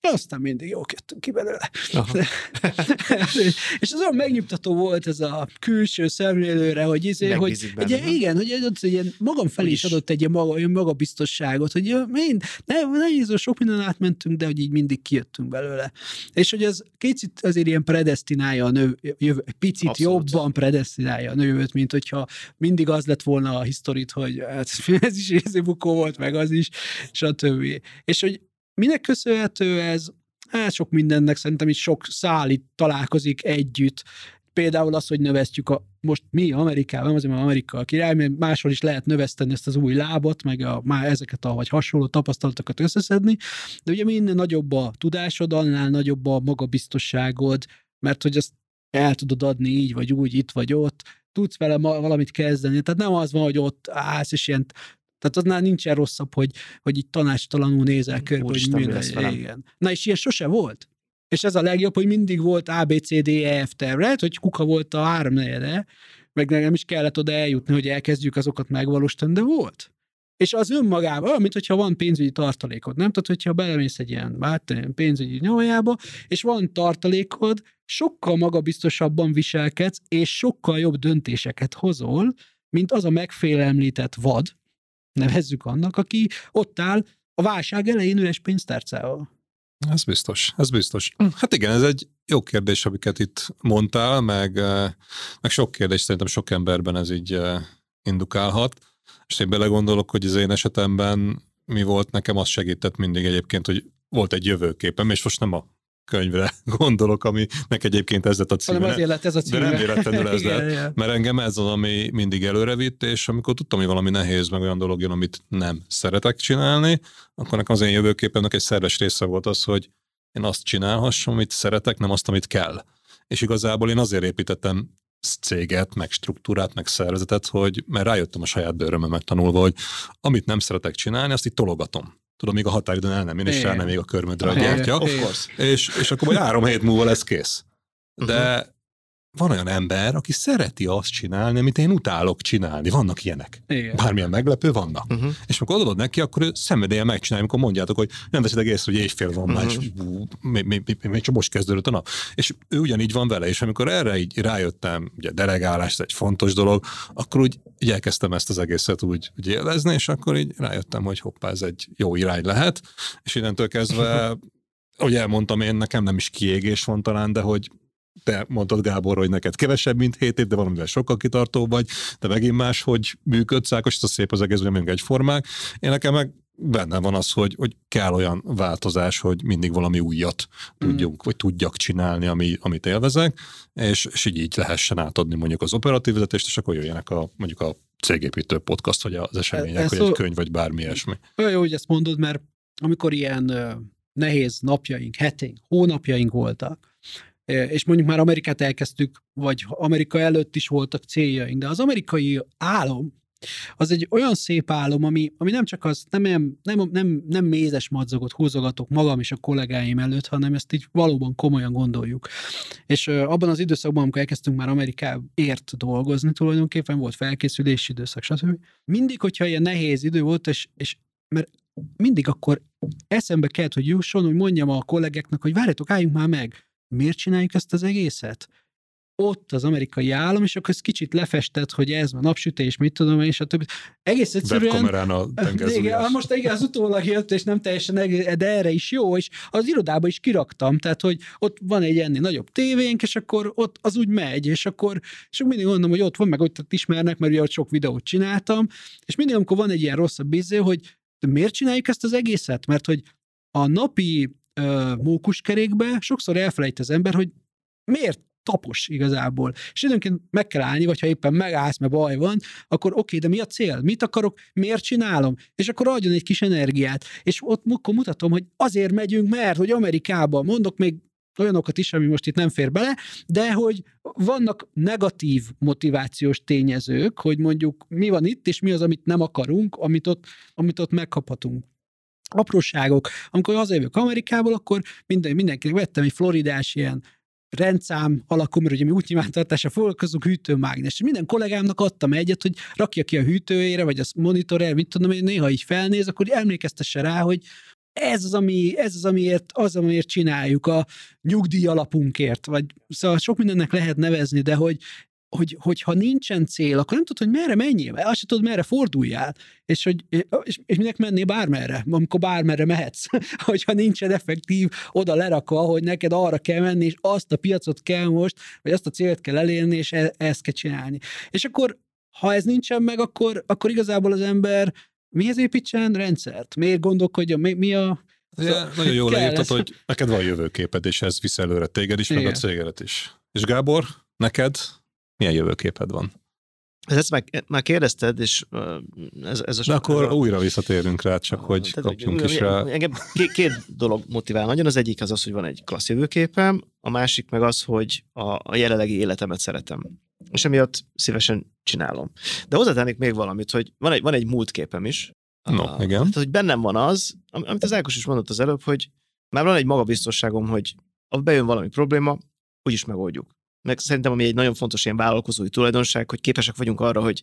aztán mindig jó jöttünk ki belőle. [LAUGHS] És az olyan megnyugtató volt ez a külső szemlélőre, hogy, izé, hogy benne, egy, igen, hogy adott egy ilyen magam felé is adott egy ilyen maga, olyan magabiztosságot, hogy mind, ne, nehéz, sok minden átmentünk, de hogy így mindig kijöttünk belőle. És hogy ez kicsit azért ilyen predestinálja a nő, jövő, egy picit Abszolút. jobban predestinálja a nőt, mint hogyha mindig az lett volna a historit, hogy hát, [LAUGHS] ez is részébukó volt, meg az is, stb. És hogy minek köszönhető ez? Hát sok mindennek szerintem is sok szál itt találkozik együtt. Például az, hogy növesztjük a, most mi Amerikában, azért mert Amerika a király, mert máshol is lehet növeszteni ezt az új lábat, meg a, már ezeket a vagy hasonló tapasztalatokat összeszedni, de ugye minél nagyobb a tudásod, annál nagyobb a magabiztosságod, mert hogy ezt el tudod adni így vagy úgy, itt vagy ott, tudsz vele valamit kezdeni. Tehát nem az van, hogy ott állsz, és ilyen tehát annál nincsen rosszabb, hogy, hogy így tanástalanul nézel körbe, hogy Úristen, mi mi lesz velem? igen. Na és ilyen sose volt. És ez a legjobb, hogy mindig volt A, B, C, D, E, F terv. Lehet, hogy kuka volt a három negyede, meg nem is kellett oda eljutni, hogy elkezdjük azokat megvalósítani, de volt. És az önmagában, olyan, mint hogyha van pénzügyi tartalékod, nem? Tehát, hogyha belemész egy ilyen hát, pénzügyi nyavajába, és van tartalékod, sokkal magabiztosabban viselkedsz, és sokkal jobb döntéseket hozol, mint az a megfélemlített vad, nevezzük annak, aki ott áll a válság elején üres pénztárcával. Ez biztos, ez biztos. Hát igen, ez egy jó kérdés, amiket itt mondtál, meg, eh, meg sok kérdés szerintem sok emberben ez így eh, indukálhat. És én belegondolok, hogy az én esetemben mi volt nekem, az segített mindig egyébként, hogy volt egy jövőképem, és most nem a könyvre [LAUGHS] gondolok, aminek egyébként ez lett a címe. Hanem azért lett ez a De címe. nem véletlenül ez [LAUGHS] Igen, lett. igen. Mert engem ez az, ami mindig előre vitt, és amikor tudtam, hogy valami nehéz, meg olyan dolog jön, amit nem szeretek csinálni, akkor nekem az én jövőképemnek egy szerves része volt az, hogy én azt csinálhassam, amit szeretek, nem azt, amit kell. És igazából én azért építettem céget, meg struktúrát, meg szervezetet, hogy mert rájöttem a saját bőrömmel megtanulva, hogy amit nem szeretek csinálni, azt itt tologatom. Tudom, még a határidőn el nem jön, és el nem még a körmödre a gyertya. Of course. És, és akkor majd három hét múlva lesz kész. De van olyan ember, aki szereti azt csinálni, amit én utálok csinálni. Vannak ilyenek. Igen. Bármilyen meglepő, vannak. Uh-huh. És amikor adod neki, akkor ő szenvedélye megcsinálja, amikor mondjátok, hogy nem veszitek észre, hogy éjfél van már, és ú, még, még, még, csak most kezdődött a nap. És ő ugyanígy van vele, és amikor erre így rájöttem, ugye delegálás ez egy fontos dolog, akkor úgy, úgy elkezdtem ezt az egészet úgy, úgy élvezni, és akkor így rájöttem, hogy hoppá, ez egy jó irány lehet, és innentől kezdve, [LAUGHS] ahogy elmondtam én, nekem nem is kiégés van talán, de hogy te mondtad Gábor, hogy neked kevesebb, mint 7 év, de valamivel sokkal kitartó vagy, de megint más, hogy működsz, Ákos, ez a szép az egész, hogy egy egyformák. Én nekem meg benne van az, hogy, hogy kell olyan változás, hogy mindig valami újat tudjunk, mm. vagy tudjak csinálni, ami, amit élvezek, és, és így, így lehessen átadni mondjuk az operatív vezetést, és akkor jöjjenek a, mondjuk a cégépítő podcast, vagy az események, Ez vagy szó- egy könyv, vagy bármi ilyesmi. Olyan jó, hogy ezt mondod, mert amikor ilyen nehéz napjaink, heteink, hónapjaink voltak, és mondjuk már Amerikát elkezdtük, vagy Amerika előtt is voltak céljaink, de az amerikai álom, az egy olyan szép álom, ami, ami nem csak az, nem, nem, nem, nem, nem mézes madzagot húzogatok magam és a kollégáim előtt, hanem ezt így valóban komolyan gondoljuk. És abban az időszakban, amikor elkezdtünk már Amerikáért dolgozni, tulajdonképpen volt felkészülési időszak, stb. Mindig, hogyha ilyen nehéz idő volt, és, és mert mindig akkor eszembe kellett, hogy jusson, hogy mondjam a kollégáknak, hogy várjatok, álljunk már meg, miért csináljuk ezt az egészet? Ott az amerikai állam, és akkor ez kicsit lefestett, hogy ez a napsütés, mit tudom én, és a többi. Egész egyszerűen... A [LAUGHS] Igen, most igen, az utólag jött, és nem teljesen, de erre is jó, és az irodába is kiraktam, tehát, hogy ott van egy ennél nagyobb tévénk, és akkor ott az úgy megy, és akkor, és mindig mondom, hogy ott van, meg ott ismernek, mert ugye ott sok videót csináltam, és mindig, amikor van egy ilyen rosszabb izé, hogy miért csináljuk ezt az egészet? Mert hogy a napi ö, mókuskerékbe sokszor elfelejt az ember, hogy miért tapos igazából. És időnként meg kell állni, vagy ha éppen megállsz, mert baj van, akkor oké, de mi a cél? Mit akarok? Miért csinálom? És akkor adjon egy kis energiát. És ott akkor mutatom, hogy azért megyünk, mert hogy Amerikába, mondok még olyanokat is, ami most itt nem fér bele, de hogy vannak negatív motivációs tényezők, hogy mondjuk mi van itt, és mi az, amit nem akarunk, amit ott, amit ott megkaphatunk apróságok. Amikor hazajövök Amerikából, akkor minden, mindenkinek vettem egy floridás ilyen rendszám alakú, mert ugye mi útnyilvántartásra foglalkozunk hűtőmágnes. Minden kollégámnak adtam egyet, hogy rakja ki a hűtőjére, vagy az monitorért, mit tudom én, néha így felnéz, akkor emlékeztesse rá, hogy ez az, ami, ez az, amiért, az, amiért csináljuk a nyugdíj alapunkért, vagy szóval sok mindennek lehet nevezni, de hogy, hogy, hogyha nincsen cél, akkor nem tudod, hogy merre menjél, azt sem tudod, merre forduljál, és, hogy, és, és minek mennél bármerre, amikor bármerre mehetsz, [LAUGHS] hogyha nincsen effektív oda lerakva, hogy neked arra kell menni, és azt a piacot kell most, vagy azt a célt kell elérni, és e, ezt kell csinálni. És akkor, ha ez nincsen meg, akkor, akkor igazából az ember mihez építsen rendszert? Miért gondolkodjon? Mi, mi a... Ugye, nagyon jól leírtad, hogy neked van jövőképed, és ez visz előre téged is, meg a Igen. cégedet is. És Gábor, neked milyen jövőképed van? Ezt már, már kérdezted, és ez, ez a... De akkor a- újra visszatérünk rá, csak hogy Tehát, kapjunk is rá. Engem két, két dolog motivál nagyon. Az egyik az az, hogy van egy klassz jövőképem, a másik meg az, hogy a, a jelenlegi életemet szeretem. És emiatt szívesen csinálom. De hozzátennék még valamit, hogy van egy, van egy múltképem is. No, Ah, igen. Tehát, hogy bennem van az, am- amit az Ákos is mondott az előbb, hogy már van egy magabiztosságom, hogy ha bejön valami probléma, úgyis megoldjuk. Meg szerintem, ami egy nagyon fontos ilyen vállalkozói tulajdonság, hogy képesek vagyunk arra, hogy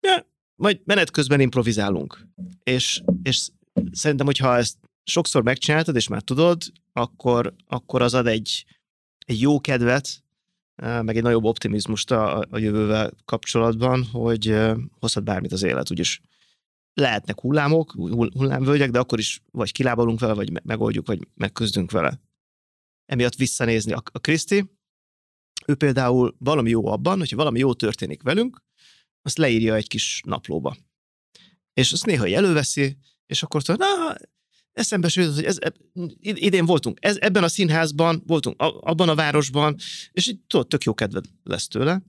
ja, majd menet közben improvizálunk. És, és szerintem, hogyha ezt sokszor megcsináltad, és már tudod, akkor, akkor az ad egy, egy jó kedvet, eh, meg egy nagyobb optimizmust a, a jövővel kapcsolatban, hogy eh, hozhat bármit az élet. Úgyis lehetnek hullámok, hull- hullámvölgyek, de akkor is vagy kilábalunk vele, vagy me- megoldjuk, vagy megküzdünk vele. Emiatt visszanézni a, a Kriszti, ő például valami jó abban, hogyha valami jó történik velünk, azt leírja egy kis naplóba. És azt néha előveszi, és akkor tudod, na, eszembe jutott, hogy ez, idén voltunk ez, ebben a színházban, voltunk abban a városban, és így tudod, tök jó kedved lesz tőle.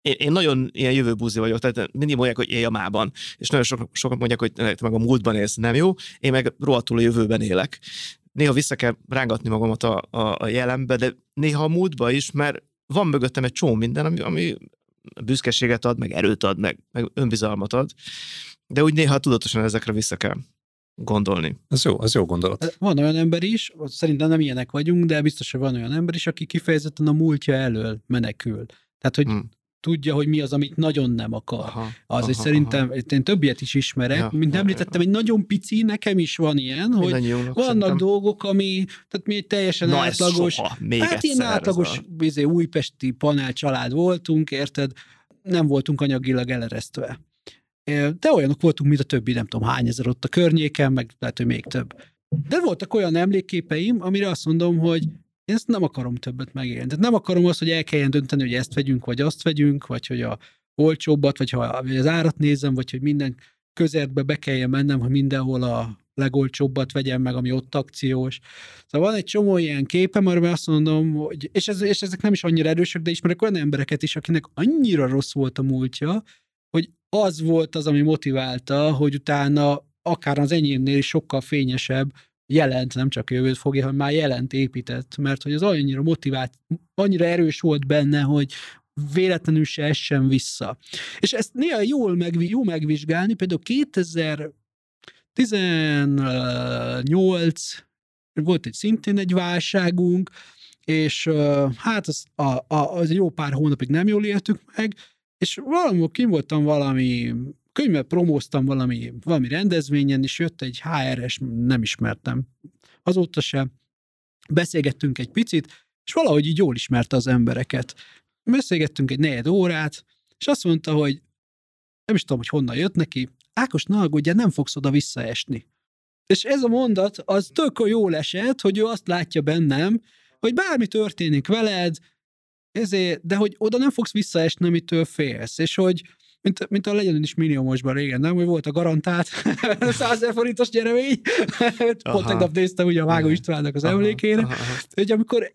Én, én nagyon ilyen jövőbúzi vagyok, tehát mindig mondják, hogy élj a mában, és nagyon sok, sokan mondják, hogy te meg a múltban élsz, nem jó, én meg rohadtul a jövőben élek. Néha vissza kell rángatni magamat a, a, a jelenbe, de néha a múltba is, mert van mögöttem egy csomó minden, ami, ami büszkeséget ad, meg erőt ad, meg, meg önbizalmat ad, de úgy néha tudatosan ezekre vissza kell gondolni. Ez jó, ez jó gondolat. Van olyan ember is, szerintem nem ilyenek vagyunk, de biztos, hogy van olyan ember is, aki kifejezetten a múltja elől menekül. Tehát, hogy hmm tudja, hogy mi az, amit nagyon nem akar. Aha, az, aha, szerintem aha. én több ilyet is ismerek, ja, mint ja, említettem, ja. egy nagyon pici, nekem is van ilyen, hogy vannak szerintem. dolgok, ami, tehát mi egy teljesen Na átlagos, még hát ilyen átlagos. Bizé, újpesti panel család voltunk, érted? Nem voltunk anyagilag eleresztve. De olyanok voltunk, mint a többi, nem tudom hány ezer ott a környéken, meg lehet, hogy még több. De voltak olyan emlékképeim, amire azt mondom, hogy én ezt nem akarom többet megélni. Tehát nem akarom azt, hogy el kelljen dönteni, hogy ezt vegyünk, vagy azt vegyünk, vagy hogy a olcsóbbat, vagy ha az árat nézem, vagy hogy minden közértbe be kelljen mennem, hogy mindenhol a legolcsóbbat vegyem meg, ami ott akciós. Szóval van egy csomó ilyen képem, amiben azt mondom, hogy, és, ez, és ezek nem is annyira erősek, de ismerek olyan embereket is, akinek annyira rossz volt a múltja, hogy az volt az, ami motiválta, hogy utána akár az enyémnél is sokkal fényesebb jelent, nem csak jövőt fogja, hanem már jelent épített, mert hogy az annyira motivált, annyira erős volt benne, hogy véletlenül se essen vissza. És ezt néha jól meg, jó megvizsgálni, például 2018 volt egy szintén egy válságunk, és hát az, a, a, az jó pár hónapig nem jól éltük meg, és valamikor kim voltam valami könyvet promóztam valami, valami rendezvényen, és jött egy HRS, nem ismertem. Azóta se beszélgettünk egy picit, és valahogy így jól ismerte az embereket. Beszélgettünk egy negyed órát, és azt mondta, hogy nem is tudom, hogy honnan jött neki, Ákos, ne aggódj, nem fogsz oda visszaesni. És ez a mondat, az tök jól esett, hogy ő azt látja bennem, hogy bármi történik veled, ezért, de hogy oda nem fogsz visszaesni, amitől félsz, és hogy, mint, mint a legyen is milliómosban régen, nem? Hogy volt a garantált [LAUGHS] 100 ezer forintos nyeremény. Pont tegnap néztem ugye a Vágó Istvánnak az aha, emlékére. Aha, aha. Hogy amikor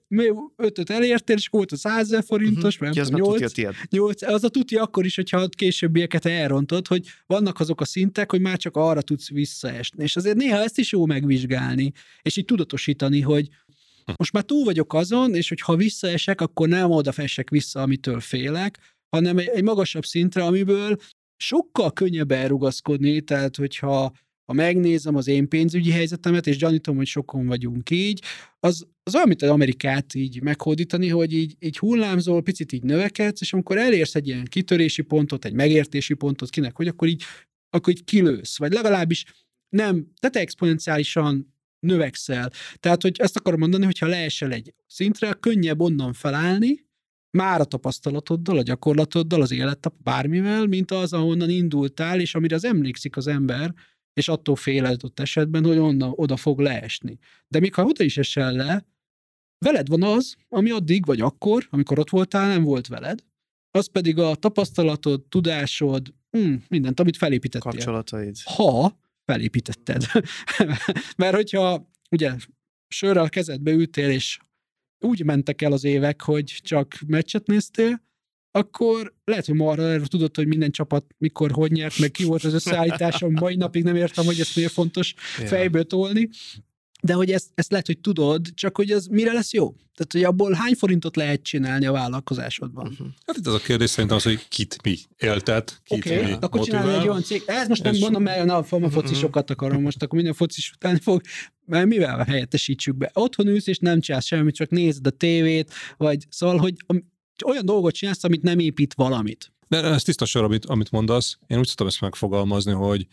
ötöt elértél, és volt a 100 ezer forintos, uh-huh. mert nem 8, 8, az a tuti akkor is, hogyha későbbieket elrontod, hogy vannak azok a szintek, hogy már csak arra tudsz visszaesni. És azért néha ezt is jó megvizsgálni, és így tudatosítani, hogy most már túl vagyok azon, és hogy ha visszaesek, akkor nem oda fessek vissza, amitől félek, hanem egy, egy magasabb szintre, amiből sokkal könnyebb elrugaszkodni, tehát hogyha ha megnézem az én pénzügyi helyzetemet, és gyanítom, hogy sokan vagyunk így, az, az olyan, mint az Amerikát így meghódítani, hogy így, így hullámzol, picit így növekedsz, és amikor elérsz egy ilyen kitörési pontot, egy megértési pontot, kinek, hogy akkor így, akkor így kilősz, vagy legalábbis nem, tehát exponenciálisan növekszel. Tehát, hogy ezt akarom mondani, hogy ha leesel egy szintre, könnyebb onnan felállni, már a tapasztalatoddal, a gyakorlatoddal, az élettap, bármivel, mint az, ahonnan indultál, és amire az emlékszik az ember, és attól fél ott esetben, hogy onnan, oda fog leesni. De még ha oda is esel le, veled van az, ami addig, vagy akkor, amikor ott voltál, nem volt veled, az pedig a tapasztalatod, tudásod, hm, mindent, amit felépítettél. Kapcsolataid. Ha felépítetted. [LAUGHS] Mert hogyha ugye sörrel kezedbe ültél, és úgy mentek el az évek, hogy csak meccset néztél, akkor lehet, hogy marra tudod, hogy minden csapat mikor, hogy nyert, meg ki volt az összeállításom, mai napig nem értem, hogy ezt miért fontos fejből tolni, de hogy ezt, ezt lehet, hogy tudod, csak hogy ez mire lesz jó? Tehát, hogy abból hány forintot lehet csinálni a vállalkozásodban? Uh-huh. Hát itt az a kérdés szerintem az, hogy kit mi éltet, kit okay, mi akkor csinálni egy olyan cég. Ez most nem mondom, mert na, a mhm. focisokat akarom most, akkor minden focis után fog, mert mivel helyettesítsük be? Otthon ülsz, és nem csinálsz semmit, csak nézed a tévét, vagy szóval, hogy olyan dolgot csinálsz, amit nem épít valamit. De ez tiszta sor, amit, amit mondasz. Én úgy tudom ezt megfogalmazni, hogy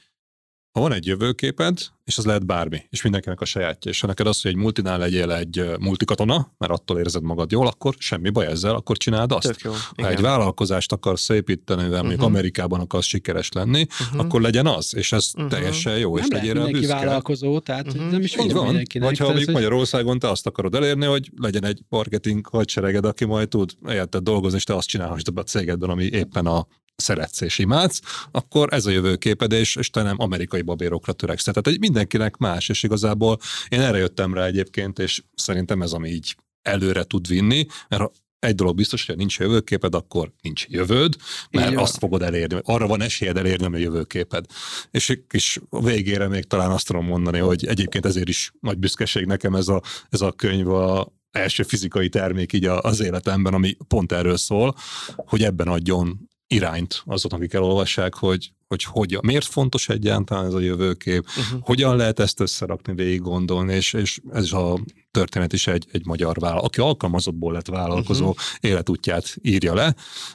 ha van egy jövőképed, és az lehet bármi, és mindenkinek a sajátja, és ha neked az, hogy egy multinál legyél egy multikatona, mert attól érzed magad jól, akkor semmi baj ezzel, akkor csináld azt. jó. Ha Igen. egy vállalkozást akarsz építeni, de mondjuk uh-huh. Amerikában akarsz sikeres lenni, uh-huh. akkor legyen az, és ez uh-huh. teljesen jó, nem és legyél rá büszke. vállalkozó, tehát uh-huh. nem is Így van. mindenkinek. Vagy ha mondjuk Magyarországon te azt akarod elérni, hogy legyen egy marketing hadsereged, aki majd tud helyetted dolgozni, és te azt csinálhassd a cégedben, ami éppen a szeretsz és imádsz, akkor ez a jövőképed, és, és te nem amerikai babérokra töreksz. Tehát egy mindenkinek más, és igazából én erre jöttem rá egyébként, és szerintem ez, ami így előre tud vinni, mert egy dolog biztos, hogy ha nincs jövőképed, akkor nincs jövőd, mert Igen. azt fogod elérni, arra van esélyed elérni, a jövőképed. És, és a végére még talán azt tudom mondani, hogy egyébként ezért is nagy büszkeség nekem ez a, ez a könyv a első fizikai termék így az életemben, ami pont erről szól, hogy ebben adjon irányt azok, akik elolvassák, hogy, hogy, hogy miért fontos egyáltalán ez a jövőkép, uh-huh. hogyan lehet ezt összerakni, végig gondolni, és, és ez a történet is egy, egy magyar vállalat, aki alkalmazottból lett vállalkozó, uh-huh. életútját írja le.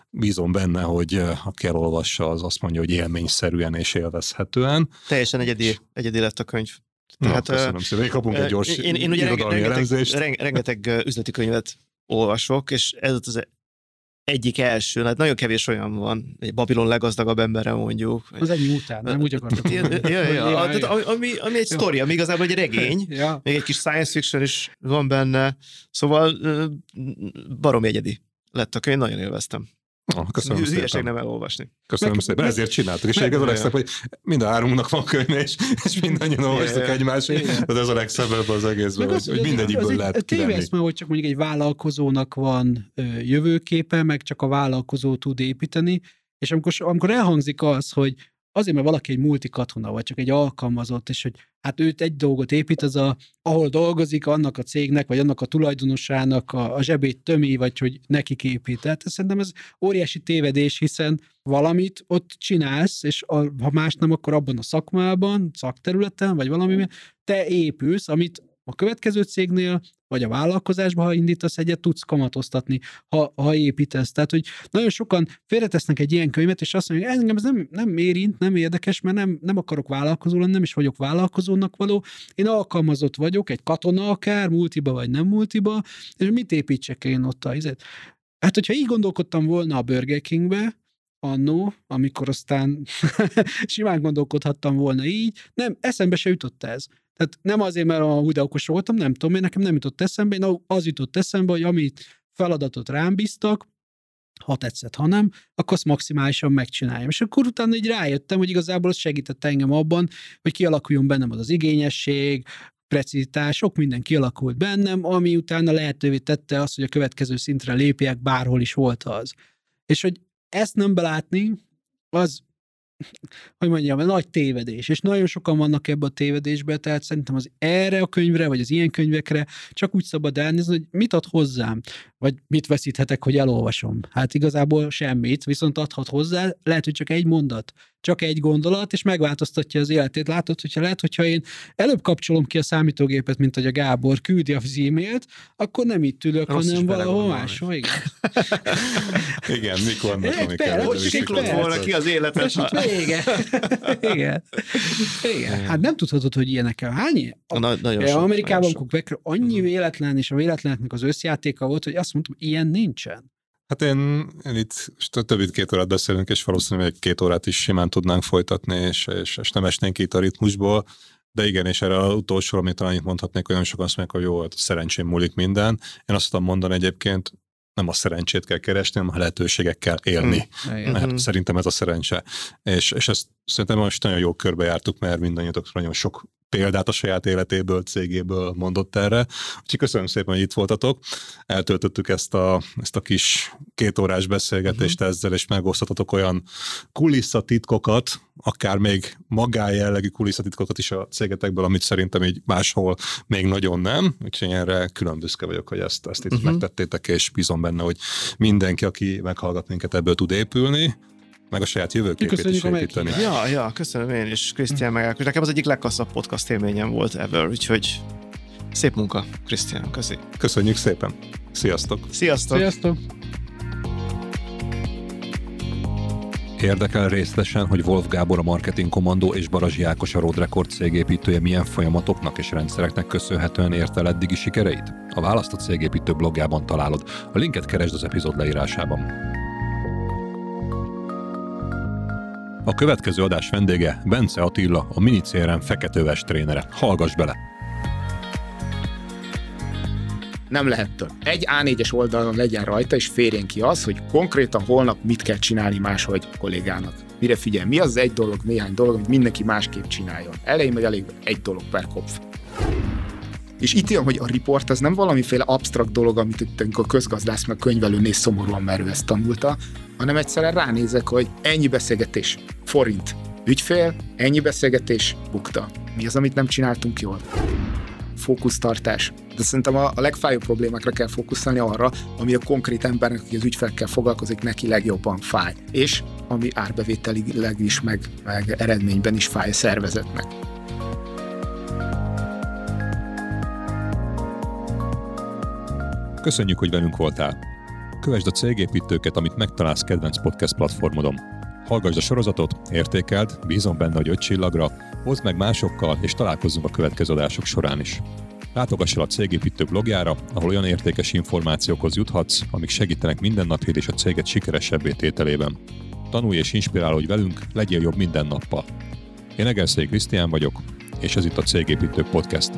Bízom benne, hogy aki elolvassa, az azt mondja, hogy élményszerűen és élvezhetően. Teljesen egyedi, egyedi lett a könyv. Tehát, Na, köszönöm szépen. Kapunk egy gyors én, én ugye rengeteg, rengeteg üzleti könyvet olvasok, és ez az egyik első, hát nagyon kevés olyan van, egy Babilon leggazdagabb emberre mondjuk. Az ennyi után, nem úgy akartam. ja, ja, ja, ja, tehát, ami, ami egy sztori, ami igazából egy regény, [LAUGHS] ja. még egy kis science fiction is van benne, szóval barom egyedi lett a könyv, nagyon élveztem. Oh, köszönöm Hülyeség szépen. nem elolvasni. Köszönöm meg, szépen, ezért csináltuk. És meg, az a legszebb, hogy mind a háromnak van könyv, és, és mindannyian olvastuk egymásért. De ez a legszebb az egészben, hogy, hogy mindegyikből lehet kivenni. mert hogy csak mondjuk egy vállalkozónak van ö, jövőképe, meg csak a vállalkozó tud építeni, és amikor, amikor elhangzik az, hogy azért, mert valaki egy multikatona, vagy csak egy alkalmazott, és hogy hát őt egy dolgot épít, az a, ahol dolgozik, annak a cégnek, vagy annak a tulajdonosának a, a zsebét tömi, vagy hogy nekik épít. Tehát szerintem ez óriási tévedés, hiszen valamit ott csinálsz, és a, ha más nem, akkor abban a szakmában, szakterületen, vagy valami, te épülsz, amit a következő cégnél, vagy a vállalkozásban, ha indítasz egyet, tudsz kamatoztatni, ha, ha építesz. Tehát, hogy nagyon sokan félretesznek egy ilyen könyvet, és azt mondják, engem ez nem, nem érint, nem érdekes, mert nem, nem akarok vállalkozó lenni, nem is vagyok vállalkozónak való. Én alkalmazott vagyok, egy katona akár, multiba vagy nem multiba, és mit építsek én ott a izet? Hát, hogyha így gondolkodtam volna a Burger Kingbe, annó, amikor aztán [LAUGHS] simán gondolkodhattam volna így, nem, eszembe se jutott ez. Tehát nem azért, mert a úgy okos voltam, nem tudom, én nekem nem jutott eszembe, én az jutott eszembe, hogy amit feladatot rám bíztak, ha tetszett, ha nem, akkor azt maximálisan megcsináljam. És akkor utána így rájöttem, hogy igazából az segített engem abban, hogy kialakuljon bennem az az igényesség, precizitás, sok minden kialakult bennem, ami utána lehetővé tette azt, hogy a következő szintre lépjek, bárhol is volt az. És hogy ezt nem belátni, az hogy mondjam, nagy tévedés, és nagyon sokan vannak ebbe a tévedésbe, tehát szerintem az erre a könyvre, vagy az ilyen könyvekre csak úgy szabad elnézni, hogy mit ad hozzám, vagy mit veszíthetek, hogy elolvasom. Hát igazából semmit, viszont adhat hozzá, lehet, hogy csak egy mondat, csak egy gondolat, és megváltoztatja az életét. Látod, hogyha lehet, hogyha én előbb kapcsolom ki a számítógépet, mint hogy a Gábor küldi az e-mailt, akkor nem itt ülök, Rossz hanem valahol máshol. Igen. [LAUGHS] igen, mik vannak, amiket Hogy siklott volna ki az életet. [LAUGHS] Igen. Igen. Igen. Hát nem tudhatod, hogy ilyenekkel. Hány? A, Na, nagyon sok, Amerikában Cook annyi mhm. véletlen, és a véletleneknek az összjátéka volt, hogy azt mondtam, ilyen nincsen. Hát én, én itt több mint két órát beszélünk, és valószínűleg egy két órát is simán tudnánk folytatni, és, és, és nem esnénk itt a ritmusból. De igen, és erre az utolsó, amit talán itt mondhatnék, hogy nagyon sokan azt mondják, hogy jó, hát szerencsém múlik minden. Én azt tudom mondani egyébként, nem a szerencsét kell keresni, hanem a lehetőségekkel élni. Mm. Mert mm. szerintem ez a szerencse. És, és ezt szerintem most nagyon jó körbe jártuk, mert mindannyiatok nagyon sok példát a saját életéből, cégéből mondott erre. Úgyhogy köszönöm szépen, hogy itt voltatok. Eltöltöttük ezt a, ezt a kis kétórás beszélgetést uh-huh. ezzel, és megosztatatok olyan kulisszatitkokat, akár még magájellegű kulisszatitkokat is a cégetekből, amit szerintem így máshol még nagyon nem. Úgyhogy erre külön büszke vagyok, hogy ezt, ezt itt uh-huh. megtettétek, és bízom benne, hogy mindenki, aki meghallgat minket, ebből tud épülni meg a saját jövőképét is építeni. Ja, ja, köszönöm én is, Krisztián meg Nekem az egyik legkasszabb podcast élményem volt ever, úgyhogy szép munka, Krisztián, köszi. Köszönjük szépen. Sziasztok. Sziasztok. Sziasztok. Érdekel részletesen, hogy Wolf Gábor a Marketing Kommandó és Barazsi Ákos a Road Record cégépítője milyen folyamatoknak és rendszereknek köszönhetően érte el eddigi sikereit? A választott cégépítő blogjában találod. A linket keresd az epizód leírásában. A következő adás vendége Bence Attila, a Mini CRM feketőves trénere. Hallgass bele! nem lehet több. Egy A4-es oldalon legyen rajta, és férjen ki az, hogy konkrétan holnap mit kell csinálni máshogy kollégának. Mire figyel, mi az egy dolog, néhány dolog, amit mindenki másképp csináljon. Elején meg elég egy dolog per kopf. És itt jön, hogy a report az nem valamiféle absztrakt dolog, amit a közgazdász meg könyvelő néz szomorúan, mert ő ezt tanulta, hanem egyszerűen ránézek, hogy ennyi beszélgetés, forint, ügyfél, ennyi beszélgetés, bukta. Mi az, amit nem csináltunk jól? Fókusztartás. De szerintem a, a legfájóbb problémákra kell fókuszálni arra, ami a konkrét embernek, aki az ügyfelekkel foglalkozik, neki legjobban fáj. És ami árbevételileg is, meg, meg eredményben is fáj a szervezetnek. Köszönjük, hogy velünk voltál. Kövesd a cégépítőket, amit megtalálsz kedvenc podcast platformodon. Hallgassd a sorozatot, értékeld, bízom benne, hogy öt csillagra, hozd meg másokkal, és találkozzunk a következő adások során is. Látogass el a Cégépítő blogjára, ahol olyan értékes információkhoz juthatsz, amik segítenek mindennapjét és a céget sikeresebbé tételében. Tanulj és inspirálódj velünk, legyél jobb minden nappal. Én Egerszék Krisztián vagyok, és ez itt a Cégépítő Podcast.